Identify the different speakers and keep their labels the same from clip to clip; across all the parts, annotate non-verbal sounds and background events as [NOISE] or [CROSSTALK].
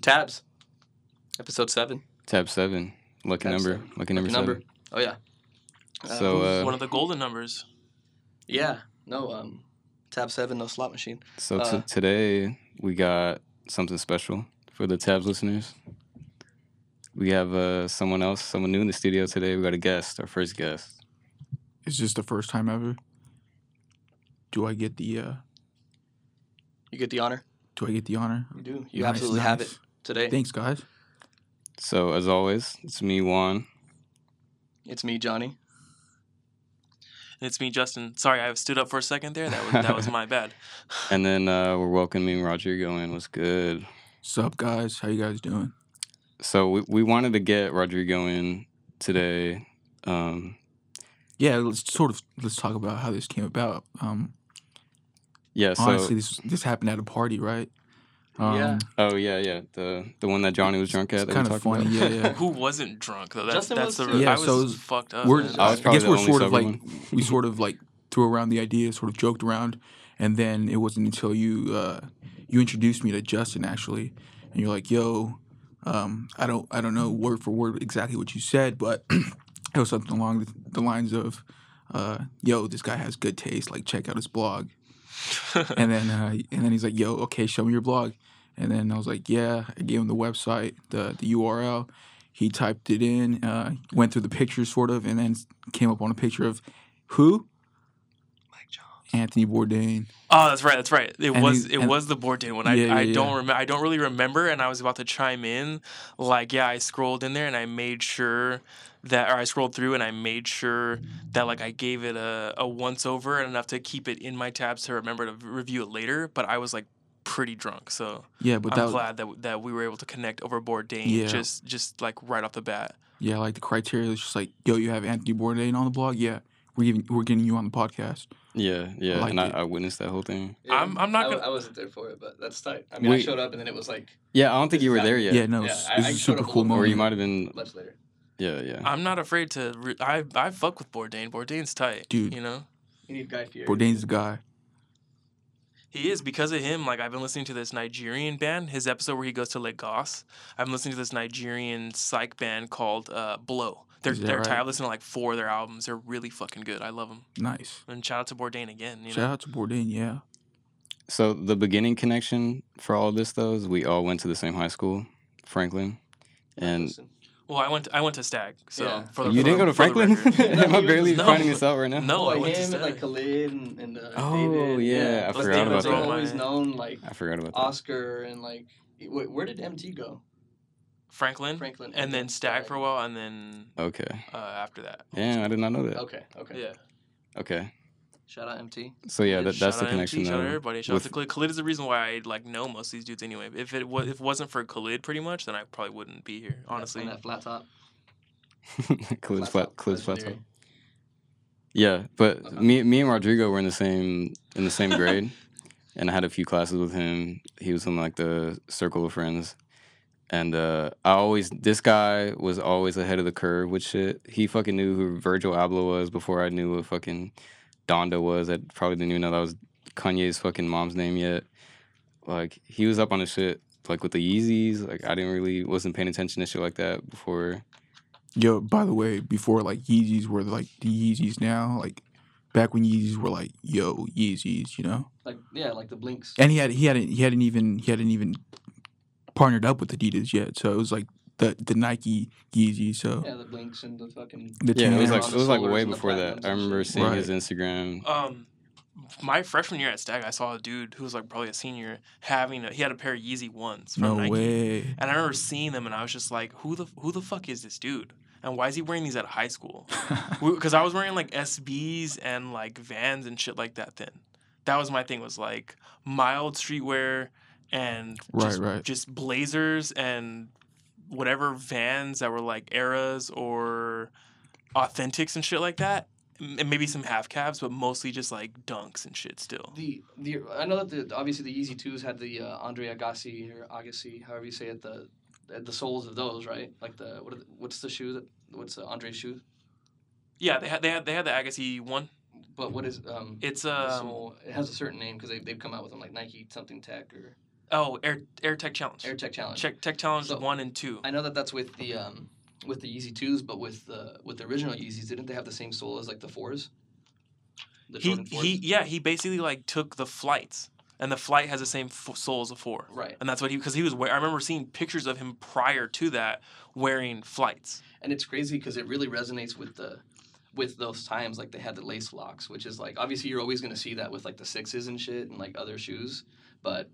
Speaker 1: Tabs. Episode seven.
Speaker 2: Tab seven. Lucky
Speaker 1: Tab
Speaker 2: number.
Speaker 1: seven.
Speaker 2: Lucky number
Speaker 1: Lucky
Speaker 2: seven.
Speaker 1: Oh yeah. Uh,
Speaker 2: So uh,
Speaker 3: One of the golden numbers.
Speaker 1: yeah. No. Um. Tab seven. No slot machine.
Speaker 2: so t-
Speaker 1: uh,
Speaker 2: today we got something special for the Tabs listeners. We have uh, someone else, someone new in the studio today. We got a guest, our first guest.
Speaker 4: Is this the first time ever? Do I get the uh
Speaker 1: You get the honor.
Speaker 4: do I get the honor?
Speaker 1: You do. You
Speaker 4: Nice,
Speaker 1: absolutely have it today.
Speaker 4: Thanks guys.
Speaker 2: So as always, it's me, Juan.
Speaker 1: It's me, Johnny.
Speaker 3: And it's me, Justin. Sorry, I stood up for a second there. That was that was my bad. [LAUGHS]
Speaker 2: And then uh, we're welcoming Rodrigo in. What's good?
Speaker 4: Sup guys? How you guys doing?
Speaker 2: So we, we wanted to get Rodrigo in today. Um,
Speaker 4: Yeah, let's sort of let's talk about how this came about. Um
Speaker 2: yeah. So
Speaker 4: honestly this this happened at a party, right? Um,
Speaker 1: Yeah.
Speaker 2: oh yeah, yeah. The the one that Johnny was drunk at.
Speaker 4: It's
Speaker 2: that
Speaker 4: kind of funny,
Speaker 2: about.
Speaker 4: yeah, yeah. [LAUGHS]
Speaker 3: Who wasn't drunk though? That's
Speaker 1: Justin
Speaker 3: that's
Speaker 1: was
Speaker 3: the
Speaker 1: too.
Speaker 4: Yeah,
Speaker 3: I was
Speaker 4: so was-
Speaker 3: fucked up.
Speaker 4: We're.
Speaker 2: I was
Speaker 4: I guess we're sort of like
Speaker 2: one. [LAUGHS]
Speaker 4: we sort of like threw around the idea, sort of joked around, and then it wasn't until you uh, you introduced me to Justin actually, and you're like, "Yo, um, I don't I don't know word for word exactly what you said, but [CLEARS THROAT] it was something along the, the lines of, uh, "Yo, this guy has good taste. Like, check out his blog." [LAUGHS] and then uh, and then he's like, "Yo, okay, show me your blog." And then I was like, "Yeah." I gave him the website, the the URL. He typed it in, uh, went through the pictures sort of, and then came up on a picture of who?
Speaker 1: Mike Jones.
Speaker 4: Anthony Bourdain.
Speaker 3: Oh, that's right. That's right. It
Speaker 4: And
Speaker 3: was it was the Bourdain one. I,
Speaker 4: Yeah,
Speaker 3: I don't
Speaker 4: yeah.
Speaker 3: remember. I don't really remember. And I was about to chime in. Like, yeah, I scrolled in there and I made sure that, or I scrolled through and I made sure that like I gave it a, a once over and enough to keep it in my tabs to remember to review it later. But I was like pretty drunk, so
Speaker 4: Yeah, but
Speaker 3: I'm
Speaker 4: that
Speaker 3: glad that that we were able to connect over Bourdain
Speaker 4: Yeah.
Speaker 3: just just like right off the bat.
Speaker 4: yeah, like the criteria is just like, yo, you have Anthony Bourdain on the blog. Yeah, we're giving we're getting you on the podcast.
Speaker 2: Yeah, yeah.
Speaker 4: liked
Speaker 2: and I. I witnessed that whole thing.
Speaker 3: I'm- I'm not
Speaker 1: I,
Speaker 3: gonna-
Speaker 1: I wasn't there for it, but that's tight. I mean, I showed up and then it was like
Speaker 2: Yeah, I don't think you were
Speaker 1: is
Speaker 2: there yet.
Speaker 4: Yeah, no,
Speaker 1: Yeah,
Speaker 4: it's,
Speaker 1: I-
Speaker 4: this
Speaker 1: I
Speaker 4: is a
Speaker 1: showed
Speaker 4: super cool
Speaker 1: little
Speaker 2: Or
Speaker 4: moment.
Speaker 2: you might have been.
Speaker 1: much later.
Speaker 2: Yeah, yeah.
Speaker 3: I'm not afraid to. Re- I I fuck with Bourdain. Bourdain's tight,
Speaker 4: Dude.
Speaker 3: You know.
Speaker 1: You need Guy Fieri.
Speaker 4: Bourdain's the guy.
Speaker 3: He is because of him. Like I've been listening to this Nigerian band. His episode where he goes to Lagos. I've been listening to this Nigerian psych band called uh, BLO. They're
Speaker 4: Is that
Speaker 3: they're
Speaker 4: right?
Speaker 3: tight. I listened to like four of their albums. They're really fucking good. I love them.
Speaker 4: Nice.
Speaker 3: And shout out to Bourdain again. You
Speaker 4: Shout
Speaker 3: know?
Speaker 4: out to Bourdain. Yeah.
Speaker 2: So the beginning connection for all of this though is we all went to the same high school, Franklin, and
Speaker 1: Listen.
Speaker 3: Well, I went I went to Stag. So
Speaker 1: Yeah.
Speaker 3: for the,
Speaker 2: you
Speaker 3: for
Speaker 2: didn't
Speaker 3: the-
Speaker 2: go to Franklin.
Speaker 3: record. [LAUGHS]
Speaker 2: Am I barely
Speaker 3: No.
Speaker 2: finding this out right now?
Speaker 3: No,
Speaker 1: Oh,
Speaker 3: I
Speaker 1: like
Speaker 3: went to
Speaker 1: him and like
Speaker 3: Stag.
Speaker 1: Khalid and, and uh,
Speaker 2: Oh,
Speaker 1: David.
Speaker 2: yeah, I
Speaker 1: Plus
Speaker 2: forgot
Speaker 1: David's
Speaker 3: about that.
Speaker 1: always known like
Speaker 2: I forgot about that.
Speaker 1: Oscar and like wait, where did MT go?
Speaker 3: Franklin,
Speaker 1: Franklin
Speaker 3: and then Stag for a while, and then
Speaker 2: Okay.
Speaker 3: uh, after that.
Speaker 2: Yeah, I did not know that.
Speaker 1: Okay, okay.
Speaker 3: Yeah.
Speaker 2: Okay.
Speaker 1: Shout out MT.
Speaker 2: So yeah, that, that's
Speaker 3: shout
Speaker 2: the
Speaker 3: out
Speaker 2: connection.
Speaker 3: MT, shout out everybody. Shout out
Speaker 2: with-
Speaker 3: to Khalid. Khalid is the reason why I like know most of these dudes anyway. If it was if it wasn't for Khalid, pretty much, then I probably wouldn't be here. Honestly,
Speaker 1: on that flat top. [LAUGHS]
Speaker 2: Cliz
Speaker 1: Flat
Speaker 2: flat,
Speaker 1: top,
Speaker 2: Cliz flat top. Yeah, but
Speaker 1: Okay.
Speaker 2: me, me and Rodrigo were in the same in the same grade, [LAUGHS] and I had a few classes with him. He was in like the circle of friends, and uh, I always this guy was always ahead of the curve with shit. He fucking knew who Virgil Abloh was before I knew what fucking Donda was. I probably didn't even know that was Kanye's fucking mom's name yet. Like he was up on the shit like with the Yeezys. Like I didn't really wasn't paying attention to shit like that before.
Speaker 4: Yo, by the way, before like Yeezys were like the Yeezys now, like back when Yeezys were like yo Yeezys, you know.
Speaker 1: Like yeah, like the blinks.
Speaker 4: And he had he hadn't he hadn't even he hadn't even partnered up with Adidas yet, so it was like the the Nike Yeezy. So
Speaker 1: Yeah, the blinks and the fucking.
Speaker 4: the
Speaker 2: Yeah, it was like it was like way before that. I remember
Speaker 1: shit.
Speaker 2: seeing his Instagram.
Speaker 3: um, my freshman year at Stag, I saw a dude who was like probably a senior having a, he had a pair of Yeezy ones from
Speaker 4: no
Speaker 3: Nike,
Speaker 4: way.
Speaker 3: and I remember seeing them, and I was just like, who the who the fuck is this dude? And why is he wearing these at high school? [LAUGHS] Because I was wearing like SBs and like Vans and shit like that then. That was my thing. Was like mild streetwear and
Speaker 4: Right,
Speaker 3: just,
Speaker 4: right.
Speaker 3: just blazers and whatever Vans that were like eras or authentics and shit like that. And maybe some half cabs, but mostly just like dunks and shit still.
Speaker 1: The the I know that the obviously the Yeezy Twos had the uh, Andre Agassi or Agassi, however you say it, the the soles of those, right? Like the what are the, what's the shoe that what's uh, Andre's shoe?
Speaker 3: Yeah, they had they had they had the Agassi one.
Speaker 1: But what is um?
Speaker 3: It's
Speaker 1: the
Speaker 3: um
Speaker 1: sole? It has a certain name because they they've come out with them like Nike something Tech or
Speaker 3: Oh, Air Air Tech Challenge.
Speaker 1: Air Tech Challenge.
Speaker 3: Check Tech Challenge
Speaker 1: So-
Speaker 3: one and two.
Speaker 1: I know that that's with the um with the Yeezy twos, but with the with the original Yeezys, didn't they have the same sole as like the fours? The
Speaker 3: He
Speaker 1: fours.
Speaker 3: he yeah he basically like took the flights, and the flight has the same f- sole as a four.
Speaker 1: right,
Speaker 3: And that's what he because he was. I remember seeing pictures of him prior to that wearing flights.
Speaker 1: and it's crazy because it really resonates with the with those times like they had the lace locks, which is like obviously you're always gonna see that with like the sixes and shit and like other shoes, but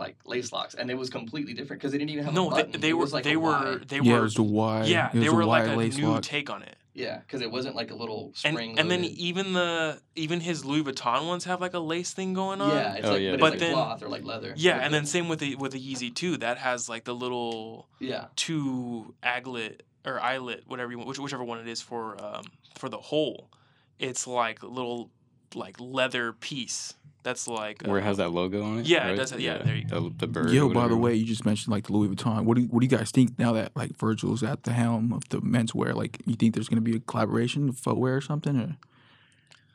Speaker 1: like lace locks, and it was completely different because they didn't even have a
Speaker 3: No, they, they
Speaker 1: It
Speaker 3: were
Speaker 1: like
Speaker 3: they
Speaker 1: a
Speaker 3: were
Speaker 1: Y.
Speaker 3: they
Speaker 4: yeah, it
Speaker 3: were
Speaker 4: was the Y.
Speaker 3: yeah
Speaker 4: it was
Speaker 3: they
Speaker 4: a
Speaker 3: were like a
Speaker 4: lace
Speaker 3: new
Speaker 4: lock.
Speaker 3: take on it.
Speaker 1: Yeah, because it wasn't like a little
Speaker 3: And
Speaker 1: spring.
Speaker 3: and then even the even his Louis Vuitton ones have like a lace thing going on.
Speaker 1: yeah, it's
Speaker 2: Oh,
Speaker 1: like
Speaker 2: yeah,
Speaker 1: but,
Speaker 2: they
Speaker 1: it's
Speaker 3: do.
Speaker 1: like
Speaker 3: then-
Speaker 1: cloth or like leather.
Speaker 3: Yeah,
Speaker 1: But
Speaker 3: and
Speaker 1: the-
Speaker 3: then same with the with the Yeezy too. That has like the little
Speaker 1: yeah,
Speaker 3: two aglet or eyelet, whatever you want, which, whichever one it is for um, for the hole. It's like little like leather piece. That's like
Speaker 2: Where it has um, that logo on it.
Speaker 3: Yeah, it does have- yeah, there you
Speaker 2: The, the bird.
Speaker 4: Yo, by the way, you just mentioned like the Louis Vuitton. What do you, what do you guys think now that like Virgil's at the helm of the menswear? Like, you think there's gonna be a collaboration of footwear or something, or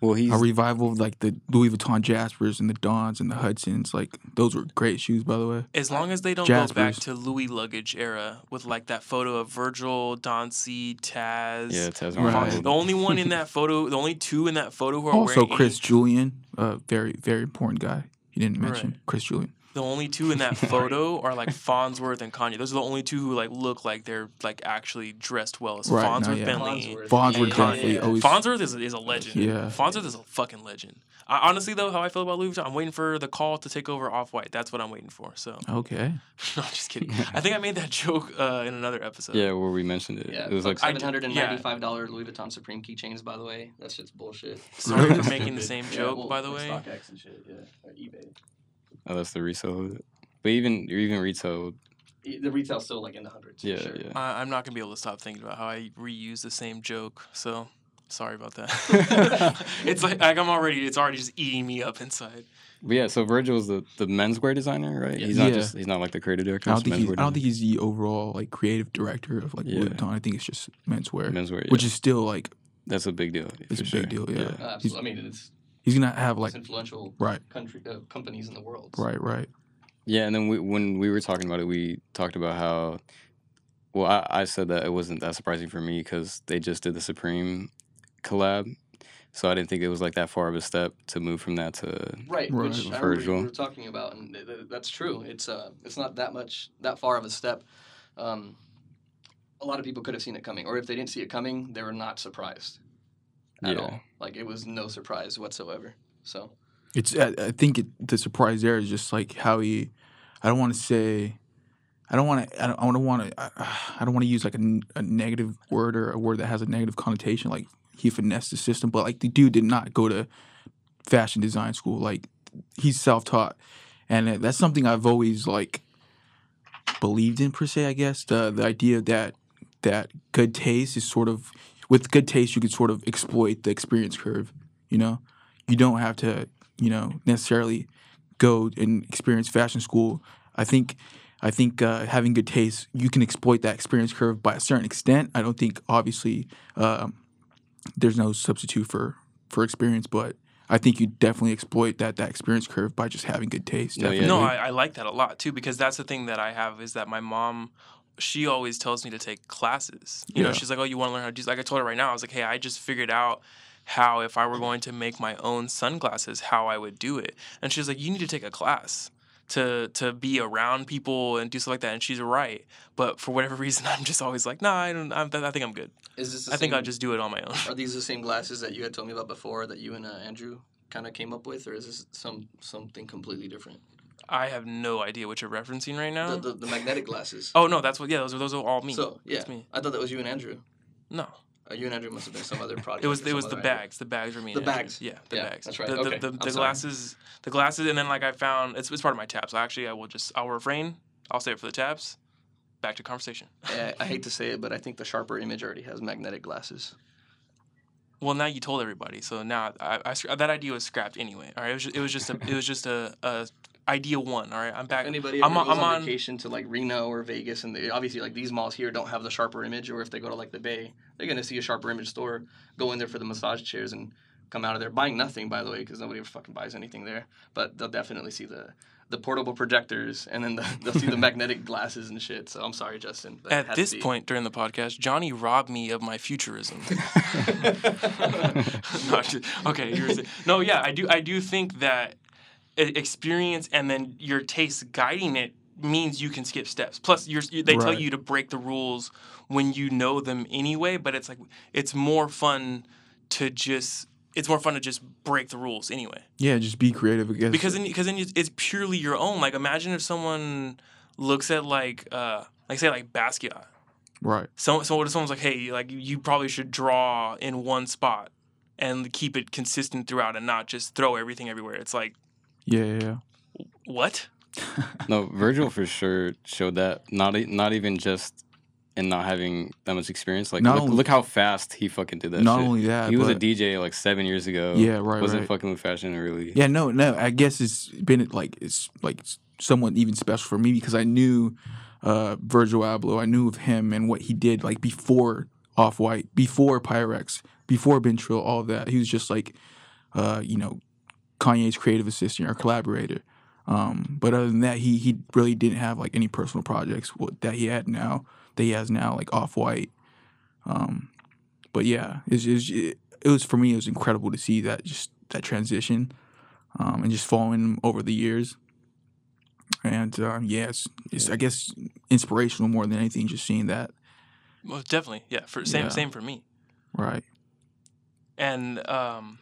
Speaker 2: Well, he's
Speaker 4: a revival of like the Louis Vuitton Jaspers and the Dons and the Hudsons? Like, those were great shoes, by the way.
Speaker 3: As long as they don't go back to Louis luggage era with like that photo of Virgil, Don C, Taz.
Speaker 2: yeah, Taz
Speaker 4: Right.
Speaker 3: The only one in that photo, the only two in that photo who are
Speaker 4: Also,
Speaker 3: wearing
Speaker 4: Chris Julian, a very very important guy. You didn't mention
Speaker 3: Right.
Speaker 4: Chris Julian.
Speaker 3: The only two in that [LAUGHS] photo are like Fonzworth and Kanye. Those are the only two who like look like they're like actually dressed well. It's
Speaker 4: Right, no,
Speaker 3: Fonzworth,
Speaker 4: yeah.
Speaker 3: Bentley.
Speaker 1: Fonzworth.
Speaker 4: Fonzworth
Speaker 3: Yeah,
Speaker 4: definitely
Speaker 3: yeah.
Speaker 4: always.
Speaker 3: Fonzworth is, is a legend.
Speaker 4: Yeah.
Speaker 3: Fonzworth is a fucking legend. I, honestly, though, how I feel about Louis Vuitton, I'm waiting for the call to take over Off White. That's what I'm waiting for. So,
Speaker 4: Okay. [LAUGHS]
Speaker 3: no, I'm just kidding. I think I made that [LAUGHS] joke uh, in another episode.
Speaker 2: Yeah, where we mentioned it.
Speaker 1: Yeah,
Speaker 2: it was like
Speaker 3: I
Speaker 1: seven
Speaker 3: d-
Speaker 1: hundred and ninety-five dollar Louis Vuitton Supreme keychains. By the way, that's just bullshit.
Speaker 3: Sorry for making the same
Speaker 1: Yeah,
Speaker 3: joke,
Speaker 1: well,
Speaker 3: by the way.
Speaker 1: StockX and shit. Yeah, or eBay.
Speaker 2: Oh, that's the resale of it. But even even retail,
Speaker 1: E- The retail's still like in the hundreds.
Speaker 2: yeah,
Speaker 1: sure.
Speaker 2: yeah.
Speaker 3: I, I'm not gonna be able to stop thinking about how I reuse the same joke. So, sorry about that. [LAUGHS] [LAUGHS] it's like, like I'm already. It's already just eating me up inside.
Speaker 2: But yeah, so Virgil's the the menswear designer, right?
Speaker 1: Yeah.
Speaker 2: He's not
Speaker 4: Yeah.
Speaker 2: just he's not like the creative director.
Speaker 4: I don't think he's. I don't think he's the overall like creative director of like Louis
Speaker 2: Yeah.
Speaker 4: Vuitton. I think it's just menswear,
Speaker 2: designer. menswear,
Speaker 4: which is still like
Speaker 2: that's a big deal.
Speaker 4: it's a
Speaker 2: sure.
Speaker 4: big deal. Yeah,
Speaker 1: Uh, I mean, it's
Speaker 4: he's gonna have like
Speaker 1: influential
Speaker 4: right,
Speaker 1: country uh, companies in the world. so-
Speaker 4: right, right.
Speaker 2: Yeah, and then we, when we were talking about it, we talked about how, well, I, I said that it wasn't that surprising for me because they just did the Supreme collab, so I didn't think it was like that far of a step to move from that to.
Speaker 1: Right,
Speaker 4: Right.
Speaker 1: which I remember
Speaker 2: Virgil.
Speaker 1: we were talking about, and th- th- that's true. It's uh, it's not that much that far of a step. Um, a lot of people could have seen it coming, or if they didn't see it coming, they were not surprised at
Speaker 2: Yeah.
Speaker 1: all. Like it was no surprise whatsoever. So
Speaker 4: It's. I, I think it, the surprise there is just like how he. I don't want to say. I don't want to. I don't, want to. I, don't want to use like a negative word or a word that has a negative connotation. Like he finessed the system, but like the dude did not go to fashion design school. Like he's self taught, and uh, that's something I've always like believed in per se. I guess the the idea that that good taste is sort of with good taste you could sort of exploit the experience curve. You know, you don't have to you know necessarily go and experience fashion school. I think I think uh, having good taste, you can exploit that experience curve by a certain extent. I don't think obviously um, there's no substitute for for experience, but I think you definitely exploit that that experience curve by just having good taste.
Speaker 2: No, yeah.
Speaker 3: No, I, I like that a lot too because that's the thing that I have is that my mom, she always tells me to take classes. You know, she's like, "Oh, you want to learn how to do?" Like I told her right now, I was like, "Hey, I just figured out." How if I were going to make my own sunglasses, how I would do it, and she's like, "You need to take a class to to be around people and do stuff like that." And she's right, but for whatever [LAUGHS] reason, I'm just always like, "Nah, I don't. I'm, I think I'm good.
Speaker 1: is this? The
Speaker 3: I think I'll just do it on my own."
Speaker 1: Are these the same glasses that you had told me about before that you and uh, Andrew kind of came up with, or is this some something completely different?
Speaker 3: I have no idea what you're referencing right now.
Speaker 1: The, the, the magnetic glasses.
Speaker 3: oh no, that's what. Yeah, those are those are all me.
Speaker 1: so yeah,
Speaker 3: That's me.
Speaker 1: I thought that was you and Andrew.
Speaker 3: No.
Speaker 1: Uh, you and Andrew must have been some other [LAUGHS] project.
Speaker 3: It was it was the bags. The bags were me.
Speaker 1: The
Speaker 3: Andrew.
Speaker 1: bags.
Speaker 3: Yeah, the
Speaker 1: Yeah,
Speaker 3: bags.
Speaker 1: that's right.
Speaker 3: The, the,
Speaker 1: Okay.
Speaker 3: the, the
Speaker 1: sorry.
Speaker 3: glasses. The glasses, and then like I found it's it's part of my tabs. So actually, I will just I'll refrain. I'll save it for the tabs. Back to conversation. [LAUGHS]
Speaker 1: I, I hate to say it, but I think the sharper image already has magnetic glasses.
Speaker 3: Well, now you told everybody, so now I, I that idea was scrapped anyway. All right, it was just, it was just a it was just a, a idea one. All right, I'm back.
Speaker 1: If anybody
Speaker 3: I'm on-
Speaker 1: goes
Speaker 3: I'm
Speaker 1: on,
Speaker 3: on-
Speaker 1: vacation to like Reno or Vegas, and they, obviously like these malls here don't have the sharper image, or if they go to like the Bay, they're gonna see a sharper image store, go in there for the massage chairs, and come out of there buying nothing, by the way, because nobody ever fucking buys anything there. But they'll definitely see the the portable projectors, and then the, they'll see the [LAUGHS] magnetic glasses and shit. So I'm sorry, Justin. but
Speaker 3: At this point during the podcast, Johnny robbed me of my futurism. [LAUGHS] [LAUGHS] no, just- okay, here's it. No, yeah, I do. I do think that experience and then your taste guiding it means you can skip steps. Plus, you're, you, they tell you to break the rules when you know them anyway. But it's like it's more fun to just. It's more fun to just break the rules anyway
Speaker 4: Yeah, just be creative. Guess.
Speaker 3: because then because then it's it's purely your own. Like imagine if someone looks at like uh like say like Basquiat.
Speaker 4: right.
Speaker 3: So so what if someone's like, hey, like you probably should draw in one spot and keep it consistent throughout and not just throw everything everywhere. It's like
Speaker 4: Yeah, yeah, yeah.
Speaker 3: what? [LAUGHS]
Speaker 2: No, Virgil for sure showed that. Not e- not even just in not having that much experience. Like look,
Speaker 4: only-
Speaker 2: look how fast he fucking did that.
Speaker 4: Not
Speaker 2: shit.
Speaker 4: only that,
Speaker 2: he was a DJ like seven years ago.
Speaker 4: Yeah, right,
Speaker 2: Wasn't
Speaker 4: right.
Speaker 2: fucking with fashion really.
Speaker 4: Yeah, no, no. I guess it's been like it's like somewhat even special for me because I knew uh, Virgil Abloh. I knew of him and what he did like before Off White, before Pyrex, before Been Trill, all of that. He was just like, uh, you know, Kanye's creative assistant or collaborator. Um, but other than that, he he really didn't have like any personal projects that he had now that he has now, like Off White. Um, but yeah, it's, it's, it, it was for me. It was incredible to see that just that transition, um, and just following him over the years. And uh, yeah, it's, it's I guess inspirational more than anything. Just seeing that,
Speaker 3: Well, definitely, yeah. For same
Speaker 4: Yeah.
Speaker 3: same for me.
Speaker 4: right?
Speaker 3: And um,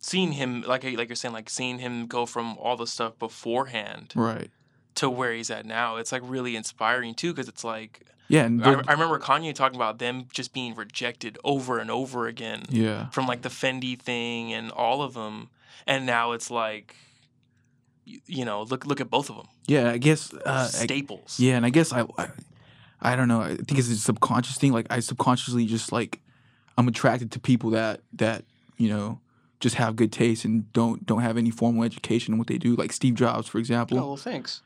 Speaker 3: seeing him like like you're saying, like seeing him go from all the stuff beforehand
Speaker 4: Right.
Speaker 3: to where he's at now, it's like really inspiring too. Because it's like
Speaker 4: Yeah, and
Speaker 3: I, I remember Kanye talking about them just being rejected over and over again.
Speaker 4: yeah,
Speaker 3: from like the Fendi thing and all of them, and now it's like, you, you know, look look at both of them,
Speaker 4: yeah. I guess uh, I-
Speaker 3: staples.
Speaker 4: Yeah, and I guess I, I, I don't know. I think it's a subconscious thing. Like I subconsciously just like I'm attracted to people that that you know just have good taste and don't don't have any formal education in what they do. Like Steve Jobs, for
Speaker 1: Oh
Speaker 4: example.
Speaker 1: well, thanks.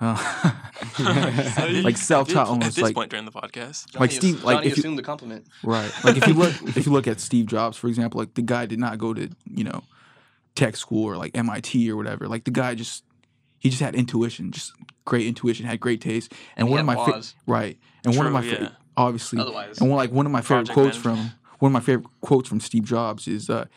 Speaker 4: Uh, [LAUGHS] [LAUGHS]
Speaker 3: At
Speaker 4: like self-taught almost
Speaker 3: At this
Speaker 4: like
Speaker 3: point during the podcast,
Speaker 4: Like Steve-
Speaker 1: ass-
Speaker 4: like,
Speaker 1: Johnny
Speaker 4: if you-
Speaker 1: assumed the compliment.
Speaker 4: right. Like if you look [LAUGHS] if you look at Steve Jobs, for example, like the guy did not go to you know tech school or like MIT or whatever. Like the guy just he just had intuition, just great intuition, had great taste. And,
Speaker 1: And
Speaker 4: one of my fa- right, and one of my fa-
Speaker 3: yeah.
Speaker 4: obviously
Speaker 1: Otherwise,
Speaker 4: And one like one of my favorite quotes
Speaker 3: management.
Speaker 4: from one of my favorite quotes from Steve Jobs is uh, it-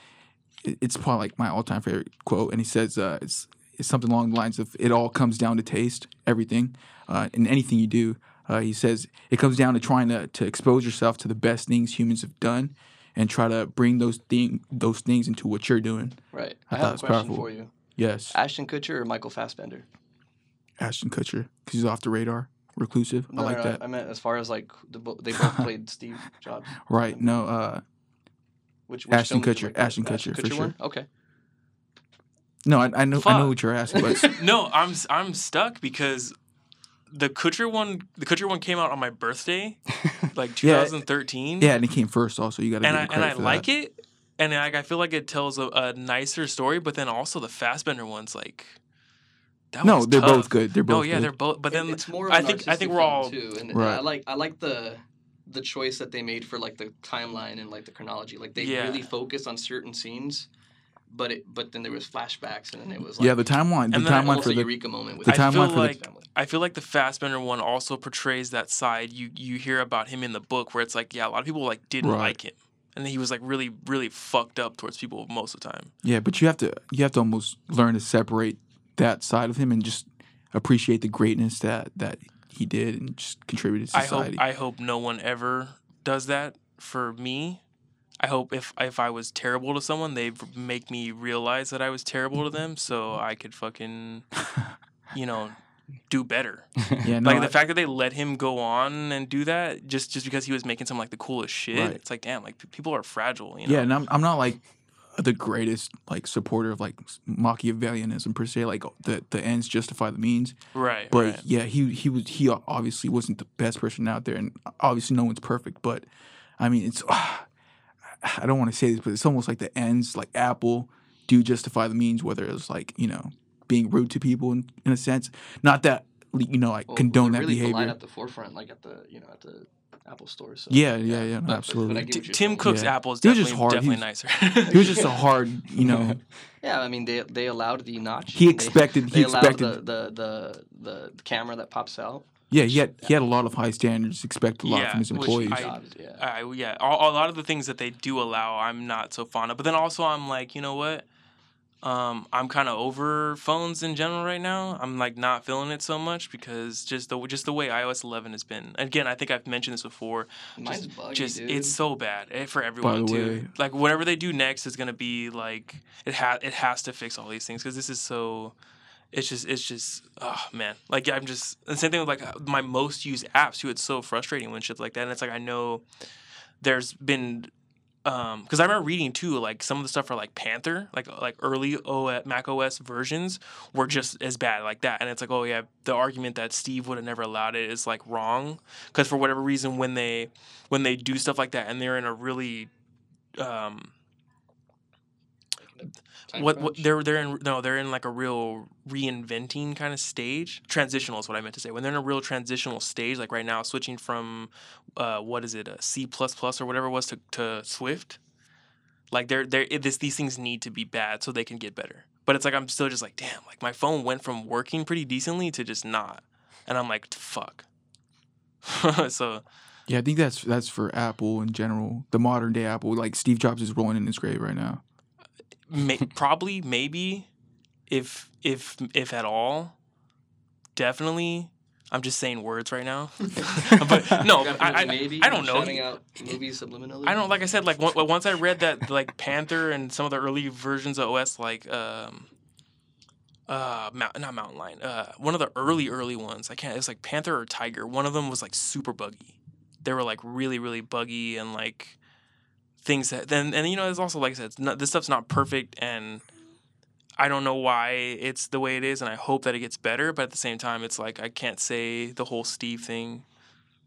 Speaker 4: it's probably like my all time favorite quote, and he says uh, it's it's something along the lines of it all comes down to taste, everything, uh, in anything you do. Uh, he says it comes down to trying to to expose yourself to the best things humans have done, and try to bring those thing those things into what you're doing.
Speaker 1: right.
Speaker 4: I
Speaker 1: I,
Speaker 4: thought
Speaker 1: have a question
Speaker 4: powerful.
Speaker 1: for you:
Speaker 4: Yes,
Speaker 1: Ashton Kutcher or Michael Fassbender?
Speaker 4: Ashton Kutcher because he's off the radar, reclusive.
Speaker 1: No,
Speaker 4: I like
Speaker 1: no,
Speaker 4: that.
Speaker 1: I meant as far as like the, bo- they both [LAUGHS] played Steve Jobs.
Speaker 4: Right? No. Uh,
Speaker 1: Which,
Speaker 4: Ashton
Speaker 1: film did you
Speaker 4: Kutcher,
Speaker 1: like better?
Speaker 4: Ashton
Speaker 1: The
Speaker 4: Kutcher, for sure.
Speaker 1: one? Okay.
Speaker 4: no. I, I know. I know what you're asking, but [LAUGHS]
Speaker 3: no, I'm s- I'm stuck because the Kutcher one, the Kutcher one came out on my birthday, [LAUGHS] like 2013.
Speaker 4: yeah, and it came first. Also, you got to.
Speaker 3: and
Speaker 4: give
Speaker 3: I and I
Speaker 4: credit
Speaker 3: like
Speaker 4: that.
Speaker 3: it, and I, I feel like it tells a, a nicer story. But then also the Fassbender one's like, that
Speaker 4: No, they're
Speaker 3: tough.
Speaker 4: both good. They're
Speaker 3: No,
Speaker 4: both
Speaker 3: yeah,
Speaker 4: good.
Speaker 3: they're both. But then
Speaker 1: it's more. Of
Speaker 3: I think I think we're all
Speaker 1: too, and
Speaker 4: Right.
Speaker 1: I like I like the the choice that they made for like the timeline and like the chronology. Like they
Speaker 3: Yeah.
Speaker 1: really focused on certain scenes, but it but then there was flashbacks and then it was like
Speaker 4: yeah, the timeline. The timeline for the
Speaker 1: eureka moment with
Speaker 4: the timeline
Speaker 3: feel
Speaker 4: for the-
Speaker 3: like
Speaker 1: family.
Speaker 3: I feel like the Fassbender one also portrays that side. You you hear about him in the book where it's like, yeah, a lot of people like didn't
Speaker 4: Right.
Speaker 3: like him, and then he was like really really fucked up towards people most of the time.
Speaker 4: yeah, but you have to you have to almost learn to separate that side of him and just appreciate the greatness that that he did and just contributed to
Speaker 3: I hope
Speaker 4: society.
Speaker 3: I hope no one ever does that for me. I hope if if I was terrible to someone, they make me realize that I was terrible to them, so I could fucking, [LAUGHS] you know, do better.
Speaker 4: yeah, no,
Speaker 3: like
Speaker 4: I-
Speaker 3: the fact that they let him go on and do that just just because he was making some like the coolest shit.
Speaker 4: Right.
Speaker 3: It's like damn, like people are fragile. You know?
Speaker 4: yeah, and I'm I'm not like the greatest like supporter of like Machiavellianism per se. Like the the ends justify the means.
Speaker 3: right.
Speaker 4: But
Speaker 3: right.
Speaker 4: yeah, he he was he obviously wasn't the best person out there, and obviously no one's perfect. But I mean, it's ah, I don't want to say this, but it's almost like the ends, like Apple, do justify the means. Whether it's like you know being rude to people in, in a sense, not that you know like
Speaker 1: Well,
Speaker 4: condone that
Speaker 1: really
Speaker 4: behavior.
Speaker 1: at the forefront, like at the you know at the Apple stores. So
Speaker 4: Yeah, yeah, yeah, no,
Speaker 1: but- but
Speaker 4: absolutely.
Speaker 3: T- Tim. Cook's
Speaker 4: Yeah.
Speaker 3: apple is
Speaker 4: He was
Speaker 3: definitely
Speaker 4: just hard. He
Speaker 3: definitely
Speaker 4: was-
Speaker 3: nicer. [LAUGHS]
Speaker 4: He was just a hard, you know. [LAUGHS]
Speaker 1: Yeah, I mean they they allowed the notch.
Speaker 4: He expected.
Speaker 1: They
Speaker 4: He
Speaker 1: allowed
Speaker 4: expected.
Speaker 1: the, the the the camera that pops out.
Speaker 4: Yeah, he had he had a lot of high standards. Expected a lot
Speaker 3: Yeah,
Speaker 4: from his
Speaker 3: which
Speaker 4: employees.
Speaker 3: I-
Speaker 1: Jobs, yeah.
Speaker 3: I, yeah, a, a lot of the things that they do allow, I'm not so fond of. But then also, I'm like, you know what? Um, I'm kind of over phones in general right now. I'm like not feeling it so much because just the just the way iOS 11 has been. Again, I think I've mentioned this before.
Speaker 1: Mine's buggy,
Speaker 3: just
Speaker 1: dude.
Speaker 3: it's so bad eh, for everyone
Speaker 4: the
Speaker 3: too.
Speaker 4: way-
Speaker 3: Like whatever they do next is gonna be like it has it has to fix all these things because this is so. It's just it's just oh man like I'm just the same thing with like my most used apps too. It's so frustrating when shit like that. And it's like I know there's been um because I remember reading too like some of the stuff for like Panther like like early OS, Mac OS versions were just as bad like that. And it's like oh yeah the argument that Steve would have never allowed it is like wrong because for whatever reason when they when they do stuff like that and they're in a really um
Speaker 1: Time
Speaker 3: what, what they're they're in no they're in like a real reinventing kind of stage? Transitional is what i meant to say. When they're in a real transitional stage like right now switching from uh what is it a c++ or whatever it was to, to swift like they're they're it, this these things need to be bad so they can get better. But it's like i'm still just like damn like my phone went from working pretty decently to just not. And i'm like fuck. [LAUGHS] So
Speaker 4: Yeah, I think that's that's for Apple in general. The modern day Apple, like Steve Jobs is rolling in his grave right now.
Speaker 3: May, [LAUGHS] probably maybe if if if at all definitely i'm just saying words right now [LAUGHS] [LAUGHS] but no
Speaker 1: You got
Speaker 3: I, I,
Speaker 1: maybe
Speaker 3: I don't know.
Speaker 1: Shouting out movies subliminally.
Speaker 3: I don't like I said like on- once I read that like Panther and some of the early versions of OS like um uh Mount, not Mountain Lion uh one of the early early ones I can't it's like Panther or Tiger one of them was like super buggy they were like really really buggy and like things that then and you know it's also like I said it's not, this stuff's not perfect and I don't know why it's the way it is and I hope that it gets better but at the same time it's like I can't say the whole Steve thing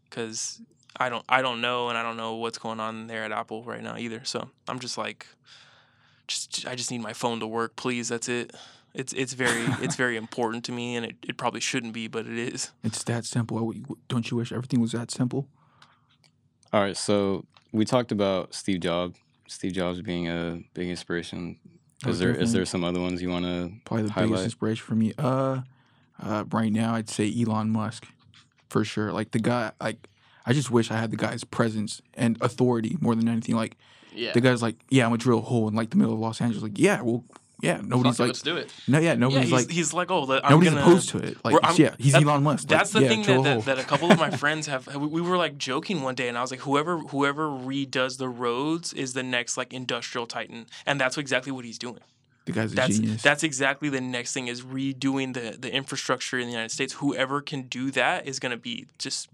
Speaker 3: because I don't I don't know and I don't know what's going on there at Apple right now either. So I'm just like just I just need my phone to work, please. That's it. It's it's very [LAUGHS] it's very important to me and it, it probably shouldn't be, but it is.
Speaker 4: It's that simple. Don't you wish everything was that simple?
Speaker 2: All right, so we talked about Steve Jobs. Steve Jobs being a big inspiration.
Speaker 4: Oh,
Speaker 2: Is there is there some other ones you want to?
Speaker 4: Probably the
Speaker 2: Highlight.
Speaker 4: biggest inspiration for me. Uh, uh, right now I'd say Elon Musk, for sure. Like the guy, like I just wish I had the guy's presence and authority more than anything. Like
Speaker 1: Yeah.
Speaker 4: the guy's like, yeah, I'm gonna drill a hole in like the middle of Los Angeles. Like, yeah, well, yeah, nobody's
Speaker 1: Fuck it,
Speaker 4: like,
Speaker 1: let's do it.
Speaker 4: no, yeah,
Speaker 3: Yeah,
Speaker 4: nobody's
Speaker 3: he's,
Speaker 4: like,
Speaker 3: he's like, oh, I'm
Speaker 4: nobody's
Speaker 3: gonna,
Speaker 4: opposed to it. Like,
Speaker 3: I'm-
Speaker 4: yeah, he's
Speaker 3: that-
Speaker 4: Elon Musk.
Speaker 3: That's
Speaker 4: like,
Speaker 3: the
Speaker 4: yeah,
Speaker 3: thing that,
Speaker 4: a
Speaker 3: that, that a couple of my [LAUGHS] friends have. We, we were like joking one day, and I was like, "Whoever whoever redoes the roads is the next like industrial titan," and that's exactly what he's doing.
Speaker 4: the guy's a
Speaker 3: That's
Speaker 4: genius.
Speaker 3: that's exactly the next thing is redoing the the infrastructure in the United States. Whoever can do that is gonna be just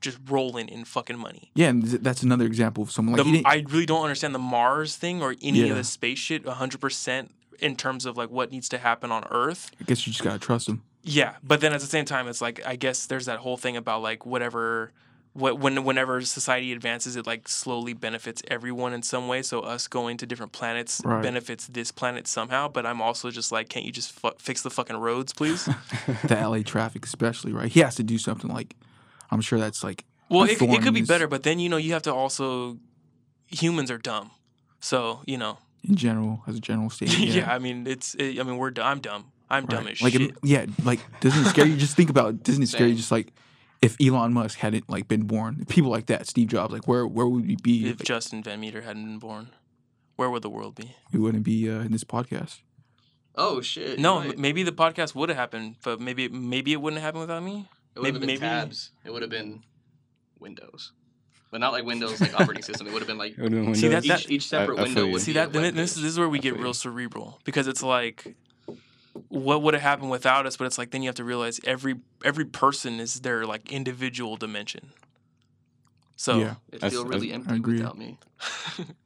Speaker 3: just rolling in fucking money.
Speaker 4: yeah, and th- that's another example of someone like he
Speaker 3: the, I really don't understand the Mars thing or any
Speaker 4: Yeah.
Speaker 3: of the space shit 100% in terms of like what needs to happen on Earth.
Speaker 4: I guess you just gotta trust him.
Speaker 3: Yeah, but then at the same time, it's like I guess there's that whole thing about like whatever, what when whenever society advances, it like slowly benefits everyone in some way. So us going to different planets
Speaker 4: Right.
Speaker 3: benefits this planet somehow. But I'm also just like, can't you just fu- fix the fucking roads, please? [LAUGHS]
Speaker 4: the LA traffic, especially, right? He has to do something like, I'm sure that's like,
Speaker 3: well, it, it could be better, but then you know you have to also humans are dumb, so you know
Speaker 4: in general, as a general statement. [LAUGHS]
Speaker 3: yeah.
Speaker 4: Yeah,
Speaker 3: I mean it's it, I mean we're du- I'm dumb. I'm dumb
Speaker 4: Right.
Speaker 3: as
Speaker 4: like,
Speaker 3: shit.
Speaker 4: im- yeah, like doesn't it scare you? Just think about, doesn't it scare you? Just like if Elon Musk hadn't like been born, people like that, Steve Jobs, like where where would we be?
Speaker 3: if
Speaker 4: Like,
Speaker 3: Justin Van Meter hadn't been born, where would the world be?
Speaker 4: we wouldn't be uh, in this podcast.
Speaker 1: Oh shit.
Speaker 3: No,
Speaker 1: right.
Speaker 3: m- maybe the podcast would have happened, but maybe maybe it wouldn't happen without me.
Speaker 1: it would have
Speaker 3: maybe-
Speaker 1: been
Speaker 3: maybe-
Speaker 1: tabs. It would have been Windows, but not like Windows like operating system. It would have been like
Speaker 3: See,
Speaker 2: Windows?
Speaker 3: that-
Speaker 1: each, each separate
Speaker 2: I feel
Speaker 1: window
Speaker 2: you.
Speaker 1: would
Speaker 3: See
Speaker 1: be
Speaker 3: that then this, this is where we
Speaker 2: I
Speaker 3: get real
Speaker 2: you.
Speaker 3: cerebral because it's like what would have happened without us, but it's like then you have to realize every every person is their like individual dimension. So
Speaker 4: Yeah.
Speaker 1: It
Speaker 2: That's-
Speaker 1: feel really
Speaker 2: I
Speaker 1: empty
Speaker 4: agree.
Speaker 1: without me.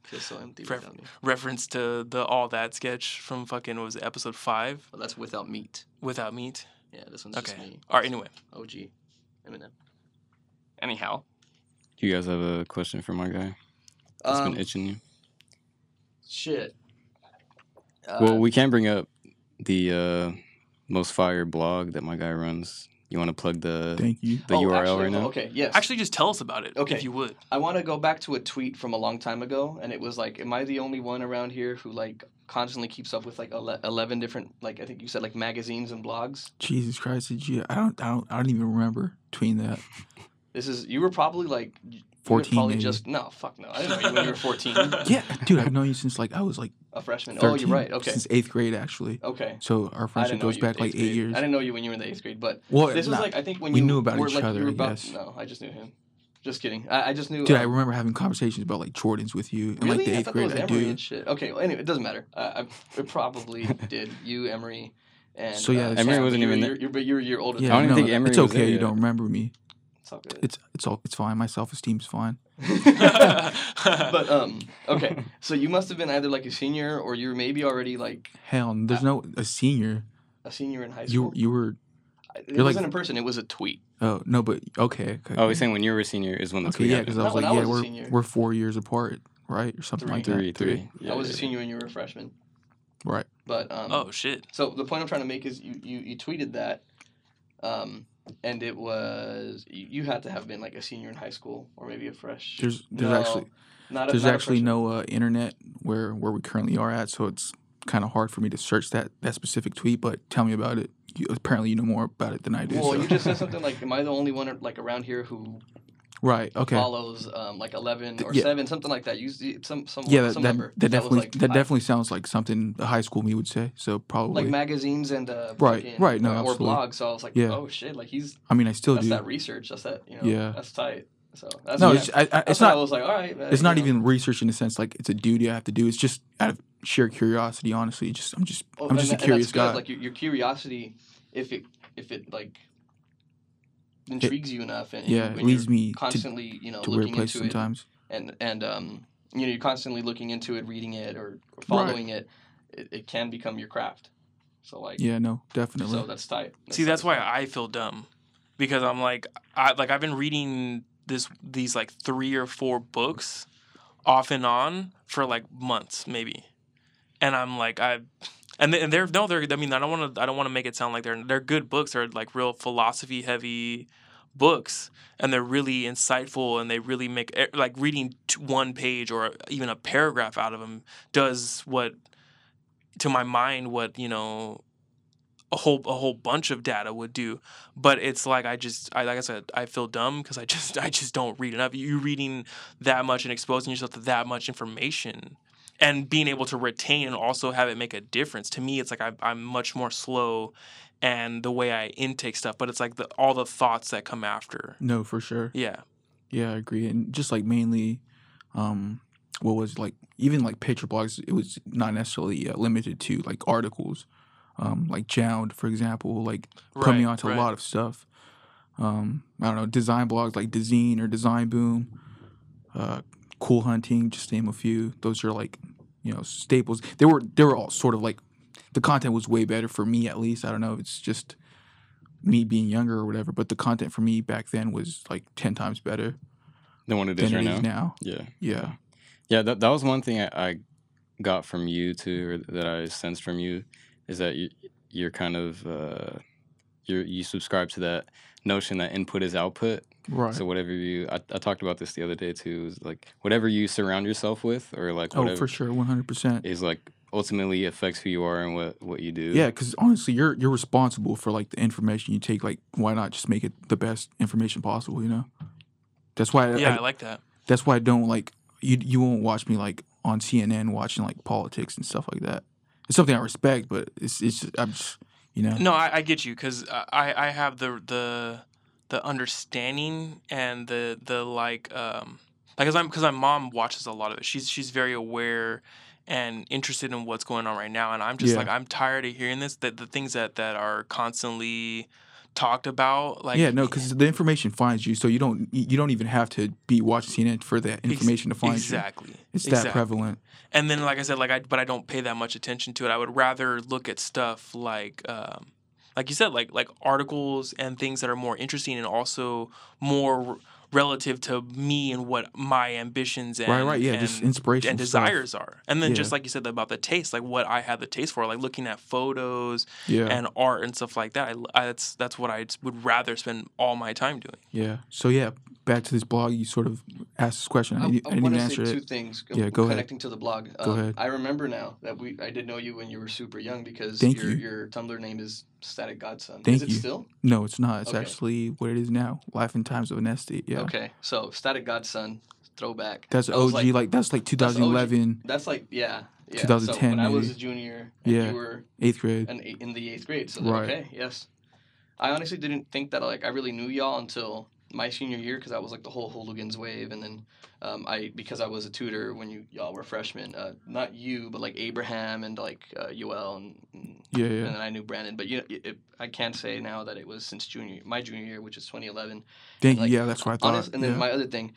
Speaker 1: Feels so empty
Speaker 3: Fair-
Speaker 1: without me.
Speaker 3: reference to the all that sketch from fucking what was it, episode five
Speaker 1: But that's without meat.
Speaker 3: without meat.
Speaker 1: Yeah, this one's
Speaker 3: Okay.
Speaker 1: just me.
Speaker 3: All right. Anyway,
Speaker 1: OG. Eminem. Anyhow.
Speaker 2: Do you guys have a question for my guy? That's
Speaker 1: Um,
Speaker 2: been itching you.
Speaker 1: shit. Uh,
Speaker 2: well, we can bring up the uh, most fire blog that my guy runs. You You want to plug the
Speaker 4: Thank you.
Speaker 2: the
Speaker 1: Oh,
Speaker 2: URL
Speaker 1: actually,
Speaker 2: right now?
Speaker 1: Okay, yes.
Speaker 3: Actually, just tell us about it,
Speaker 1: Okay.
Speaker 3: if you would.
Speaker 1: I want to go back to a tweet from a long time ago, and it was like, "Am I the only one around here who like constantly keeps up with like ele- eleven different like I think you said like magazines and blogs?"
Speaker 4: Jesus Christ, did you? I don't, I don't, I don't even remember between that. [LAUGHS]
Speaker 1: This is you were probably like
Speaker 4: 14
Speaker 1: Probably
Speaker 4: maybe.
Speaker 1: just no, fuck no. I didn't know you when you were fourteen. [LAUGHS]
Speaker 4: Yeah, dude, I've known you since like I was like
Speaker 1: a freshman.
Speaker 4: 13.
Speaker 1: Oh, you're right. Okay,
Speaker 4: Since eighth grade, actually.
Speaker 1: okay.
Speaker 4: So our
Speaker 1: I
Speaker 4: friendship goes back like eight
Speaker 1: grade.
Speaker 4: years.
Speaker 1: I didn't know you when you were in the eighth grade, but
Speaker 4: Well,
Speaker 1: this was like I think when
Speaker 4: we
Speaker 1: you
Speaker 4: knew about
Speaker 1: were,
Speaker 4: each
Speaker 1: like,
Speaker 4: other,
Speaker 1: You
Speaker 4: I
Speaker 1: about,
Speaker 4: guess.
Speaker 1: No, I just knew him. Just kidding. I, I just knew.
Speaker 4: dude,
Speaker 1: um,
Speaker 4: I remember having conversations about like Jordans with you in
Speaker 1: Really?
Speaker 4: like the eighth
Speaker 1: thought
Speaker 4: grade.
Speaker 1: that
Speaker 4: I
Speaker 1: was Emery
Speaker 4: do.
Speaker 1: and shit. Okay. Well, anyway, it doesn't matter. Uh, I, [LAUGHS] probably [LAUGHS] did. You, Emery, and
Speaker 4: So, yeah,
Speaker 1: uh,
Speaker 4: Emery
Speaker 2: wasn't even there.
Speaker 1: but you're a year older.
Speaker 4: Yeah,
Speaker 2: I don't
Speaker 1: than
Speaker 2: even
Speaker 4: no,
Speaker 2: think Emery
Speaker 4: it's
Speaker 2: was
Speaker 4: okay.
Speaker 2: there
Speaker 4: You
Speaker 2: yet.
Speaker 4: don't remember me.
Speaker 1: It's all good.
Speaker 4: It's it's all it's fine. My self esteem's fine. [LAUGHS] [LAUGHS]
Speaker 1: but um, okay. So you must have been either like a senior or you were maybe already like
Speaker 4: Hell, there's no a senior.
Speaker 1: a senior in high school.
Speaker 4: you were
Speaker 1: it
Speaker 4: you're like-
Speaker 1: wasn't in person. It was a tweet.
Speaker 4: oh no, but okay. okay.
Speaker 2: Oh, he's saying when you were a senior is when the
Speaker 4: okay,
Speaker 2: tweet
Speaker 4: yeah, because I was
Speaker 1: Not
Speaker 4: like,
Speaker 1: I
Speaker 4: yeah,
Speaker 1: was
Speaker 4: we're
Speaker 1: senior.
Speaker 4: we're four years apart, right, or something like
Speaker 2: three,
Speaker 4: that.
Speaker 2: three. Yeah,
Speaker 1: I was a
Speaker 2: yeah.
Speaker 1: senior when you were a freshman.
Speaker 4: Right.
Speaker 1: But um,
Speaker 3: oh shit.
Speaker 1: So the point I'm trying to make is you you, you tweeted that, um, and it was you, you had to have been like a senior in high school or maybe a fresh.
Speaker 4: There's there's
Speaker 1: No,
Speaker 4: actually
Speaker 1: not a,
Speaker 4: there's actually no uh, internet where where we currently are at, so it's kind of hard for me to search that that specific tweet. But tell me about it. You, apparently, you know more about it than I do.
Speaker 1: Well,
Speaker 4: so-
Speaker 1: you just said [LAUGHS] something like, "Am I the only one like around here who
Speaker 4: right. Okay.
Speaker 1: follows um, like eleven or
Speaker 4: Yeah.
Speaker 1: seven, something like that?" You see- some some
Speaker 4: Yeah, that
Speaker 1: some
Speaker 4: that,
Speaker 1: number
Speaker 4: that definitely
Speaker 1: like,
Speaker 4: that
Speaker 1: I-
Speaker 4: definitely sounds like something a high school me would say. So probably.
Speaker 1: like magazines and uh,
Speaker 4: Right, right, no,
Speaker 1: or, or blogs. So I was like,
Speaker 4: Yeah.
Speaker 1: "Oh shit!" Like he's
Speaker 4: I mean, I still
Speaker 1: that's
Speaker 4: do.
Speaker 1: that research. That's that you know.
Speaker 4: Yeah.
Speaker 1: That's tight. So that's
Speaker 4: no, it's, I, I,
Speaker 1: that's
Speaker 4: it's
Speaker 1: what I
Speaker 4: not.
Speaker 1: was like, all right. uh,
Speaker 4: It's not
Speaker 1: know.
Speaker 4: even research in the sense like it's a duty I have to do. It's just out of sheer curiosity. Honestly, just I'm just
Speaker 1: Well,
Speaker 4: I'm just a
Speaker 1: that-
Speaker 4: curious guy.
Speaker 1: Like your, your curiosity, if it if it like intrigues you enough, and
Speaker 4: yeah,
Speaker 1: and
Speaker 4: it leads
Speaker 1: you're
Speaker 4: me to,
Speaker 1: constantly, you know,
Speaker 4: to weird
Speaker 1: looking
Speaker 4: places
Speaker 1: into it,
Speaker 4: sometimes.
Speaker 1: and and um, you know, you're constantly looking into it, reading it, or, or following it, it. It can become your craft. So like,
Speaker 4: Yeah, no, definitely.
Speaker 1: so that's tight.
Speaker 3: See, that's why
Speaker 1: tight.
Speaker 3: I feel dumb, because I'm like, I like I've been reading this these like three or four books, off and on for like months maybe, and I'm like I, and and they're no they're I mean I don't want to I don't want to make it sound like they're they're good books. They're like real philosophy heavy books. And they're really insightful and they really make like reading one page or even a paragraph out of them does what to my mind what you know a whole a whole bunch of data would do. But it's like i just I, like i said i feel dumb because i [LAUGHS] just i just don't read enough. You reading that much and exposing yourself to that much information and being able to retain and also have it make a difference to me it's like I, i'm much more slow and the way i intake stuff but it's like the, all the thoughts that come after
Speaker 4: no, for sure.
Speaker 3: yeah
Speaker 4: Yeah, I agree. And just like mainly, um, what was like even like picture blogs. It was not necessarily uh, limited to like articles. Um, like Jound, for example, like put me onto
Speaker 3: right.
Speaker 4: a lot of stuff. Um, I don't know, design blogs like Design or Design Boom, uh, Cool Hunting, just name a few. Those are like, you know, staples. They were they were all sort of like the content was way better for me at least. I don't know, if it's just me being younger or whatever, but the content for me back then was like ten times better
Speaker 2: The one it is
Speaker 4: than
Speaker 2: right
Speaker 4: it is
Speaker 2: now.
Speaker 4: now.
Speaker 2: Yeah.
Speaker 4: Yeah.
Speaker 2: Yeah, that, that was one thing I, I got from you too, or that I sensed from you, is that you, you're kind of uh, you you subscribe to that notion that input is output.
Speaker 4: Right.
Speaker 2: So whatever you, I, I talked about this the other day too, is like whatever you surround yourself with, or like
Speaker 4: oh, for sure, one hundred percent.
Speaker 2: is like ultimately affects who you are and what what you do.
Speaker 4: Yeah, because honestly, you're you're responsible for like the information you take. Like, why not just make it the best information possible? You know. That's why. I,
Speaker 3: yeah
Speaker 4: I-
Speaker 3: i like that
Speaker 4: that's why I don't like you. You won't watch me like on CNN watching like politics and stuff like that. It's something I respect, but it's it's just, I'm just you know.
Speaker 3: No, I, I get you because I, I have the the the understanding and the the like um like because I'm because my mom watches a lot of it. She's she's very aware and interested in what's going on right now, and I'm just
Speaker 4: Yeah.
Speaker 3: like I'm tired of hearing this. That the things that that are constantly talked about, like
Speaker 4: yeah, no, because the information finds you, so you don't you don't even have to be watching CNN for that
Speaker 3: ex-
Speaker 4: information to find you.
Speaker 3: exactly.
Speaker 4: It's that
Speaker 3: exactly.
Speaker 4: prevalent.
Speaker 3: And then, like I said, like I, but I don't pay that much attention to it. I would rather look at stuff like, um, like you said, like like articles and things that are more interesting and also more relative to me and what my ambitions and
Speaker 4: right, right, yeah, just inspiration
Speaker 3: and
Speaker 4: stuff.
Speaker 3: desires are. And then
Speaker 4: Yeah.
Speaker 3: just like you said about the taste, like what I have the taste for, like looking at photos
Speaker 4: Yeah,
Speaker 3: and art and stuff like that. I, I- that's that's what I would rather spend all my time doing.
Speaker 4: yeah. So yeah, back to this blog. You sort of asked this question. I,
Speaker 1: I,
Speaker 4: didn't- I
Speaker 1: I
Speaker 4: didn't
Speaker 1: want
Speaker 4: even
Speaker 1: to say
Speaker 4: answer
Speaker 1: two
Speaker 4: it.
Speaker 1: things.
Speaker 4: Yeah, go ahead.
Speaker 1: Connecting to the blog.
Speaker 4: Go
Speaker 1: Um,
Speaker 4: ahead.
Speaker 1: I remember now that we I did know you when you were super young because
Speaker 4: Thank
Speaker 1: your
Speaker 4: you.
Speaker 1: your Tumblr name is Static Godson.
Speaker 4: Thank
Speaker 1: is it
Speaker 4: you.
Speaker 1: still?
Speaker 4: No, it's not. It's
Speaker 1: Okay.
Speaker 4: actually what it is now. Life and Times of an Estate. Yeah.
Speaker 1: Okay, so Static Godson throwback.
Speaker 4: That's
Speaker 1: That
Speaker 4: OG. Like, that's like 2011,
Speaker 1: That's like yeah. yeah.
Speaker 4: 2010
Speaker 1: So when I was a junior, and
Speaker 4: Yeah.
Speaker 1: you were
Speaker 4: eighth grade.
Speaker 1: and in the eighth grade. So
Speaker 4: Right.
Speaker 1: okay, yes. I honestly didn't think that like I really knew y'all until my senior year because I was like the whole hooligans wave, and then um, I because I was a tutor when you y'all were freshmen. Uh, not you, but like Abraham and like uh, Yoel and, and
Speaker 4: Yeah,
Speaker 1: and then I knew Brandon. But you know, it, it, I can't say now that it was since junior my junior year, which is 2011.
Speaker 4: Thank
Speaker 1: like,
Speaker 4: you. Yeah, that's what I thought.
Speaker 1: Honest, and then
Speaker 4: yeah.
Speaker 1: my other thing.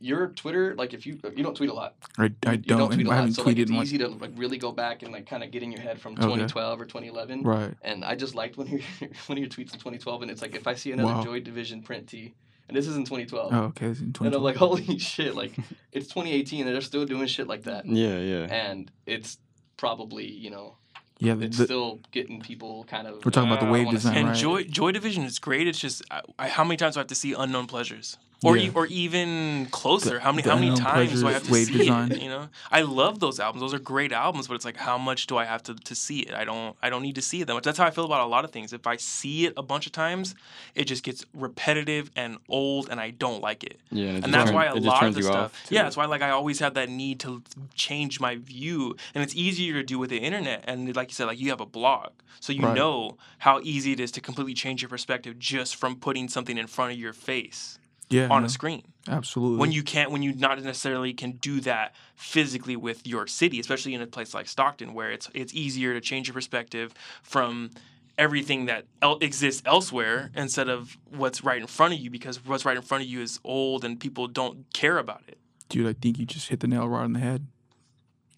Speaker 1: Your Twitter, like if you you don't tweet a lot,
Speaker 4: I, I
Speaker 1: you
Speaker 4: don't.
Speaker 1: tweet
Speaker 4: and
Speaker 1: a
Speaker 4: I
Speaker 1: lot,
Speaker 4: haven't
Speaker 1: so like
Speaker 4: tweeted
Speaker 1: it's
Speaker 4: in like.
Speaker 1: easy to like really go back and like kind of get in your head from
Speaker 4: Okay.
Speaker 1: 2012 or 2011
Speaker 4: Right.
Speaker 1: and I just liked one of your [LAUGHS] one of your tweets in 2012, and it's like if I see another
Speaker 4: Wow.
Speaker 1: Joy Division print tee, and this is in 2012,
Speaker 4: Oh, okay. It's in 2012.
Speaker 1: and I'm like, holy [LAUGHS] shit, like it's 2018, and they're still doing shit like that,
Speaker 2: Yeah, yeah.
Speaker 1: and it's probably you know
Speaker 4: yeah, the,
Speaker 1: it's
Speaker 4: the-
Speaker 1: still getting people kind of.
Speaker 4: We're talking about the
Speaker 1: "Ah,
Speaker 4: wave
Speaker 1: wanna
Speaker 4: design,
Speaker 1: it."
Speaker 3: And
Speaker 4: right.
Speaker 3: Joy Joy Division is great. It's just I, I, how many times do I have to see Unknown Pleasures? Or,
Speaker 4: Yeah.
Speaker 3: e- or even closer,
Speaker 4: The-
Speaker 3: how many how many times do I have to see
Speaker 4: Design.
Speaker 3: it? You know, I love those albums; those are great albums. But it's like, how much do I have to, to see it? I don't I don't need to see it that much. That's how I feel about a lot of things. If I see it a bunch of times, it just gets repetitive and old, and I don't like it.
Speaker 2: yeah, and,
Speaker 3: and that's
Speaker 2: turn-
Speaker 3: why a lot of the stuff yeah that's why like i always have that need to change my view and it's easier to do with the internet and like you said like you have a blog so you
Speaker 4: Right.
Speaker 3: know how easy it is to completely change your perspective just from putting something in front of your face
Speaker 4: yeah,
Speaker 3: on
Speaker 4: no,
Speaker 3: a screen
Speaker 4: absolutely.
Speaker 3: when you can't when you not necessarily can do that physically with your city especially in a place like stockton where it's it's easier to change your perspective from everything that el- exists elsewhere instead of what's right in front of you because what's right in front of you is old and people don't care about it
Speaker 4: dude, I think you just hit the nail right on the head.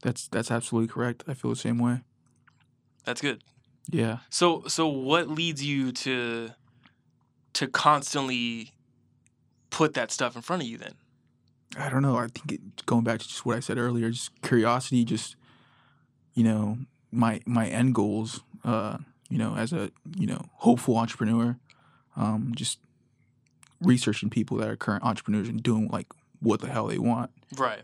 Speaker 4: That's that's absolutely correct. I feel the same way.
Speaker 3: that's good
Speaker 4: Yeah.
Speaker 3: so so what leads you to to constantly put that stuff in front of you then
Speaker 4: I don't know. I think it, going back to just what I said earlier, just curiosity, just you know, my my end goals. Uh, you know, as a you know hopeful entrepreneur, um, just researching people that are current entrepreneurs and doing like what the hell they want.
Speaker 3: right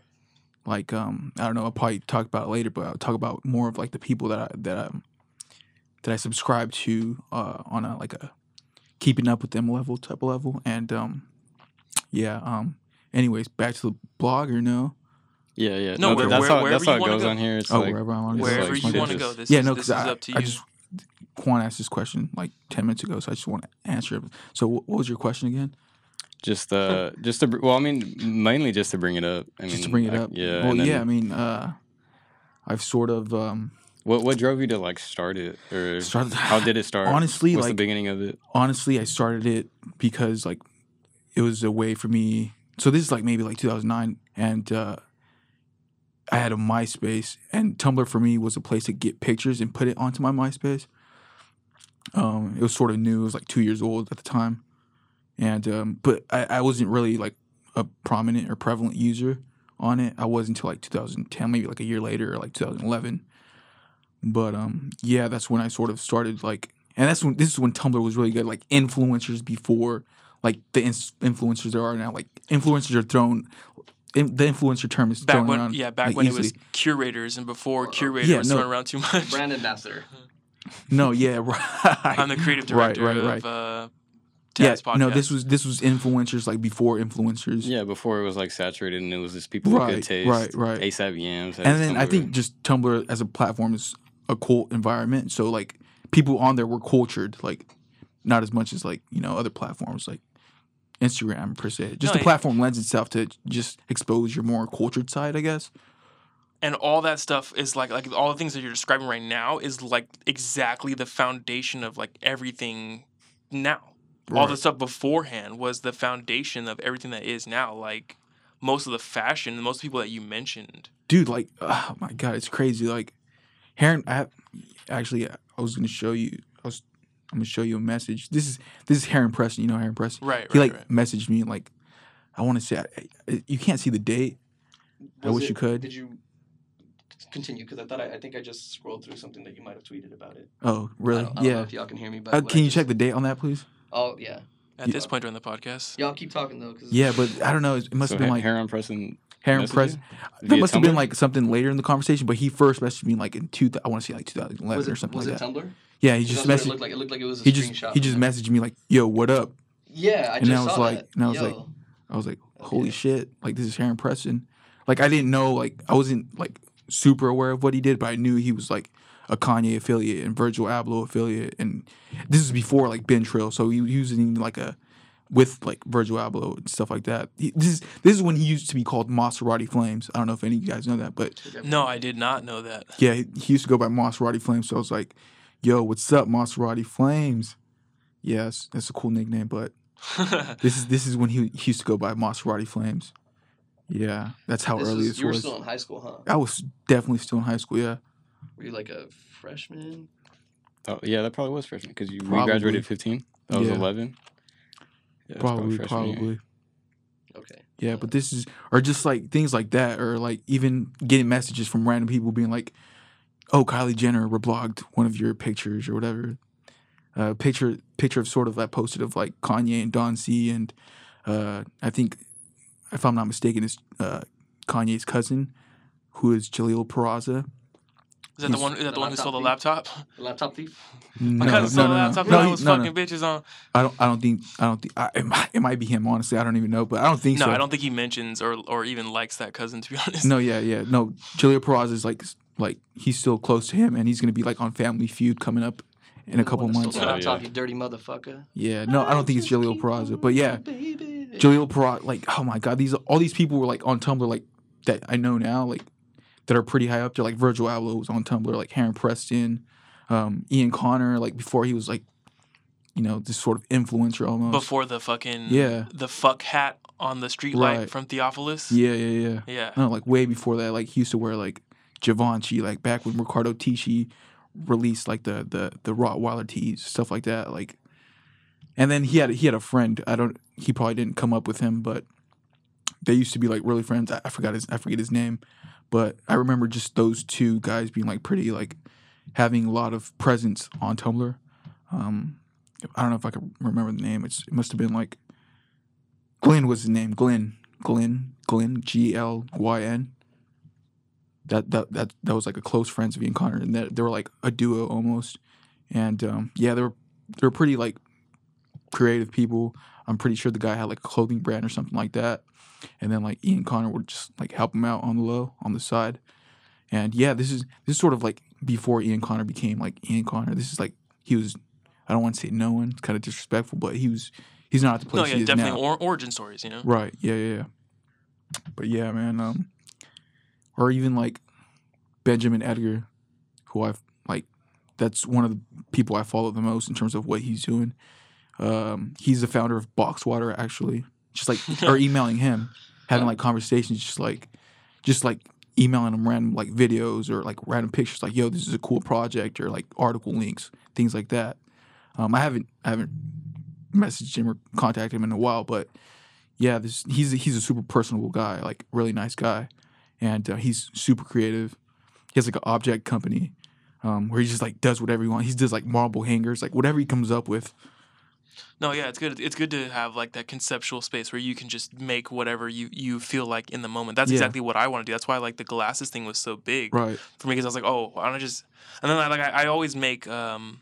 Speaker 4: Like, um, I don't know. I'll probably talk about it later, but I'll talk about more of like the people that I that I that I subscribe to uh, on a like a keeping up with them level type of level, and um, yeah. Um, anyways, back to the blog or no?
Speaker 2: Yeah, yeah.
Speaker 3: No, where-
Speaker 2: that's
Speaker 3: where-
Speaker 2: how that's how it goes
Speaker 3: go.
Speaker 2: on here. It's
Speaker 4: oh,
Speaker 2: like
Speaker 4: wherever I want to go.
Speaker 3: wherever
Speaker 2: like
Speaker 3: you want to go this
Speaker 4: yeah,
Speaker 3: is,
Speaker 4: no,
Speaker 3: this
Speaker 4: because
Speaker 3: is
Speaker 4: I,
Speaker 3: up to
Speaker 4: I
Speaker 3: you
Speaker 4: just Quan asked this question like ten minutes ago, so I just want to answer it. So, what was your question again?
Speaker 2: just uh just to well, I mean mainly just to bring it up. I mean,
Speaker 4: just to bring it
Speaker 2: I-
Speaker 4: up.
Speaker 2: Yeah.
Speaker 4: Well,
Speaker 2: then
Speaker 4: yeah. I mean, uh, I've sort of um,
Speaker 2: What what drove you to like start it or
Speaker 4: started.
Speaker 2: how did it [LAUGHS] start?
Speaker 4: Honestly,
Speaker 2: What's the beginning of it?
Speaker 4: honestly, I started it because like it was a way for me. So this is like maybe like 2009, and uh, I had a MySpace, and Tumblr for me was a place to get pictures and put it onto my MySpace. Um, it was sort of new. It was like two years old at the time, and um, but I, I wasn't really like a prominent or prevalent user on it. I was until like 2010, maybe like a year later, or like 2011. But um, yeah, that's when I sort of started like, and that's when this is when Tumblr was really good. Like influencers before, like the ins- influencers there are now. Like influencers are thrown. In, the influencer term is
Speaker 3: back
Speaker 4: thrown
Speaker 3: when
Speaker 4: around.
Speaker 3: yeah back
Speaker 4: like,
Speaker 3: when
Speaker 4: easily.
Speaker 3: it was curators and before
Speaker 1: Uh,
Speaker 3: curator
Speaker 4: yeah, no.
Speaker 3: thrown around too much
Speaker 1: Brand ambassador.
Speaker 4: No, yeah, [LAUGHS] right.
Speaker 3: i'm the creative director
Speaker 4: right, right.
Speaker 3: of uh
Speaker 4: yeah,
Speaker 3: Tabs podcast.
Speaker 4: no, this was this was influencers like before influencers.
Speaker 2: Yeah, before it was like saturated and it was just people with
Speaker 4: Right,
Speaker 2: good taste.
Speaker 4: right, right.
Speaker 2: ASAP Yams.
Speaker 4: and then I think just Tumblr as a platform is a cult environment. So like people on there were cultured, like not as much as like you know other platforms like Instagram per se. Just
Speaker 3: No,
Speaker 4: the
Speaker 3: it-
Speaker 4: platform lends itself to just expose your more cultured side, I guess.
Speaker 3: and all that stuff is like like all the things that you're describing right now is like exactly the foundation of like everything now all the stuff beforehand was the foundation of everything that is now like most of the fashion most people that you mentioned
Speaker 4: Dude, like, oh my god, it's crazy. Like, Heron, I have, actually, I was gonna show you. I was, I'm gonna show you a message. This is this is Heron Preston. You know Heron Preston.
Speaker 3: right right
Speaker 4: he like
Speaker 3: right.
Speaker 4: messaged me like I want to say I, I- you can't see the date. I wish
Speaker 1: it-
Speaker 4: you could.
Speaker 1: Did you continue? Because I thought I, I think I just scrolled through something that you might have tweeted about it.
Speaker 4: Oh,
Speaker 1: I
Speaker 4: really?
Speaker 1: don't, I don't know
Speaker 4: Yeah.
Speaker 1: if y'all can hear me, but
Speaker 4: Uh,
Speaker 1: what I
Speaker 4: can you
Speaker 1: just-
Speaker 4: check the date on that, please?
Speaker 1: Oh yeah.
Speaker 3: At
Speaker 4: Yeah.
Speaker 3: this point during the podcast.
Speaker 1: Y'all keep talking though. Cause
Speaker 4: Yeah, but I don't know. It must
Speaker 2: so
Speaker 4: have been like
Speaker 2: Heron Preston.
Speaker 4: Heron
Speaker 2: messaged
Speaker 4: Press. That
Speaker 2: Via
Speaker 4: must have been like something later in the conversation, but he first messaged me like in two. I want to say like 2011
Speaker 1: was
Speaker 4: or
Speaker 1: it
Speaker 4: something
Speaker 1: was
Speaker 4: like
Speaker 1: it
Speaker 4: that.
Speaker 1: Tumblr?
Speaker 4: Yeah, he
Speaker 1: 'Cause
Speaker 4: just
Speaker 1: that's what it
Speaker 4: messaged.
Speaker 1: looked like. It looked like it was a
Speaker 4: He just he just
Speaker 1: from that.
Speaker 4: messaged me like, "Yo, what up?"
Speaker 1: Yeah, I
Speaker 4: and
Speaker 1: just
Speaker 4: I was
Speaker 1: saw
Speaker 4: like-
Speaker 1: that.
Speaker 4: and I was like, I was like, "Holy
Speaker 1: Okay.
Speaker 4: shit!" Like this is Heron Preston. Like I didn't know. Like I wasn't like super aware of what he did, but I knew he was like a Kanye affiliate and Virgil Abloh affiliate, and this is before like Been Trill, so he, he was in like a with like Virgil Abloh and stuff like that. He, this is this is when he used to be called Maserati Flames. I don't know if any of you guys know that, but
Speaker 3: No, I did not know that.
Speaker 4: yeah, he, he used to go by Maserati Flames. So I was like, "Yo, what's up, Maserati Flames?" Yes, that's a cool nickname, but [LAUGHS] this is this is when he, he used to go by Maserati Flames. Yeah, that's how
Speaker 1: This
Speaker 4: early
Speaker 1: is-
Speaker 4: this
Speaker 1: you were
Speaker 4: was.
Speaker 1: still in high school, huh?
Speaker 4: I was definitely still in high school. Yeah,
Speaker 1: Were you like a freshman?
Speaker 2: Oh, yeah, that probably was freshman because you we
Speaker 4: Probably.
Speaker 2: graduated 15. That was
Speaker 4: Yeah.
Speaker 2: 11. Yeah,
Speaker 4: probably, probably.
Speaker 1: Okay.
Speaker 4: Yeah, but this is or just like things like that, or like even getting messages from random people being like, "Oh, Kylie Jenner reblogged one of your pictures or whatever." Uh, picture picture of sort of that posted of like Kanye and Don C and uh, I think if I'm not mistaken, is uh, Kanye's cousin, who is Jaleel Peraza.
Speaker 3: Is that the one? Is that
Speaker 1: The
Speaker 3: the one who stole the
Speaker 1: laptop
Speaker 3: laptop?
Speaker 1: The laptop thief?
Speaker 4: No,
Speaker 3: My cousin
Speaker 4: no,
Speaker 3: stole
Speaker 4: no,
Speaker 3: the laptop.
Speaker 4: no,
Speaker 3: and I
Speaker 4: he-
Speaker 3: was
Speaker 4: no, no.
Speaker 3: fucking bitches on.
Speaker 4: I don't. I don't think. I don't think. I, it, might, it might be him. Honestly, I don't even know. But I don't think
Speaker 3: No,
Speaker 4: so.
Speaker 3: I don't think he mentions or or even likes that cousin. To be [LAUGHS] honest.
Speaker 4: No, yeah, yeah. No, Jaleel Peraza is like like he's still close to him, and he's gonna be like on Family Feud coming up in a couple
Speaker 1: Wanna steal
Speaker 4: months.
Speaker 1: the
Speaker 2: Oh,
Speaker 1: laptop,
Speaker 2: yeah.
Speaker 1: you dirty motherfucker.
Speaker 4: Yeah, no, I don't think it's Jaleel Peraza, but yeah,
Speaker 1: Baby.
Speaker 4: Jaleel Peraza. Like, oh my god, these all these people were like on Tumblr, like that I know now, like that are pretty high up there. Like Virgil Abloh was on Tumblr, like Heron Preston, um, Ian Connor, like before he was like, you know, this sort of influencer almost.
Speaker 3: Before the fucking
Speaker 4: Yeah.
Speaker 3: the fuck hat on the street light
Speaker 4: Right.
Speaker 3: from Theophilus.
Speaker 4: Yeah, yeah, yeah.
Speaker 3: Yeah.
Speaker 4: No, like way before that, like he used to wear like Givenchy, like back when Riccardo Tisci released like the the the Rottweiler tees, stuff like that. Like, and then he had he had a friend. I don't. He probably didn't come up with him, but they used to be like really friends. I, I forgot his I forget his name, but I remember just those two guys being like pretty like having a lot of presence on Tumblr. Um, I don't know if I can remember the name. It's it must have been like Glenn was his name. Glenn. Glenn. Glenn. G L Y N. That that that that was like a close friends of Ian Connor, and they, they were like a duo almost. And um, yeah, they were they were pretty like creative people. I'm pretty sure the guy had like a clothing brand or something like that. And then like Ian Connor would just like help him out on the low on the side. And yeah, this is this is sort of like before Ian Connor became like Ian Connor. This is like he was I don't want to say no one, it's kind of disrespectful, but he was he's not at the
Speaker 3: No,
Speaker 4: place
Speaker 3: yeah,
Speaker 4: he is
Speaker 3: definitely
Speaker 4: now.
Speaker 3: or, origin stories. You know.
Speaker 4: Right. Yeah, yeah, yeah. But yeah, man. Um, or even like Benjamin Edgar, who I've like, that's one of the people I follow the most in terms of what he's doing. Um, he's the founder of Boxwater, actually. Just like [LAUGHS] or emailing him, having like conversations, just like, just like emailing him random like videos or like random pictures, like yo, this is a cool project, or like article links, things like that. Um, I haven't I haven't messaged him or contacted him in a while, but yeah, this he's he's a super personable guy, like really nice guy, and uh, he's super creative. He has like an object company um, where he just like does whatever he wants. He does like marble hangers, like whatever he comes up with.
Speaker 3: No, yeah, it's good. It's good to have like that conceptual space where you can just make whatever you you feel like in the moment. That's
Speaker 4: Yeah.
Speaker 3: exactly what I want to do. That's why like the glasses thing was so big
Speaker 4: Right.
Speaker 3: for me because I was like, oh, why don't I just? And then I like I, I always make um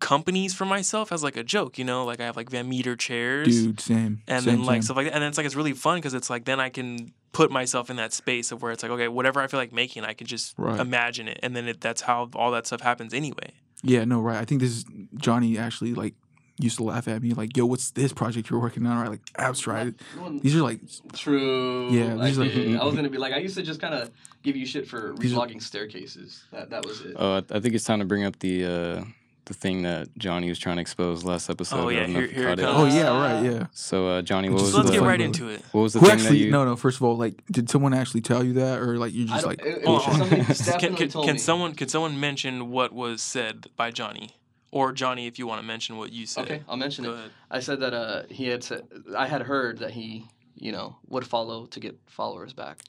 Speaker 3: companies for myself as like a joke, you know, like I have like Van Meter chairs.
Speaker 4: Dude, same.
Speaker 3: and
Speaker 4: same,
Speaker 3: then like
Speaker 4: same.
Speaker 3: stuff like that. And then it's like it's really fun because it's like then I can put myself in that space of where it's like okay, whatever I feel like making, I can just
Speaker 4: Right.
Speaker 3: imagine it, and then it, that's how all that stuff happens anyway.
Speaker 4: Yeah, no, right. I think this is Johnny actually like used to laugh at me like, "Yo, what's this project you're working on?" Right, like abstract. These are like
Speaker 1: True.
Speaker 4: Yeah,
Speaker 1: I,
Speaker 4: these are-
Speaker 1: did. I was gonna be like, I used to just kind of give you shit for
Speaker 4: These are-
Speaker 1: reblogging staircases. That that was it.
Speaker 2: Oh, I I think it's time to bring up the uh, the thing that Johnny was trying to expose last episode.
Speaker 3: Oh, yeah, here- here it
Speaker 2: caught
Speaker 4: oh yeah, right, yeah.
Speaker 2: So uh, Johnny, what
Speaker 4: Just
Speaker 2: was
Speaker 3: So let's
Speaker 2: the
Speaker 3: get right into it.
Speaker 2: what was the
Speaker 4: Who
Speaker 2: thing that you?
Speaker 4: No, no. First of all, like, did someone actually tell you that, or like you're just like,
Speaker 1: it- it
Speaker 3: Hold
Speaker 1: was
Speaker 3: on, hold on.
Speaker 1: something [LAUGHS] Steph
Speaker 3: Can, can,
Speaker 1: told
Speaker 3: can
Speaker 1: me.
Speaker 3: someone can someone mention what was said by Johnny, or Johnny, if you want to mention what you said.
Speaker 1: Okay, I'll mention
Speaker 3: Go
Speaker 1: it.
Speaker 3: ahead.
Speaker 1: I said that uh, he had said I had heard that he, you know, would follow to get followers back.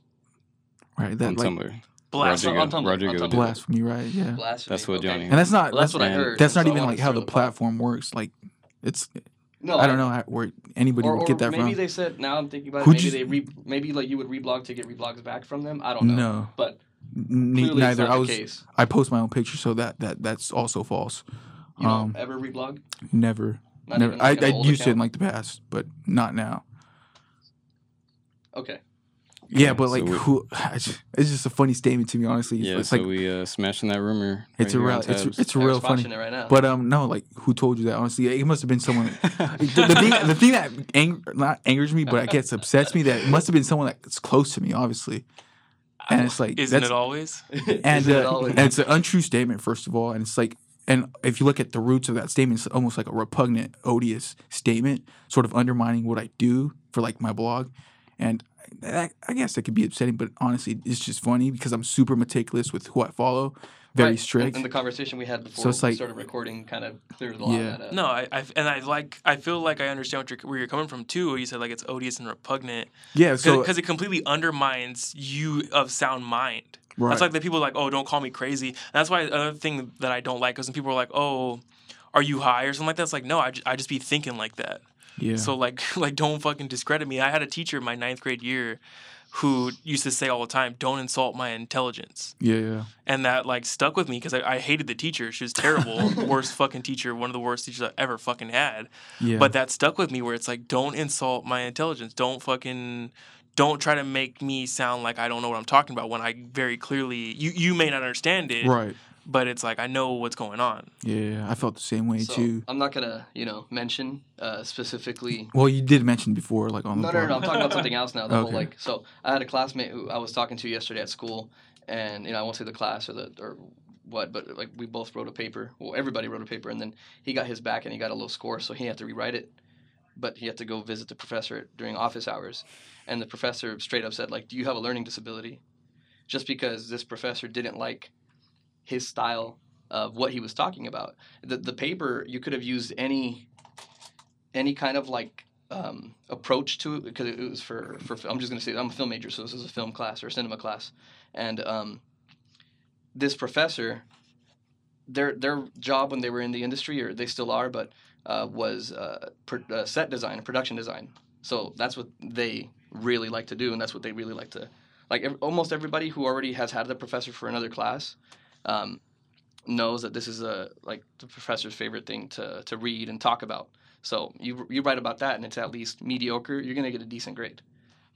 Speaker 4: Right. That
Speaker 2: on
Speaker 4: like
Speaker 2: Tumblr.
Speaker 3: Blast.
Speaker 2: Rodrigo,
Speaker 1: on Tumblr,
Speaker 2: Rodrigo
Speaker 1: on Tumblr.
Speaker 4: blasphemy, right? Yeah.
Speaker 1: Blasphemy.
Speaker 2: That's what
Speaker 1: okay.
Speaker 2: Johnny-
Speaker 4: And that's not
Speaker 1: Well, that's
Speaker 4: that's,
Speaker 1: what I heard.
Speaker 4: that's not
Speaker 1: so
Speaker 4: even like how the
Speaker 1: the
Speaker 4: platform works. Like it's
Speaker 1: No,
Speaker 4: I don't know how, where anybody
Speaker 1: Or,
Speaker 4: would get that
Speaker 1: maybe
Speaker 4: from.
Speaker 1: Maybe they said now I'm thinking about it.
Speaker 4: Who'd
Speaker 1: Maybe
Speaker 4: you-
Speaker 1: they re, maybe like you would reblog to get reblogs back from them. I don't know.
Speaker 4: No.
Speaker 1: but
Speaker 4: N- neither. I was
Speaker 1: case.
Speaker 4: I post my own picture, so that that that's also false.
Speaker 1: You
Speaker 4: um,
Speaker 1: don't ever reblog.
Speaker 4: Never.
Speaker 1: Not
Speaker 4: never.
Speaker 1: even,
Speaker 4: I,
Speaker 1: like, an
Speaker 4: I
Speaker 1: old
Speaker 4: used to in like the past, but not now.
Speaker 1: Okay.
Speaker 4: Yeah,
Speaker 2: Yeah,
Speaker 4: but
Speaker 2: so
Speaker 4: like,
Speaker 2: we-
Speaker 4: who? It's just a funny statement to me, honestly.
Speaker 2: Yeah,
Speaker 4: it's
Speaker 2: so
Speaker 4: like
Speaker 2: we uh, smashing that rumor.
Speaker 4: it's a
Speaker 2: right here
Speaker 4: real,
Speaker 2: on
Speaker 4: it's
Speaker 2: tabs.
Speaker 4: it's
Speaker 1: Eric's
Speaker 4: real funny.
Speaker 1: it right now.
Speaker 4: But um, no, like, who told you that? Honestly, it must have been someone. [LAUGHS] the, the thing, the thing that ang- not angers me, but I guess upsets me that it must have been someone that's close to me, obviously. And it's like
Speaker 3: Isn't it always? [LAUGHS]
Speaker 4: and,
Speaker 1: Isn't it
Speaker 4: uh,
Speaker 1: always?
Speaker 4: and it's an untrue statement, first of all, and it's like, and if you look at the roots of that statement, it's almost like a repugnant, odious statement, sort of undermining what I do for like my blog, and that, I guess that could be upsetting, but honestly, it's just funny because I'm super meticulous with who I follow, very
Speaker 1: Right,
Speaker 4: strict.
Speaker 1: And, the conversation we had before
Speaker 4: So it's
Speaker 1: we
Speaker 4: like-
Speaker 1: started recording kind of cleared a lot
Speaker 4: Yeah.
Speaker 1: of that up.
Speaker 3: No, I, I and I like I feel like I understand what you're, where you're coming from too. You said like it's odious and repugnant
Speaker 4: yeah, so
Speaker 3: because it completely undermines you of sound mind.
Speaker 4: Right,
Speaker 3: That's like the people like, oh, don't call me crazy. And that's why another thing that I don't like is when people are like, oh, are you high or something like that. It's like, no, I, I just be thinking like that.
Speaker 4: yeah,
Speaker 3: So like [LAUGHS] like don't fucking discredit me. I had a teacher in my ninth grade year who used to say all the time, "Don't insult my intelligence,"
Speaker 4: yeah, yeah,
Speaker 3: and that like stuck with me because I, I hated the teacher. She was terrible, [LAUGHS] worst fucking teacher, one of the worst teachers I ever fucking had.
Speaker 4: yeah.
Speaker 3: But that stuck with me where it's like, don't insult my intelligence. Don't fucking don't try to make me sound like I don't know what I'm talking about when I very clearly you you may not understand it,
Speaker 4: right,
Speaker 3: but it's like I know what's going on.
Speaker 4: yeah, I felt the same way
Speaker 1: So
Speaker 4: too.
Speaker 1: I'm not gonna, you know, mention uh, specifically.
Speaker 4: Well, you did mention before, like on the
Speaker 1: No, no, no, no. I'm talking about [LAUGHS] something else now. The whole
Speaker 4: Okay.
Speaker 1: like, so I had a classmate who I was talking to yesterday at school, and you know, I won't say the class or the or what, but like we both wrote a paper. Well, everybody wrote a paper, and then he got his back and he got a low score, so he had to rewrite it. But he had to go visit the professor during office hours, and the professor straight up said, like, "Do you have a learning disability?" Just because this professor didn't like his style of what he was talking about. The the paper you could have used any any kind of like um, approach to it because it was for for I'm just gonna say I'm a film major, so this is a film class or a cinema class, and um, this professor, their their job when they were in the industry or they still are, but uh, was uh, uh, set design, production design. So that's what they really like to do, and that's what they really like to like. Ev- almost everybody who already has had the professor for another class. Um, knows that this is a like the professor's favorite thing to, to read and talk about so you you write about that and it's at least mediocre, you're gonna get a decent grade.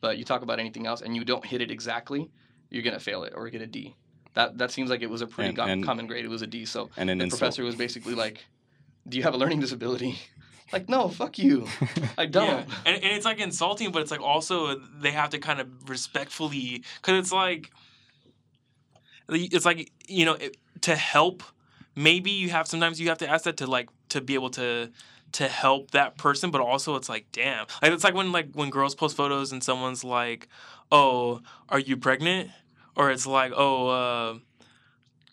Speaker 1: But you talk about anything else and you don't hit it exactly, you're gonna fail it or get a D. That that seems like it was a pretty
Speaker 2: And-
Speaker 1: go-
Speaker 2: and-
Speaker 1: common grade. It was a D. So
Speaker 2: and an
Speaker 1: the
Speaker 2: insult.
Speaker 1: professor was basically like, "Do you have a learning disability?" Like, no, fuck you, [LAUGHS] I don't.
Speaker 3: Yeah. And, and it's like insulting, but it's like also they have to kind of respectfully, because it's like, it's like, you know, it, to help, maybe you have, sometimes you have to ask that to like, to be able to, to help that person, but also it's like, damn. Like, it's like when, like, when girls post photos and someone's like, oh, are you pregnant? Or it's like, oh, uh,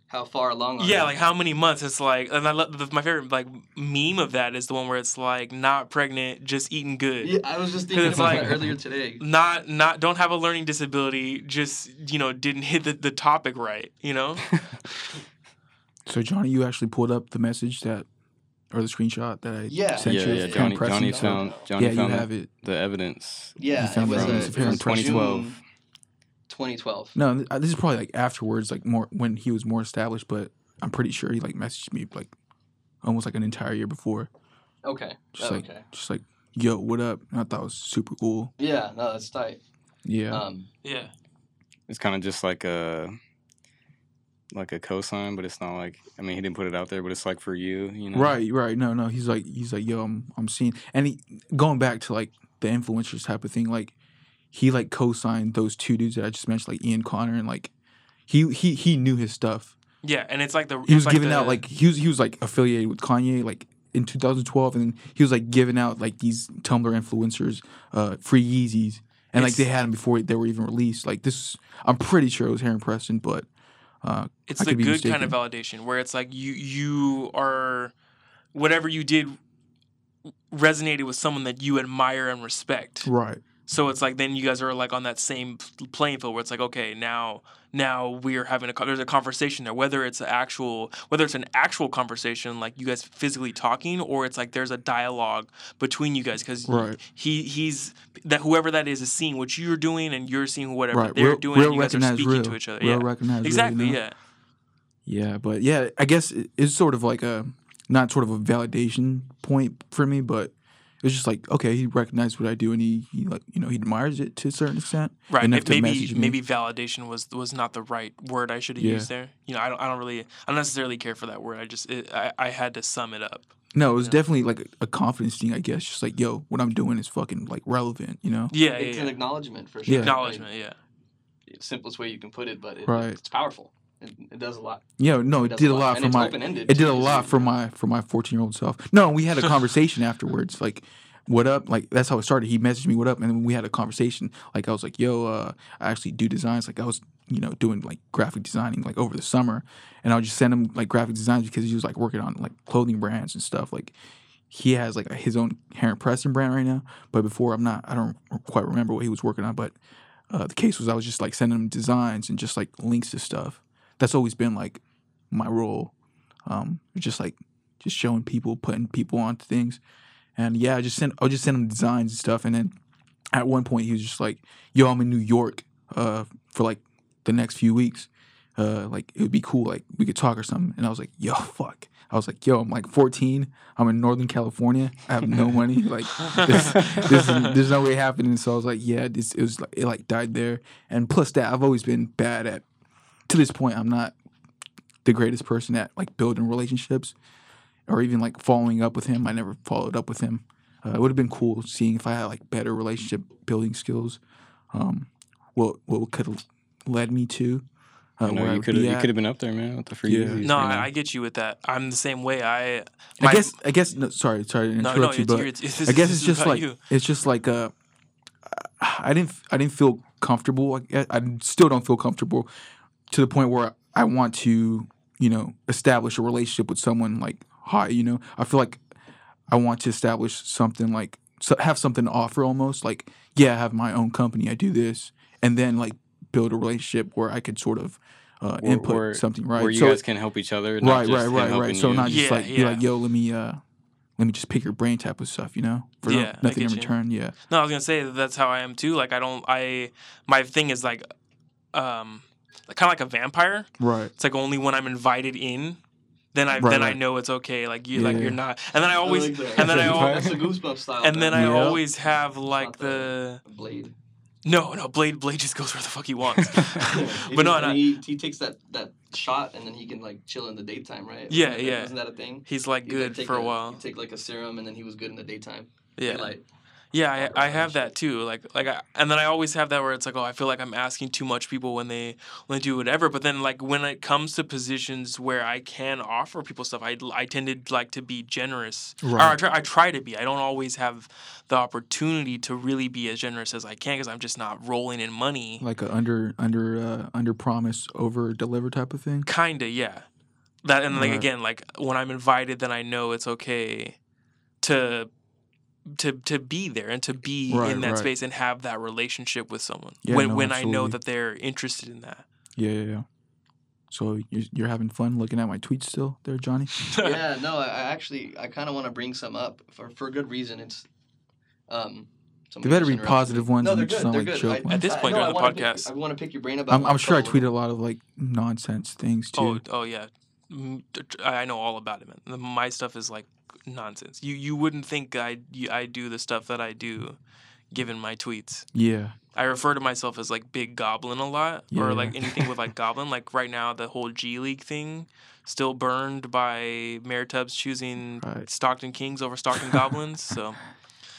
Speaker 1: How far along? Are
Speaker 3: yeah,
Speaker 1: you?
Speaker 3: like how many months? It's like, and I love the, my favorite like meme of that is the one where it's like not pregnant, just eating good.
Speaker 1: Yeah, I was just thinking
Speaker 3: It's
Speaker 1: about
Speaker 3: like-
Speaker 1: that earlier today.
Speaker 3: Not not don't have a learning disability, just you know didn't hit the, the topic right. You know, [LAUGHS]
Speaker 4: So Johnny, you actually pulled up the message that, or the screenshot that I
Speaker 1: Yeah.
Speaker 4: sent
Speaker 2: yeah,
Speaker 4: you.
Speaker 2: yeah. Johnny, Johnny found Johnny
Speaker 4: yeah, you
Speaker 2: found
Speaker 4: have
Speaker 2: the,
Speaker 4: it.
Speaker 2: the evidence.
Speaker 1: Yeah,
Speaker 4: found
Speaker 1: it was,
Speaker 2: from-
Speaker 1: a, it was
Speaker 2: 2012.
Speaker 1: June 2012.
Speaker 4: No, uh, this is probably like afterwards, like more when he was more established. But I'm pretty sure he like messaged me like almost like an entire year before,
Speaker 1: Okay.
Speaker 4: just
Speaker 1: Oh,
Speaker 4: like
Speaker 1: okay.
Speaker 4: just like yo, what up? And I thought it was super cool.
Speaker 1: Yeah, no, that's tight.
Speaker 4: Yeah,
Speaker 1: Um,
Speaker 3: yeah.
Speaker 2: It's kind of just like a like a cosign, but it's not like I mean he didn't put it out there, but it's like for you, you know.
Speaker 4: right, right. No, no. He's like he's like yo, I'm I'm seeing, and he going back to like the influencers type of thing. Like he like co-signed those two dudes that I just mentioned, like Ian Connor, and like he he he knew his stuff.
Speaker 3: Yeah, and it's like the
Speaker 4: he was
Speaker 3: like
Speaker 4: giving
Speaker 3: the-
Speaker 4: out like he was he was like affiliated with Kanye like in 2012 and he was like giving out like these Tumblr influencers uh free Yeezys and like they had them before they were even released like this I'm pretty sure it was Heron Preston but uh
Speaker 3: it's
Speaker 4: I
Speaker 3: the good kind of validation where it's like you you are whatever you did resonated with someone that you admire and respect.
Speaker 4: Right.
Speaker 3: So it's like then you guys are like on that same playing field where it's like okay now now we are having a there's a conversation there whether it's an actual whether it's an actual conversation like you guys physically talking or it's like there's a dialogue between you guys because
Speaker 4: Right.
Speaker 3: he he's that whoever that is is seeing what you're doing and you're seeing whatever
Speaker 4: Right.
Speaker 3: they're
Speaker 4: real,
Speaker 3: doing
Speaker 4: real
Speaker 3: and you guys are speaking
Speaker 4: real.
Speaker 3: to each other
Speaker 4: Real
Speaker 3: yeah
Speaker 4: recognize real,
Speaker 3: exactly
Speaker 4: you know?
Speaker 3: yeah
Speaker 4: Yeah, but yeah, I guess it- it's sort of like a not sort of a validation point for me, but it's just like okay, he recognized what I do and he, he like you know he admires it to a certain extent.
Speaker 3: Right.
Speaker 4: enough to
Speaker 3: Maybe
Speaker 4: message me.
Speaker 3: maybe validation was was not the right word I should have
Speaker 4: Yeah.
Speaker 3: used there. You know, I don't I don't really I don't necessarily care for that word. I just it, I I had to sum it up.
Speaker 4: No, it was
Speaker 3: Yeah.
Speaker 4: definitely like a, a confidence thing, I guess. Just like yo, what I'm doing is fucking like relevant, you know?
Speaker 3: Yeah,
Speaker 1: it's
Speaker 3: yeah,
Speaker 1: an
Speaker 3: yeah.
Speaker 1: acknowledgement for sure.
Speaker 4: Yeah.
Speaker 3: acknowledgement. Yeah.
Speaker 1: Simplest way you can put it, but it,
Speaker 4: Right.
Speaker 1: it's powerful. It, it does a lot.
Speaker 4: Yeah, no, it
Speaker 1: does
Speaker 4: did a lot
Speaker 1: and
Speaker 4: for my it did a lot for my for my 14 year old self. No, we had a [LAUGHS] conversation afterwards. Like, what up? Like that's how it started. He messaged me, what up, and then we had a conversation. Like I was like, yo, uh, I actually do designs. Like I was, you know, doing like graphic designing like over the summer, and I would just send him like graphic designs because he was like working on like clothing brands and stuff. Like he has like his own Heron Preston brand right now, but before I'm not. I don't quite remember what he was working on, but. Uh, the case was I was just like sending him designs and just like links to stuff. That's always been like my role. Um, just like just showing people, putting people onto things. And yeah, I just sent I'll just send him designs and stuff. And then at one point he was just like, "Yo, I'm in New York uh, for like the next few weeks. Uh, like it would be cool. Like we could talk or something." And I was like, "Yo, fuck." I was like, "Yo, I'm like 14. I'm in Northern California. I have no money. [LAUGHS] Like this, this is, there's no way happening." So I was like, "Yeah, this it was like it like died there." And plus that, I've always been bad at. To this point, I'm not the greatest person at like building relationships or even like following up with him. I never followed up with him. Uh, it would have been cool seeing if I had like better relationship building skills. Um, what what could have led me to uh,
Speaker 2: You know,
Speaker 4: where I
Speaker 2: you could have you could have been up there, man, with the free
Speaker 4: Yeah.
Speaker 3: No. I, I get you with that. I'm the same way. I
Speaker 4: I guess I guess no, sorry sorry to
Speaker 3: no
Speaker 4: interrupt
Speaker 3: no
Speaker 4: you,
Speaker 3: it's,
Speaker 4: but
Speaker 3: it's, [LAUGHS] it's,
Speaker 4: I guess it's just like
Speaker 3: you.
Speaker 4: it's just like uh, I didn't I didn't feel comfortable. I, I still don't feel comfortable to the point where I want to you know establish a relationship with someone like high. You know, I feel like I want to establish something like so have something to offer almost like yeah I have my own company I do this and then like build a relationship where I could sort of uh,
Speaker 2: Where-
Speaker 4: input
Speaker 2: where-
Speaker 4: something right
Speaker 2: Where you
Speaker 4: so
Speaker 2: guys can help each other. not
Speaker 4: right
Speaker 2: just
Speaker 4: right right right so
Speaker 2: you.
Speaker 4: not just
Speaker 3: Yeah,
Speaker 4: like be like yo let me uh let me just pick your brain type of stuff you know for
Speaker 3: Yeah, I
Speaker 4: nothing in
Speaker 3: get you.
Speaker 4: return yeah
Speaker 3: No, I was gonna say that that's how I am too. Like I don't I my thing is like um kind of like a vampire.
Speaker 4: right
Speaker 3: It's like only when I'm invited in, then I
Speaker 4: Right,
Speaker 3: then I know it's okay. Like you like you're not. And then I always
Speaker 1: like
Speaker 3: and then I
Speaker 1: That's
Speaker 3: al-
Speaker 1: that's the goosebump style.
Speaker 3: and then I
Speaker 4: Yeah.
Speaker 3: always have like the
Speaker 1: blade.
Speaker 3: no no Blade Blade just goes where the fuck he wants.
Speaker 1: He [LAUGHS] [LAUGHS]
Speaker 3: but no, no,
Speaker 1: he, he takes that, that shot and then he can like chill in the daytime, right?
Speaker 3: Yeah,
Speaker 1: Wasn't that-
Speaker 3: yeah.
Speaker 1: Wasn't that a thing?
Speaker 3: he's like
Speaker 1: He'd,
Speaker 3: good for a while.
Speaker 1: he'd take like a serum and then he was good in the daytime.
Speaker 3: Yeah.
Speaker 1: Daylight.
Speaker 3: Yeah, I, I have that too. Like, like, I, and then I always have that where it's like, oh, I feel like I'm asking too much people when they when they do whatever. But then, like, when it comes to positions where I can offer people stuff, I, I tend to like to be generous. Or I
Speaker 4: Right.
Speaker 3: try, I try to be. I don't always have the opportunity to really be as generous as I can because I'm just not rolling in money.
Speaker 4: like a under under uh under promise over deliver type of thing
Speaker 3: Kinda, yeah. That and like
Speaker 4: Right.
Speaker 3: again, like when I'm invited, then I know it's okay to to to be there and to be
Speaker 4: Right,
Speaker 3: in that
Speaker 4: right.
Speaker 3: space and have that relationship with someone
Speaker 4: Yeah,
Speaker 3: when
Speaker 4: no,
Speaker 3: when I know that they're interested in that.
Speaker 4: yeah yeah yeah so you're, you're having fun looking at my tweets still there johnny [LAUGHS]
Speaker 1: yeah, no, I, I actually I kind of want to bring some up for for good reason. It's um.
Speaker 4: they better
Speaker 1: just
Speaker 4: be
Speaker 1: interrupted
Speaker 4: positive
Speaker 1: me.
Speaker 4: ones
Speaker 1: No, they're good. They're
Speaker 4: like
Speaker 1: good. I-
Speaker 3: At this
Speaker 1: I-
Speaker 3: point,
Speaker 1: no,
Speaker 3: you're
Speaker 1: I
Speaker 3: on the
Speaker 1: wanna pick-
Speaker 3: podcast.
Speaker 1: I want to pick your brain about.
Speaker 4: I'm, I'm sure i
Speaker 1: couple.
Speaker 4: tweeted a lot of like nonsense things too
Speaker 3: oh oh yeah, t- t- I know all about it, man. My stuff is like nonsense. You you wouldn't think I I do the stuff that I do, given my tweets.
Speaker 4: yeah
Speaker 3: I refer to myself as like Big Goblin a lot, or like anything with like [LAUGHS] Goblin. Like right now, the whole G League thing, still burned by Mayor Tubbs choosing
Speaker 4: Right.
Speaker 3: Stockton Kings over Stockton [LAUGHS] Goblins. So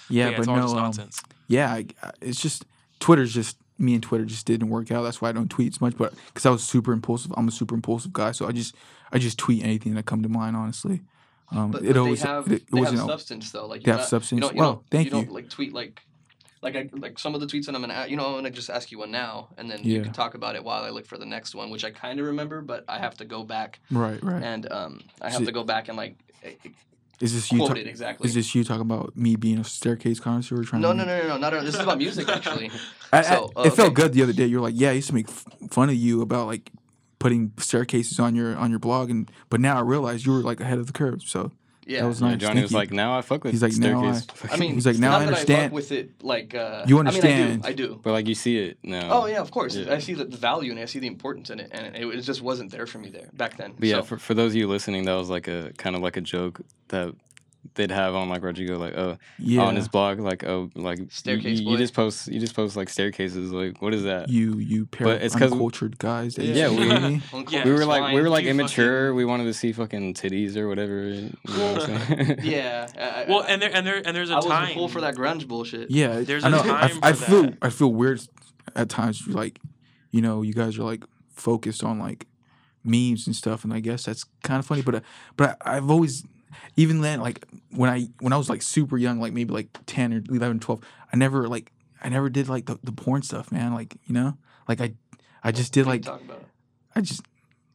Speaker 4: yeah,
Speaker 3: yeah,
Speaker 4: but
Speaker 3: it's all
Speaker 4: no
Speaker 3: just
Speaker 4: um,
Speaker 3: nonsense.
Speaker 4: yeah it's just twitter's just me and twitter just didn't work out that's why i don't tweet as much but because i was super impulsive i'm a super impulsive guy so i just i just tweet anything that come to mind honestly um
Speaker 1: But,
Speaker 4: it
Speaker 1: but
Speaker 4: always
Speaker 1: they have,
Speaker 4: it, it
Speaker 1: they have substance though. Like
Speaker 4: They have
Speaker 1: not-
Speaker 4: substance?
Speaker 1: You you
Speaker 4: Well, thank
Speaker 1: you. Don't, like tweet like, like I like some of the tweets that I'm gonna you know I'm gonna just ask you one now and then
Speaker 4: Yeah.
Speaker 1: you can talk about it while I look for the next one, which I kind of remember, but I have to go back
Speaker 4: right right
Speaker 1: and um I have
Speaker 4: So-
Speaker 1: to go back and like.
Speaker 4: Is this you?
Speaker 1: quote
Speaker 4: ta-
Speaker 1: exactly.
Speaker 4: is this you talking about me being a staircase connoisseur? Trying
Speaker 1: no,
Speaker 4: to
Speaker 1: no, no, no, no, not at all. This is about music actually. [LAUGHS]
Speaker 4: I, I-
Speaker 1: So, uh,
Speaker 4: it felt good the other day. You're like, yeah, I used to make f- fun of you about like putting staircases on your on your blog, and but now I realize you were like ahead of the curve. So
Speaker 1: Yeah.
Speaker 4: that was
Speaker 2: Yeah,
Speaker 4: nice.
Speaker 2: Johnny
Speaker 4: Thank
Speaker 2: was
Speaker 4: you.
Speaker 2: like, now I fuck with
Speaker 4: He's like, now I-
Speaker 2: staircase.
Speaker 1: I mean,
Speaker 4: He's like, now
Speaker 1: not
Speaker 4: I
Speaker 1: that I
Speaker 4: understand.
Speaker 1: fuck with it like. Uh,
Speaker 4: You
Speaker 1: I mean,
Speaker 4: understand.
Speaker 1: I do. I do.
Speaker 2: but like you see it now.
Speaker 1: Oh yeah, of course.
Speaker 2: Yeah.
Speaker 1: I see the, the value and I see the importance in it, and it, it just wasn't there for me there back then.
Speaker 2: But yeah, for, for those of you listening, that was like a kind of like a joke that they'd have on like Rodrigo, like oh,
Speaker 4: yeah,
Speaker 2: on his blog, like oh, like
Speaker 1: Staircase
Speaker 2: you, you just post you just post like staircases, like what is that?
Speaker 4: you you pair
Speaker 2: But
Speaker 4: of
Speaker 2: it's 'cause-
Speaker 4: uncultured guys. That you
Speaker 2: Yeah, we-
Speaker 3: Yeah. [LAUGHS]
Speaker 2: we were like we were like
Speaker 3: you
Speaker 2: immature. We wanted to see fucking titties or whatever. You know what [LAUGHS]
Speaker 1: Yeah. I, I-
Speaker 3: Well, and there and there and there's a
Speaker 1: I was
Speaker 3: time.
Speaker 1: a fool for that grunge bullshit.
Speaker 4: yeah.
Speaker 3: There's
Speaker 4: I
Speaker 3: a
Speaker 4: know. I,
Speaker 3: time
Speaker 4: I
Speaker 3: for
Speaker 4: feel
Speaker 3: that.
Speaker 4: I feel weird at times. Like you know, you guys are like focused on like memes and stuff, and I guess that's kind of funny. But uh, but I, I've always even then like when I when I was like super young, like maybe like 10 or 11, 12, I never like I never did like the, the porn stuff, man. Like, you know? Like I I just did
Speaker 1: What are you
Speaker 4: like? I just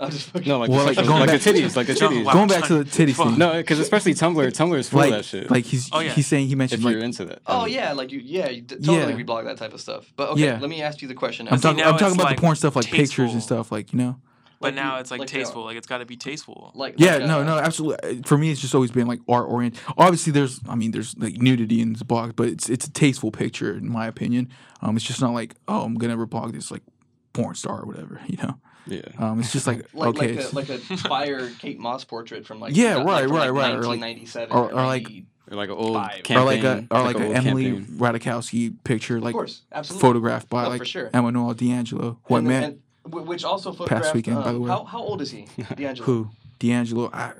Speaker 1: I just
Speaker 2: no, like,
Speaker 4: Well,
Speaker 2: the,
Speaker 4: like, going
Speaker 2: like
Speaker 4: back-
Speaker 2: the titties, like the [LAUGHS]
Speaker 3: John,
Speaker 2: titties.
Speaker 3: wow.
Speaker 4: going back to the titty
Speaker 3: Fuck.
Speaker 4: thing.
Speaker 2: No, because especially Tumblr, Tumblr is full
Speaker 4: like,
Speaker 2: of that shit.
Speaker 4: like he's
Speaker 3: Oh, yeah.
Speaker 4: he's saying he
Speaker 2: if
Speaker 4: mentioned
Speaker 2: you're
Speaker 4: like
Speaker 2: into that.
Speaker 1: Oh yeah, like you, yeah, you d- totally
Speaker 4: Yeah.
Speaker 1: reblog that type of stuff. But okay,
Speaker 4: Yeah.
Speaker 1: let me ask you the question.
Speaker 4: I'm
Speaker 3: See,
Speaker 4: talking I'm talking about
Speaker 3: like,
Speaker 4: the porn stuff like pictures and stuff like, you know?
Speaker 3: But
Speaker 1: Like
Speaker 3: now it's like,
Speaker 1: like, uh,
Speaker 3: tasteful. Like it's got to be tasteful.
Speaker 1: like
Speaker 4: Yeah,
Speaker 1: like,
Speaker 4: no,
Speaker 1: uh,
Speaker 4: no, absolutely. Uh, For me, it's just always been like art oriented. Obviously, there's, I mean, there's like nudity in the blog, but it's it's a tasteful picture in my opinion. Um, it's just not like, oh, I'm gonna reblog this like porn star or whatever, [LAUGHS] you know.
Speaker 2: yeah.
Speaker 4: Um, it's just like, [LAUGHS]
Speaker 1: Like,
Speaker 4: okay,
Speaker 1: like, a, like a [LAUGHS] fire Kate Moss portrait from like
Speaker 4: Yeah,
Speaker 1: like,
Speaker 4: right, right,
Speaker 1: like,
Speaker 4: right,
Speaker 1: 1997
Speaker 4: or- or like-
Speaker 2: Or like an old
Speaker 1: Five.
Speaker 2: campaign.
Speaker 4: or like a or like,
Speaker 2: an
Speaker 4: Emily
Speaker 2: campaign.
Speaker 4: Ratajkowski picture,
Speaker 1: of
Speaker 4: like
Speaker 1: course, absolutely.
Speaker 4: photographed by
Speaker 1: No,
Speaker 4: like
Speaker 1: sure.
Speaker 4: Emmanuel D'Angelo, who I
Speaker 1: And-
Speaker 4: met.
Speaker 1: and- wh- which also photographed.
Speaker 4: weekend, by
Speaker 1: um,
Speaker 4: the way.
Speaker 1: How, how old is he, [LAUGHS] D'Angelo?
Speaker 4: Who? D'Angelo. I, I
Speaker 1: an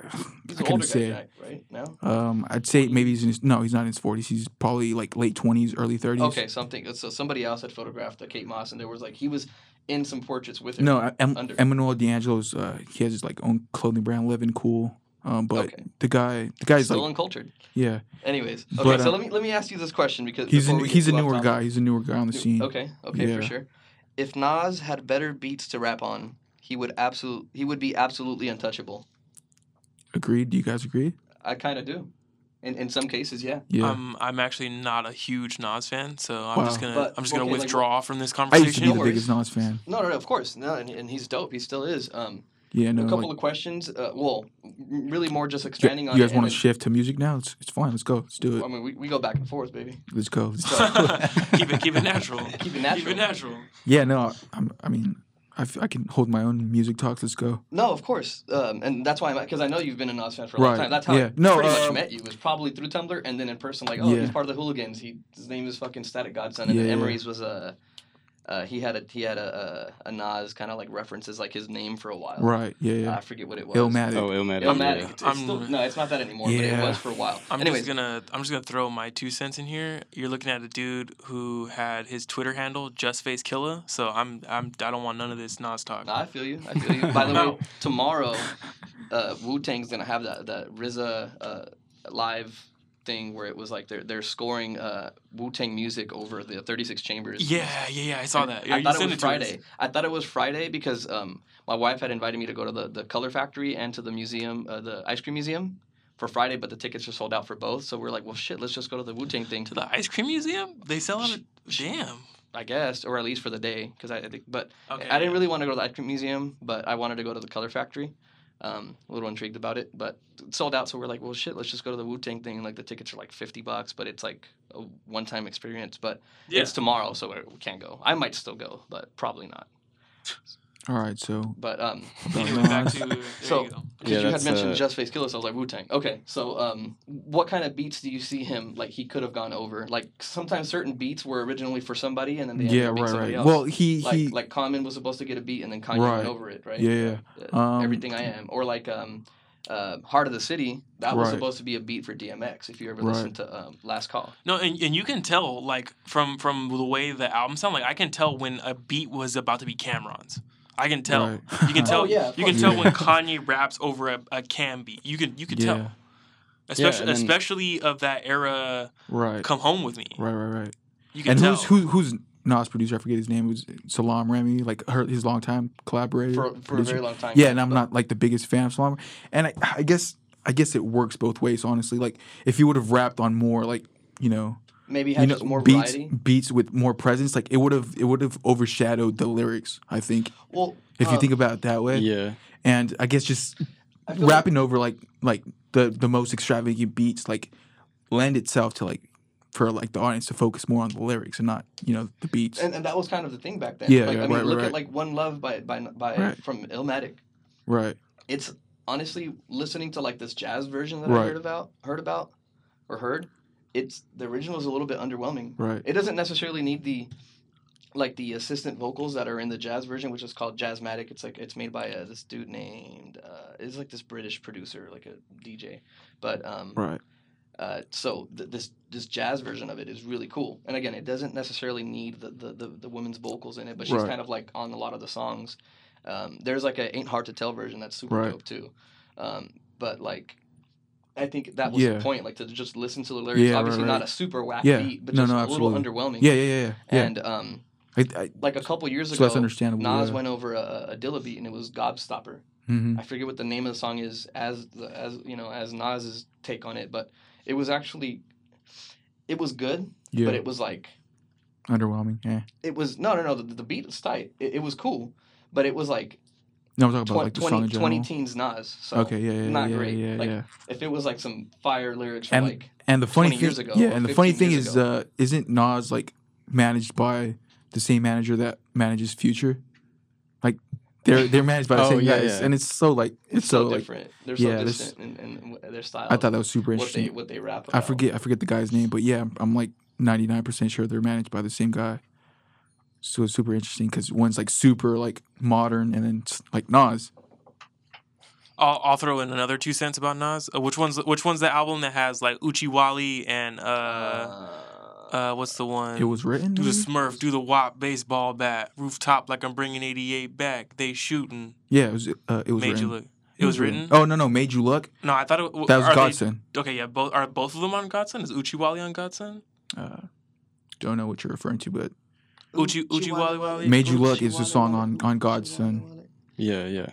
Speaker 4: couldn't
Speaker 1: older
Speaker 4: say.
Speaker 1: guy, right? No.
Speaker 4: Um, I'd say maybe he's in his no, he's not in his forties. He's probably like late twenties, early thirties.
Speaker 1: Okay, something. So somebody else had photographed uh, Kate Moss, and there was like he was in some portraits with her.
Speaker 4: No, em-
Speaker 1: under.
Speaker 4: Emmanuel D'Angelo's uh, he has his like own clothing brand, Living Cool. Um, but
Speaker 1: Okay.
Speaker 4: the guy, the guy's
Speaker 1: Still
Speaker 4: like,
Speaker 1: uncultured.
Speaker 4: yeah,
Speaker 1: Anyways, okay.
Speaker 4: But,
Speaker 1: so
Speaker 4: uh,
Speaker 1: let me let me ask you this question because
Speaker 4: he's a, he's a newer guy. He's a newer guy on the scene.
Speaker 1: Okay, okay,
Speaker 4: Yeah.
Speaker 1: for sure. If Nas had better beats to rap on, he would absolute he would be absolutely untouchable.
Speaker 4: Agreed. Do you guys agree?
Speaker 1: I kind of do. In in some cases, yeah.
Speaker 4: Yeah.
Speaker 3: Um, I'm actually not a huge Nas fan, so I'm
Speaker 4: Wow.
Speaker 3: just gonna
Speaker 1: But,
Speaker 3: I'm just gonna
Speaker 1: okay, like,
Speaker 3: withdraw from this
Speaker 4: I used to
Speaker 3: conversation.
Speaker 4: be
Speaker 1: no
Speaker 4: the
Speaker 1: worries.
Speaker 4: biggest Nas fan.
Speaker 1: No, no, no, of course. No, and, and he's dope. He still is. Um,
Speaker 4: Yeah, no.
Speaker 1: a couple
Speaker 4: like,
Speaker 1: of questions. Uh, well, really more just
Speaker 4: you,
Speaker 1: expanding on.
Speaker 4: you guys want to shift to music now? It's it's fine. Let's go. Let's do
Speaker 1: then-
Speaker 4: it.
Speaker 1: I mean, we, we go back and forth, baby.
Speaker 4: Let's go. Let's go. [LAUGHS]
Speaker 3: keep it keep it natural. [LAUGHS]
Speaker 1: Keep it natural.
Speaker 3: Keep it natural.
Speaker 4: yeah, no. I'm, I mean, I, f- I can hold my own music talks. Let's go.
Speaker 1: No, of course, um, and that's why I'm because I know you've been a Nas fan for a long time. That's how
Speaker 4: yeah.
Speaker 1: I
Speaker 4: No,
Speaker 1: pretty much
Speaker 4: um,
Speaker 1: met you It was probably through Tumblr, and then in person, like, oh,
Speaker 4: Yeah.
Speaker 1: he's part of the Hooligans. He his name is fucking Static Godson, and
Speaker 4: Yeah,
Speaker 1: then
Speaker 4: yeah.
Speaker 1: Emery's was a. Uh, he had a he had a a, a Nas kind of like references like his name for a while.
Speaker 4: Right. Yeah.
Speaker 1: Uh, I forget what it was.
Speaker 4: Illmatic.
Speaker 2: Oh, Illmatic.
Speaker 1: Illmatic.
Speaker 2: yeah.
Speaker 1: It's, it's still, no, it's not that anymore, but it was for a while.
Speaker 3: I'm
Speaker 1: Anyways,
Speaker 3: just gonna I'm just gonna throw my two cents in here. You're looking at a dude who had his Twitter handle Ghostface Killah, so I'm I'm I don't want none of this Nas talk.
Speaker 1: Nah, I feel you. I feel you. By the [LAUGHS] way, tomorrow, uh, Wu Tang's gonna have that that RZA uh, live thing where it was like they're they're scoring uh, Wu Tang music over the 36 chambers.
Speaker 3: Yeah, yeah, yeah. I saw that. Yeah,
Speaker 1: I thought it was
Speaker 3: us.
Speaker 1: Friday. I thought it was Friday because um, my wife had invited me to go to the, the Color Factory and to the museum, uh, the ice cream museum, for Friday, but the tickets are sold out for both. So we're like, well, shit, let's just go to the Wu Tang thing,
Speaker 3: To the ice cream museum? They sell out. of- Damn.
Speaker 1: I guess, or at least for the day, because I, I think. But
Speaker 3: Okay.
Speaker 1: I didn't really want to go to the ice cream museum, but I wanted to go to the Color Factory. Um, a little intrigued about it, but it sold out. So we're like, well, shit, let's just go to the Wu Tang thing. Like the tickets are like fifty bucks, but it's like a one time experience. But
Speaker 3: Yeah.
Speaker 1: it's tomorrow, so we we can't go. I might still go, but probably not. [LAUGHS]
Speaker 4: All right. So
Speaker 1: But um, [LAUGHS]
Speaker 3: Anyway, back to there
Speaker 1: So-
Speaker 3: you
Speaker 1: because
Speaker 2: Yeah,
Speaker 1: you had mentioned
Speaker 2: uh,
Speaker 1: Ghostface Killah, so I was like Wu Tang. Okay, so um, what kind of beats do you see him like he could have gone over? Like sometimes certain beats were originally for somebody, and then they
Speaker 4: yeah. Right.
Speaker 1: somebody
Speaker 4: Right.
Speaker 1: else.
Speaker 4: Well, he
Speaker 1: like
Speaker 4: he.
Speaker 1: like Common was supposed to get a beat, and then Kanye
Speaker 4: Right.
Speaker 1: went over it, right?
Speaker 4: Yeah, yeah.
Speaker 1: Uh,
Speaker 4: Um,
Speaker 1: Everything I Am, or like um, uh, Heart of the City. That was supposed to be a beat for DMX. If you ever
Speaker 4: Right.
Speaker 1: listened to um, Last Call,
Speaker 3: No, and, and you can tell like from from the way the album sound like I can tell when a beat was about to be Cam'ron's. I can tell.
Speaker 4: Right.
Speaker 3: You can [LAUGHS] tell.
Speaker 1: Oh, yeah,
Speaker 3: you can tell
Speaker 4: Yeah.
Speaker 3: when [LAUGHS] Kanye raps over a, a Cam beat. You can you can
Speaker 4: yeah.
Speaker 3: tell, especially
Speaker 2: and then-
Speaker 3: especially of that era.
Speaker 4: Right.
Speaker 3: Come home with me.
Speaker 4: Right. Right. Right.
Speaker 3: You can
Speaker 4: And
Speaker 3: tell.
Speaker 4: who's who, who's Nas producer? I forget his name. It was Salaam Remi, like her his longtime collaborator.
Speaker 1: for for a very long time.
Speaker 4: Yeah, and I'm
Speaker 1: But-
Speaker 4: not like the biggest fan of Salaam. And I, I guess I guess it works both ways. Honestly, like if you would have rapped on more like you know
Speaker 1: Maybe
Speaker 4: you
Speaker 1: have
Speaker 4: know
Speaker 1: more
Speaker 4: beats
Speaker 1: variety.
Speaker 4: beats with more presence, like it would have it would have overshadowed the lyrics. I think
Speaker 1: Well,
Speaker 4: if you
Speaker 1: uh,
Speaker 4: think about it that way.
Speaker 2: Yeah.
Speaker 4: And I guess just
Speaker 1: I feel like-
Speaker 4: rapping over like like the the most extravagant beats like lend itself to like for like the audience to focus more on the lyrics and not you know the beats.
Speaker 1: and, and that was kind of the thing back then.
Speaker 4: Yeah,
Speaker 1: like,
Speaker 4: yeah,
Speaker 1: I mean,
Speaker 4: right,
Speaker 1: look
Speaker 4: right,
Speaker 1: at like One Love by by by
Speaker 4: Right.
Speaker 1: from Illmatic.
Speaker 4: right.
Speaker 1: It's honestly listening to like this jazz version that I heard about, heard about, or heard. It's the original is a little bit underwhelming.
Speaker 4: Right.
Speaker 1: It doesn't necessarily need the like the assistant vocals that are in the jazz version, which is called Jazzmatic. It's like it's made by uh, this dude named uh, it's like this British producer, like a DJ. But um,
Speaker 4: Right.
Speaker 1: uh, so th- this this jazz version of it is really cool. And again, it doesn't necessarily need the the, the, the women's vocals in it, but she's
Speaker 4: Right.
Speaker 1: kind of like on a lot of the songs. Um, there's like a Ain't Hard to Tell version that's super
Speaker 4: Right.
Speaker 1: dope too. Um, but like, I think that was
Speaker 4: Yeah.
Speaker 1: the point, like to just listen to the lyrics.
Speaker 4: Yeah, right,
Speaker 1: Obviously, not a super whack
Speaker 4: Yeah.
Speaker 1: beat, but
Speaker 4: No,
Speaker 1: just
Speaker 4: no,
Speaker 1: a little underwhelming.
Speaker 4: Yeah, yeah, yeah, yeah.
Speaker 1: And um,
Speaker 4: I, I,
Speaker 1: like a couple years
Speaker 4: so
Speaker 1: ago,
Speaker 4: that's understandable.
Speaker 1: Nas went over a, a Dilla beat, and it was Gobstopper.
Speaker 4: Mhm.
Speaker 1: I forget what the name of the song is as the, as you know as Nas's take on it, but it was actually it was good,
Speaker 4: Yeah.
Speaker 1: but it was like
Speaker 4: underwhelming. Yeah.
Speaker 1: it was no no no the, the beat was tight. It, it was cool, but it was like
Speaker 4: No, I'm talking about
Speaker 1: 20,
Speaker 4: like the song
Speaker 1: 20,
Speaker 4: in general.
Speaker 1: 20 teens Nas. So
Speaker 4: okay. Yeah. Yeah.
Speaker 1: not
Speaker 4: yeah,
Speaker 1: great.
Speaker 4: Yeah.
Speaker 1: Like,
Speaker 4: yeah.
Speaker 1: if it was like some fire lyrics
Speaker 4: And-
Speaker 1: like
Speaker 4: And the funny
Speaker 1: 20
Speaker 4: thing,
Speaker 1: years ago
Speaker 4: yeah, and the funny thing is, uh, isn't Nas like managed by the same manager that manages Future? Like they're they're managed by the [LAUGHS]
Speaker 2: Oh,
Speaker 4: same
Speaker 2: yeah,
Speaker 4: guys,
Speaker 2: yeah.
Speaker 4: and it's so like it's,
Speaker 1: it's so,
Speaker 4: so, like
Speaker 1: different. They're
Speaker 4: yeah,
Speaker 1: so distant in, in their style.
Speaker 4: I thought that was super
Speaker 1: what they
Speaker 4: interesting.
Speaker 1: what they rap.
Speaker 4: I forget I forget the guy's name, but yeah, I'm, I'm like 99 percent sure they're managed by the same guy. So it's super interesting because one's like super like modern, and then like Nas.
Speaker 3: I'll, I'll throw in another two cents about Nas. Uh, which one's which one's the album that has like Uchiwali and uh
Speaker 1: Uh,
Speaker 3: uh what's the one?
Speaker 4: It was written.
Speaker 3: do the? Smurf, do the WAP baseball bat, rooftop like I'm bringing 88 back. They shooting.
Speaker 4: Yeah, it was. Uh, it was
Speaker 3: Made
Speaker 4: written.
Speaker 3: you look. It was written.
Speaker 4: Oh no no, made you look.
Speaker 3: No, I thought it w-
Speaker 4: That was
Speaker 3: are they-
Speaker 4: Godson.
Speaker 3: okay, yeah, both are both of them on God's Son? Is Uchiwali on God's Son?
Speaker 4: Uh, don't know what you're referring to, but
Speaker 3: Uchi- Uchi Wally Wally?
Speaker 4: Made You Look is a song on- on God's Son.
Speaker 2: Yeah. Yeah.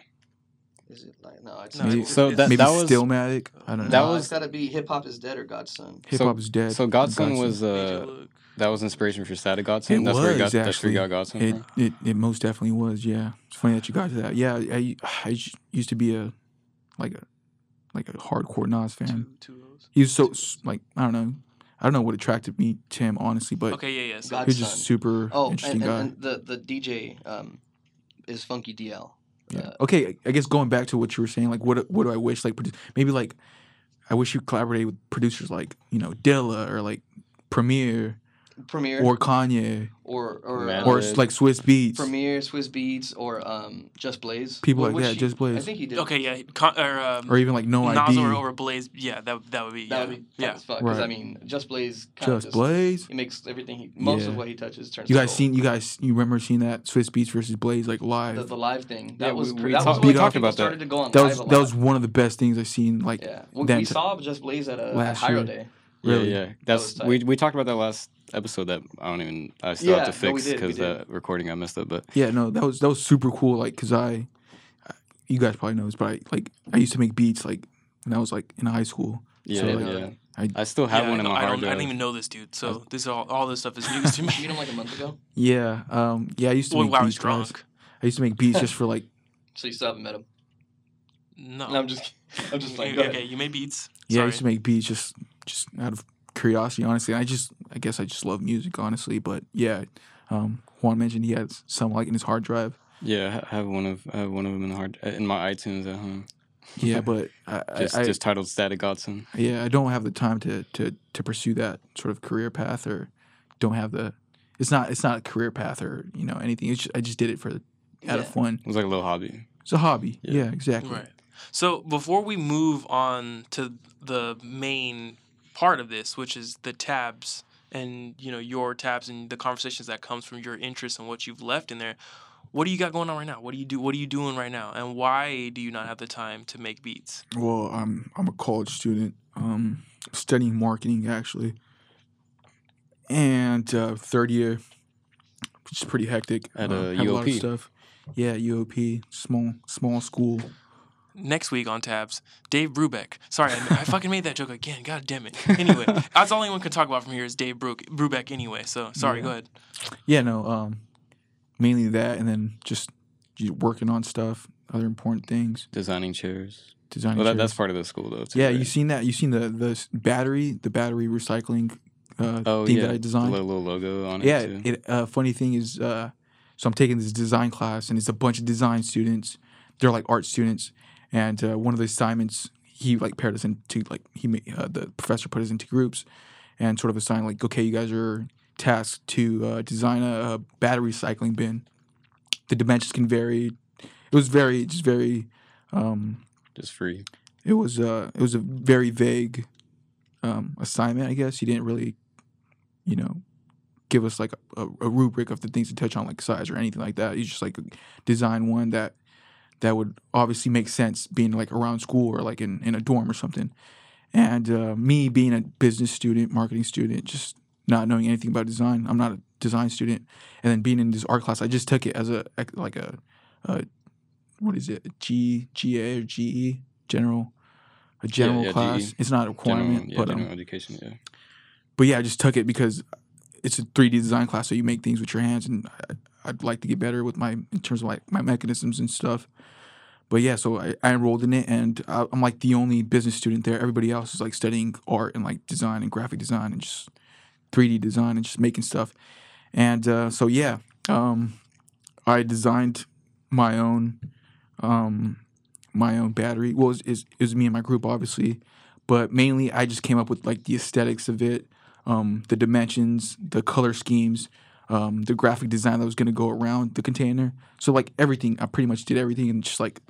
Speaker 1: Is it like no? It's
Speaker 3: No,
Speaker 1: not.
Speaker 4: maybe,
Speaker 2: So
Speaker 3: it's-
Speaker 2: that
Speaker 4: maybe
Speaker 2: that was
Speaker 4: Stillmatic. I don't know.
Speaker 2: that was-
Speaker 1: gotta be Hip Hop is Dead or God's Son.
Speaker 4: Hip hop is dead.
Speaker 2: so Godson
Speaker 4: Godson.
Speaker 2: was uh that was inspiration for Static Godson.
Speaker 4: It
Speaker 2: that's where he got
Speaker 4: was,
Speaker 2: that's where he
Speaker 4: actually.
Speaker 2: got Godson
Speaker 4: It, it it most definitely was. Yeah, it's funny that you got to that. Yeah, I used to be a like a like a hardcore Nas fan.
Speaker 3: Two, two O's.
Speaker 4: He was so like I don't know. I don't know what attracted me to him honestly, but
Speaker 3: Okay, yeah, yeah. So
Speaker 1: God-
Speaker 4: he just super
Speaker 1: Oh,
Speaker 4: interesting
Speaker 1: and,
Speaker 4: guy.
Speaker 1: and the the DJ um, is Funky DL.
Speaker 4: Yeah.
Speaker 1: Uh,
Speaker 4: okay, I guess going back to what you were saying, like what what do I wish like maybe like I wish you collaborated with producers like you know Dilla or like Premier
Speaker 1: Premiere
Speaker 4: or Kanye
Speaker 1: or or
Speaker 2: Man,
Speaker 1: uh,
Speaker 4: or
Speaker 2: Madlib.
Speaker 4: like Swizz Beatz.
Speaker 1: Premier, Swizz Beatz, or um, Just Blaze.
Speaker 4: People
Speaker 1: Wh-
Speaker 4: like
Speaker 1: which
Speaker 4: that,
Speaker 1: he-
Speaker 4: Just Blaze.
Speaker 1: I think he did.
Speaker 3: okay, yeah. Con- or, um,
Speaker 4: or even like No
Speaker 3: Nas
Speaker 4: ID.
Speaker 3: or, or Blaze. Yeah, that that would be.
Speaker 1: That
Speaker 3: yeah.
Speaker 1: would be
Speaker 3: yeah.
Speaker 1: yeah. as fuck. Because I mean, Just Blaze kind
Speaker 4: Just
Speaker 1: of just
Speaker 4: Blaze.
Speaker 1: he makes everything. He, most of what he touches turns.
Speaker 4: You
Speaker 1: to
Speaker 4: guys
Speaker 1: gold.
Speaker 4: seen? You guys, you remember seeing that Swizz Beatz versus Blaze like live?
Speaker 1: the, the live thing? That
Speaker 2: Yeah,
Speaker 1: was
Speaker 2: we-
Speaker 1: cra-
Speaker 2: we
Speaker 1: that
Speaker 2: talked-
Speaker 1: was
Speaker 4: we
Speaker 1: when
Speaker 4: talked
Speaker 1: people
Speaker 2: about that.
Speaker 1: started to go on
Speaker 4: that
Speaker 1: live
Speaker 4: was
Speaker 1: a
Speaker 4: that
Speaker 1: lot.
Speaker 4: was one of the best things I've seen. Like
Speaker 1: yeah. We,
Speaker 4: them
Speaker 1: we saw Just Blaze at a
Speaker 4: last
Speaker 1: Hiero
Speaker 4: year.
Speaker 1: Day.
Speaker 4: Really?
Speaker 2: Yeah, yeah.
Speaker 1: was
Speaker 2: That's
Speaker 1: tight.
Speaker 2: we we talked about that last episode. That I don't even I still have to fix because
Speaker 1: did.
Speaker 2: that recording I messed up. But
Speaker 4: yeah, no, that was that was super cool. Like, cause I, you guys probably know this, but I like I used to make beats like when I was like in high school.
Speaker 2: yeah,
Speaker 4: So,
Speaker 2: yeah,
Speaker 4: like,
Speaker 2: yeah.
Speaker 4: I-
Speaker 2: I still have
Speaker 3: Yeah,
Speaker 2: one
Speaker 3: I
Speaker 2: in my
Speaker 3: I
Speaker 2: hard
Speaker 3: don't, I don't even know this dude, so this is all, all this stuff is news to me.
Speaker 1: You know, like a month ago.
Speaker 4: Yeah, um, yeah, I used to
Speaker 3: Well,
Speaker 4: make
Speaker 3: while I was
Speaker 4: beats. guys.
Speaker 3: drunk.
Speaker 4: I used to make beats just [LAUGHS] for like
Speaker 1: So you still haven't met him.
Speaker 3: No.
Speaker 1: No, I'm just. I'm just like.
Speaker 3: You-
Speaker 1: Go ahead.
Speaker 3: okay, you made beats.
Speaker 4: yeah, I used to make beats just just out of curiosity, honestly. I just I guess I just love music, honestly. But yeah, um, Juan mentioned he has some like in his hard drive.
Speaker 2: Yeah, I have one of I have one of them in the hard in my iTunes at home.
Speaker 4: Yeah, [LAUGHS] but I,
Speaker 2: Just
Speaker 4: I, I
Speaker 2: just titled Static Godson.
Speaker 4: yeah I don't have the time to to to pursue that sort of career path or don't have the. It's not it's not a career path or you know anything. It's just, I just did it for out
Speaker 1: Yeah.
Speaker 4: of fun.
Speaker 2: It was like a little hobby.
Speaker 4: It's a hobby.
Speaker 2: Yeah.
Speaker 4: Yeah, exactly.
Speaker 3: Right. So before we move on to the main part of this, which is the tabs and you know your tabs and the conversations that comes from your interests and what you've left in there, what do you got going on right now? What do you do? What are you doing right now? And why do you not have the time to make beats?
Speaker 4: Well, I'm I'm a college student, um, studying marketing actually, and uh, third year, which is pretty hectic.
Speaker 2: At,
Speaker 4: uh,
Speaker 2: uh,
Speaker 4: have a lot of
Speaker 2: UOP.
Speaker 4: stuff. Yeah, UOP, small small school.
Speaker 3: Next week on tabs, Dave Brubeck. Sorry, I, I fucking made that joke again. God damn it. Anyway, [LAUGHS] that's all anyone can talk about from here is Dave Bru- Brubeck anyway. So sorry,
Speaker 4: Yeah.
Speaker 3: go ahead.
Speaker 4: Yeah, no. Um, mainly that, and then just working on stuff, other important things,
Speaker 2: Designing chairs.
Speaker 4: designing.
Speaker 2: Well, that, that's part of the school though. Too,
Speaker 4: Yeah,
Speaker 2: right?
Speaker 4: you seen that? You seen the the battery, the battery recycling uh,
Speaker 2: Oh
Speaker 4: thing
Speaker 2: yeah,
Speaker 4: that I
Speaker 2: the
Speaker 4: designed.
Speaker 2: little, little logo on it.
Speaker 4: yeah, Uh, funny thing is, uh, so I'm taking this design class, and it's a bunch of design students. They're like art students, and uh, one of the assignments he like paired us into like he made uh, the professor put us into groups, and sort of assigned like, okay, you guys are tasked to uh, design a, a battery recycling bin. The dimensions can vary. It was very just very. Um,
Speaker 2: just free.
Speaker 4: it was uh it was a very vague um assignment i guess he didn't really you know give us like a, a rubric of the things to touch on like size or anything like that he's just like design one that that would obviously make sense being like around school or like in, in a dorm or something and uh, me being a business student marketing student just not knowing anything about design i'm not a design student and then being in this art class i just took it as a like a, a what is it G G A or GE general a general
Speaker 2: yeah,
Speaker 4: class.
Speaker 2: GE.
Speaker 4: It's not a requirement,
Speaker 2: General, yeah,
Speaker 4: but
Speaker 2: general
Speaker 4: um,
Speaker 2: education. Yeah.
Speaker 4: but yeah, I just took it because it's a 3D design class, so you make things with your hands, and I, I'd like to get better with my in terms of like my mechanisms and stuff. But yeah, so I, I enrolled in it, and I, I'm like the only business student there. Everybody else is like studying art and like design and graphic design and just 3D design and just making stuff. And uh, so yeah, um, I designed my own um, my own battery. Well, it was, it was me and my group, obviously, but mainly I just came up with like the aesthetics of it, um, the dimensions, the color schemes, um, the graphic design that was going to go around the container. So like everything, I pretty much did everything and just like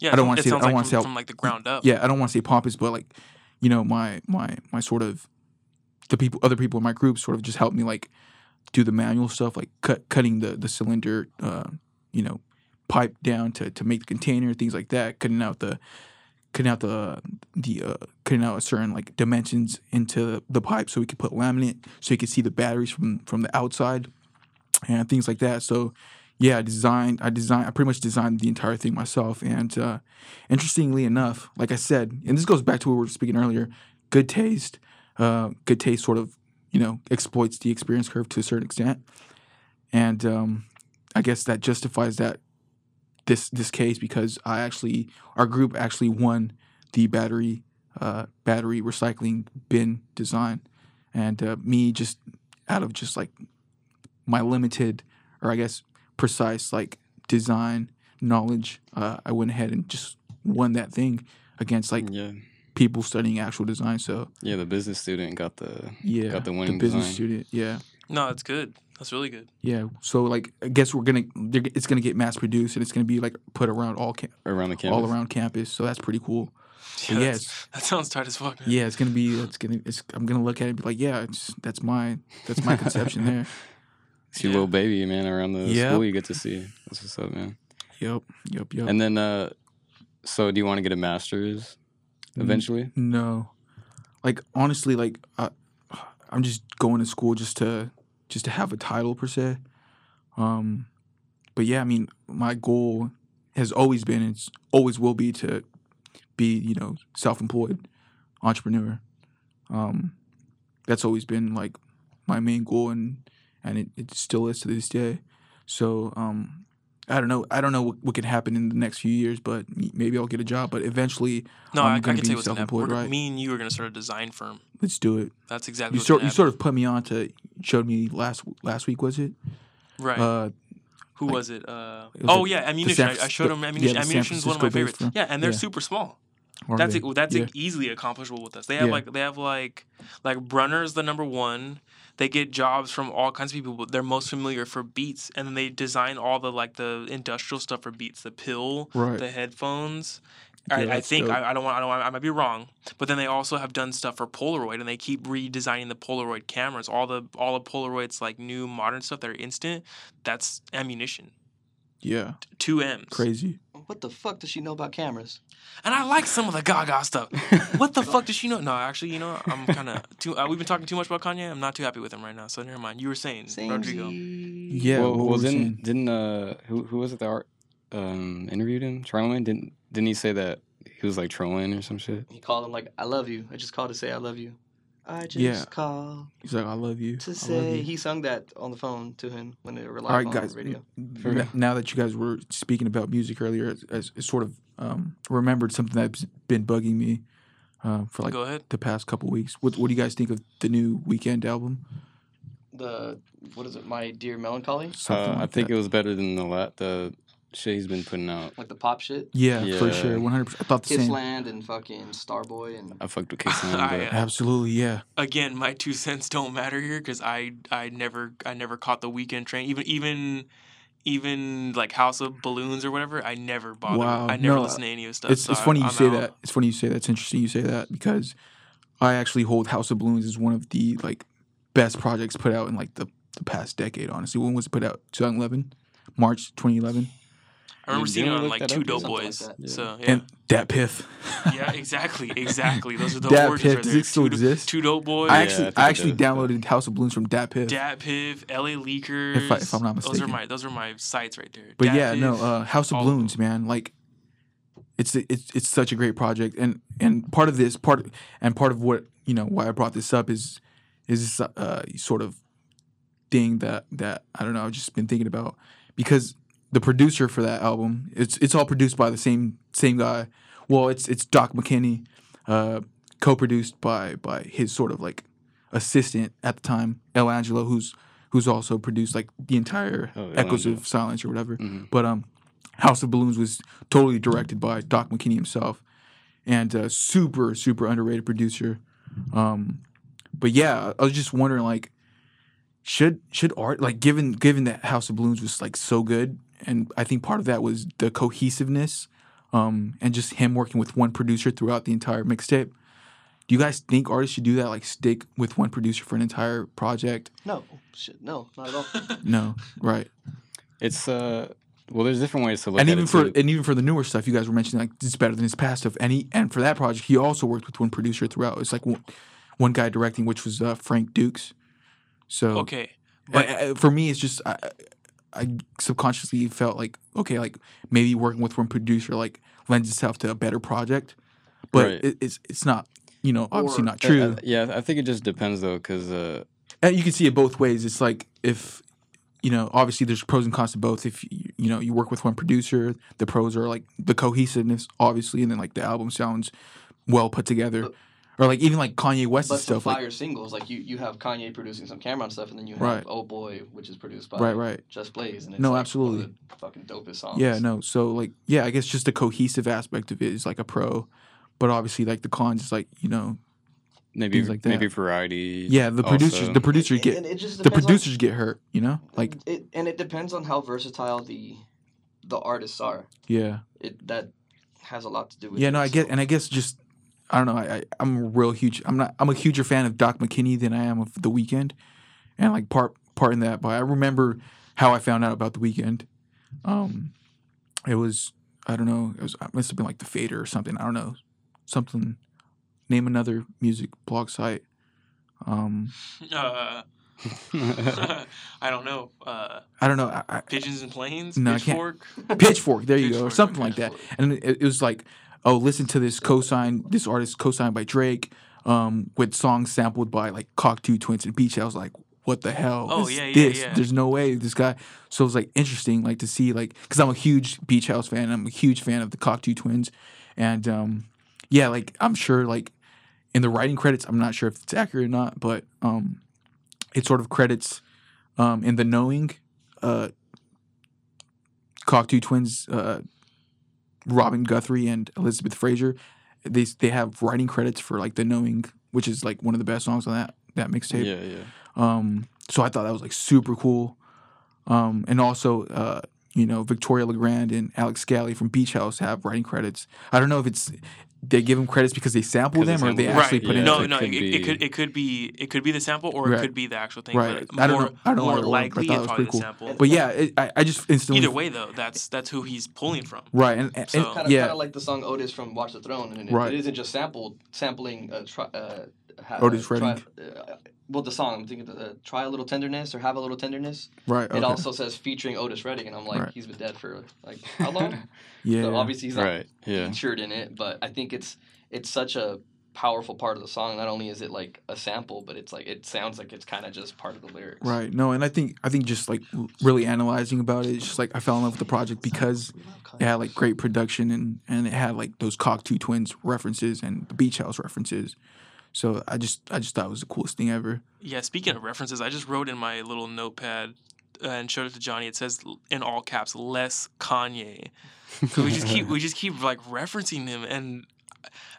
Speaker 3: Yeah,
Speaker 4: I don't wanna
Speaker 3: sounds-
Speaker 4: say- I
Speaker 3: like
Speaker 4: wanna
Speaker 3: from,
Speaker 4: say how-
Speaker 3: from like the ground up.
Speaker 4: yeah, I don't want to say pompous, but like, you know, my my my sort of the people, other people in my group, sort of just helped me like do the manual stuff, like cut cutting the the cylinder, uh, you know, pipe down to to make the container, things like that, cutting out the cutting out the the uh, cutting out a certain like dimensions into the pipe so we could put laminate so you could see the batteries from from the outside and things like that. So yeah, I designed I designed I pretty much designed the entire thing myself. And uh, interestingly enough, like I said, and this goes back to what we were speaking earlier, good taste, uh, good taste sort of you know exploits the experience curve to a certain extent, and um, I guess that justifies that this this case because I actually our group actually won the battery uh, battery recycling bin design, and uh, me just out of just like my limited or I guess precise like design knowledge, uh, I went ahead and just won that thing against like
Speaker 2: yeah,
Speaker 4: people studying actual design. So
Speaker 2: yeah. The business student got the
Speaker 4: yeah,
Speaker 2: got the winning
Speaker 4: the
Speaker 2: winning
Speaker 4: business
Speaker 2: design.
Speaker 4: student, yeah.
Speaker 3: No, that's good. That's really good.
Speaker 4: Yeah, so like I guess we're gonna it's gonna get mass produced and it's gonna be like put around all ca-
Speaker 2: around the campus.
Speaker 4: all around campus. So that's pretty cool. But
Speaker 3: Yeah,
Speaker 4: yeah,
Speaker 3: that's-
Speaker 4: it's,
Speaker 3: that sounds tight as fuck. Man.
Speaker 4: yeah, it's gonna be it's gonna it's I'm gonna look at it and be like, yeah, it's that's my that's my conception [LAUGHS] there.
Speaker 2: It's your
Speaker 3: Yeah.
Speaker 2: little baby, man, around the
Speaker 4: Yep.
Speaker 2: school you get to see. That's what's up, man.
Speaker 4: Yep, yep, yep.
Speaker 2: And then, uh, so do you want to get a master's eventually?
Speaker 4: No, like honestly, like I, I'm just going to school just to just to have a title per se. Um, but yeah, I mean, my goal has always been, and it's always will be to be, you know, self-employed entrepreneur. Um, that's always been like my main goal, and and it, it still is to this day. So um, I don't know. I don't know what, what could happen in the next few years, but maybe I'll get a job. But eventually,
Speaker 3: No,
Speaker 4: I'm
Speaker 3: I, I
Speaker 4: gonna
Speaker 3: can
Speaker 4: be
Speaker 3: tell you what's gonna happen.
Speaker 4: self-employed, right?
Speaker 3: Me and you are gonna start a design firm.
Speaker 4: let's do it.
Speaker 3: That's exactly
Speaker 4: You sort you sort of put me on to showed me last last week was it?
Speaker 3: right.
Speaker 4: Uh,
Speaker 3: Who
Speaker 4: like-
Speaker 3: was it? Uh,
Speaker 4: it was
Speaker 3: oh
Speaker 4: like
Speaker 3: yeah, ammunition.
Speaker 4: San
Speaker 3: I, I showed him
Speaker 4: yeah,
Speaker 3: ammunition.
Speaker 4: the
Speaker 3: ammunition is one of my favorites.
Speaker 4: firm.
Speaker 3: Yeah, and they're
Speaker 4: Yeah.
Speaker 3: super small. That's
Speaker 4: they?
Speaker 3: e- that's
Speaker 4: yeah.
Speaker 3: easily accomplishable with us. They have
Speaker 4: Yeah.
Speaker 3: like they have like like Brunner's the number one. They get jobs from all kinds of people. They're most familiar for Beats, and then they design all the like the industrial stuff for Beats, the pill,
Speaker 4: Right.
Speaker 3: the headphones.
Speaker 4: Yeah,
Speaker 3: I, I think. I, I don't want I don't want, I might be wrong, but then they also have done stuff for Polaroid, and they keep redesigning the Polaroid cameras. All the all the Polaroids like new modern stuff that are instant. That's ammunition.
Speaker 4: Yeah,
Speaker 3: Two M's.
Speaker 4: crazy.
Speaker 1: What the fuck does she know about cameras?
Speaker 3: And I like some of the Gaga stuff. what the fuck does she know? No, actually, you know. I'm kind of too. Uh, we've been talking too much about Kanye. I'm not too happy with him right now. So never mind. You were saying Rodrigo.
Speaker 4: Yeah,
Speaker 2: well,
Speaker 4: what
Speaker 2: well didn't
Speaker 4: saying?
Speaker 2: didn't uh who who was it that art um interviewed him? Charlemagne didn't didn't he say that he was like trolling or some shit?
Speaker 1: He called him like, "I love you." I just called to say I love you. I just
Speaker 4: Yeah.
Speaker 1: call
Speaker 4: He's like, I love you.
Speaker 1: to
Speaker 4: I
Speaker 1: say
Speaker 4: you.
Speaker 1: he sung that on the phone to him when they were live
Speaker 4: All right,
Speaker 1: on
Speaker 4: guys.
Speaker 1: the radio.
Speaker 4: N- Now that you guys were speaking about music earlier, as, as, as sort of um, remembered something that's been bugging me uh, for like
Speaker 3: Go ahead.
Speaker 4: the past couple weeks. What What do you guys think of the new Weeknd album?
Speaker 1: The what is it? My dear melancholy,
Speaker 4: Something
Speaker 2: Uh, I think
Speaker 4: that.
Speaker 2: it was better than the la- the shit he's been putting out.
Speaker 1: like the pop shit,
Speaker 4: Yeah, for sure, one hundred percent. I thought the same.
Speaker 1: Kissland and fucking Starboy and
Speaker 2: I fucked with [LAUGHS] Kissland,
Speaker 3: I,
Speaker 2: but
Speaker 3: uh,
Speaker 4: Absolutely, yeah.
Speaker 3: Again, my two cents don't matter here because I I never I never caught the Weeknd train. Even even even like House of Balloons or whatever. I never bothered.
Speaker 4: Wow,
Speaker 3: I never
Speaker 4: no,
Speaker 3: listened to any of his stuff.
Speaker 4: It's
Speaker 3: so
Speaker 4: it's funny you
Speaker 3: I'm
Speaker 4: say
Speaker 3: out.
Speaker 4: that. It's funny you say that. It's interesting you say that because I actually hold House of Balloons as one of the like best projects put out in like the the past decade. Honestly, when was it put out? 2011, March 2011.
Speaker 3: I remember
Speaker 2: You
Speaker 3: seeing it on like two dope
Speaker 1: something like
Speaker 3: boys.
Speaker 2: Yeah.
Speaker 3: So yeah.
Speaker 4: And that Piff.
Speaker 3: yeah, [LAUGHS] exactly, exactly. Those are [LAUGHS] the
Speaker 4: Dat
Speaker 3: origins
Speaker 4: Piff,
Speaker 3: right
Speaker 4: does it still
Speaker 3: two,
Speaker 4: exist?
Speaker 3: Two dope boys.
Speaker 4: I
Speaker 2: Yeah,
Speaker 4: actually
Speaker 2: I
Speaker 4: I actually
Speaker 2: does, but-
Speaker 4: downloaded House of Balloons from Dat Piff.
Speaker 3: Dat Piff, LA Leakers.
Speaker 4: If I- if I'm not mistaken,
Speaker 3: Those are my those are my sites right there.
Speaker 4: But
Speaker 3: Dat
Speaker 4: yeah, no, uh, House of
Speaker 3: all of.
Speaker 4: Balloons, man. Like, it's it's it's such a great project, and and part of this part and part of what you know why I brought this up is is this uh, sort of thing that that I don't know I've just been thinking about because the producer for that album it's it's all produced by the same same guy. Well, it's it's Doc McKinney, uh, co-produced by by his sort of like assistant at the time, Illangelo, who's who's also produced like the entire
Speaker 2: Oh,
Speaker 4: Echoes of Silence or whatever.
Speaker 2: Mhm.
Speaker 4: But um, House of Balloons was totally directed by Doc McKinney himself, and uh, super super underrated producer. Um, but yeah, I was just wondering like, should should art like given given that House of Balloons was like so good, and I think part of that was the cohesiveness, um, and just him working with one producer throughout the entire mixtape. Do you guys think artists should do that? Like stick with one producer for an entire project?
Speaker 1: no shit, no, not at all. [LAUGHS]
Speaker 4: No, right.
Speaker 2: it's uh, well, there's different ways to look
Speaker 4: and
Speaker 2: at
Speaker 4: even
Speaker 2: it.
Speaker 4: for
Speaker 2: too.
Speaker 4: and even for the newer stuff, you guys were mentioning like it's better than his past stuff. And he and for that project, he also worked with one producer throughout. It's like one, one guy directing, which was uh, Frank Dukes. So
Speaker 3: Okay.
Speaker 4: but
Speaker 3: But
Speaker 4: for me, it's just I, I subconsciously felt like okay, like maybe working with one producer like lends itself to a better project, but
Speaker 2: Right.
Speaker 4: it, it's it's not you know obviously
Speaker 1: Or-
Speaker 4: not
Speaker 2: Uh,
Speaker 4: true.
Speaker 2: uh, yeah, I think it just depends though, because uh,
Speaker 4: and you can see it both ways. It's like if you know, obviously there's pros and cons to both. If you, you know you work with one producer, the pros are like the cohesiveness, obviously, and then like the album sounds well put together,
Speaker 1: But-
Speaker 4: or like even like Kanye West's
Speaker 1: But some
Speaker 4: stuff. Like,
Speaker 1: fire singles, like you, you have Kanye producing some Cam'ron stuff, and then you have
Speaker 4: Right.
Speaker 1: Oh Boy, which is produced by
Speaker 4: Right, right.
Speaker 1: Just Blaze, and it's
Speaker 4: No,
Speaker 1: like
Speaker 4: absolutely.
Speaker 1: one of the fucking dopest songs.
Speaker 4: yeah, no. So like, yeah, I guess just the cohesive aspect of it is like a pro, but obviously like the cons is like you know,
Speaker 2: maybe
Speaker 4: like that.
Speaker 2: maybe variety.
Speaker 4: yeah, the producers,
Speaker 2: also.
Speaker 4: the producers get
Speaker 1: and it just
Speaker 4: the
Speaker 1: depends on-
Speaker 4: producers get hurt. You know, like
Speaker 1: it, and it depends on how versatile the the artists are.
Speaker 4: yeah.
Speaker 1: It that has a lot to do with.
Speaker 4: Yeah,
Speaker 1: it,
Speaker 4: no, I get, and I guess just I don't know. I, I I'm a real huge. I'm not. I'm a huger fan of Doc McKinney than I am of The Weeknd, and like part part in that. But I remember how I found out about The Weeknd. Um, it was I don't know. It was it must have been like The Fader or something. I don't know something. Name another music blog site. Um,
Speaker 3: uh, [LAUGHS] I don't know. Uh,
Speaker 4: I don't know. I, I,
Speaker 3: pigeons and planes.
Speaker 4: No,
Speaker 3: Pitchfork.
Speaker 4: Pitchfork. There you [LAUGHS] go, or something like that. And it, it was like, oh, listen to this co-sign, this artist co-signed by Drake, um, with songs sampled by like Cocteau Twins and Beach. I was like, what the hell?
Speaker 3: Oh,
Speaker 4: is
Speaker 3: yeah, yeah,
Speaker 4: this?
Speaker 3: yeah.
Speaker 4: There's no way this guy. So it was like interesting, like to see like, because I'm a huge Beach House fan. I'm a huge fan of the Cocteau Twins, and um, yeah, like I'm sure like in the writing credits, I'm not sure if it's accurate or not, but um, it sort of credits um, in the knowing uh, Cocteau Twins, uh, Robin Guthrie and Elizabeth Fraser. They they have writing credits for like the knowing, which is like one of the best songs on that that mixtape.
Speaker 2: yeah, yeah.
Speaker 4: Um, so I thought that was like super cool. Um, and also, uh, you know, Victoria Legrand and Alex Scally from Beach House have writing credits. I don't know if it's they give them credits because they sample
Speaker 2: 'Cause they
Speaker 4: them or they
Speaker 2: sample them.
Speaker 4: actually
Speaker 3: right.
Speaker 4: put
Speaker 2: yeah.
Speaker 4: in.
Speaker 3: no,
Speaker 2: it
Speaker 3: no.
Speaker 2: could
Speaker 3: It, it could it could be it could be the sample or
Speaker 4: Right.
Speaker 3: it could be the actual thing.
Speaker 4: Right.
Speaker 3: But
Speaker 4: I don't
Speaker 3: more,
Speaker 4: know- I don't know
Speaker 3: more
Speaker 4: either but
Speaker 3: likely it's probably
Speaker 4: pretty
Speaker 3: the sample.
Speaker 4: But yeah, it, I, I just instantly
Speaker 3: Either way though, that's that's who he's pulling from.
Speaker 4: right and, and,
Speaker 3: So-
Speaker 4: and-
Speaker 1: Kind of,
Speaker 4: yeah,
Speaker 1: kind of like the song Otis from Watch the Throne, and it,
Speaker 4: Right.
Speaker 1: it isn't just sampled sampling uh, tri- uh, ha-
Speaker 4: Otis
Speaker 1: uh, tri-
Speaker 4: Redding.
Speaker 1: uh, well, the song I'm thinking of the "Try a Little Tenderness" or "Have a Little Tenderness."
Speaker 4: Right. Okay.
Speaker 1: It also says featuring Otis Redding, and I'm like,
Speaker 4: Right.
Speaker 1: he's been dead for like how long? [LAUGHS]
Speaker 4: yeah.
Speaker 1: So obviously he's not
Speaker 2: right. Yeah.
Speaker 1: featured in it, but I think it's it's such a powerful part of the song. Not only is it like a sample, but it's like it sounds like it's kind of just part of the lyrics.
Speaker 4: Right. No, and I think I think just like really analyzing about it, it's just like I fell in love with the project because it had like great production and and it had like those Cocteau Twins references and the Beach House references. So I just I just thought it was the coolest thing ever.
Speaker 3: Yeah, speaking of references, I just wrote in my little notepad uh, and showed it to Johnny. It says in all caps, "less Kanye." 'Cause we just keep we just keep like referencing him, and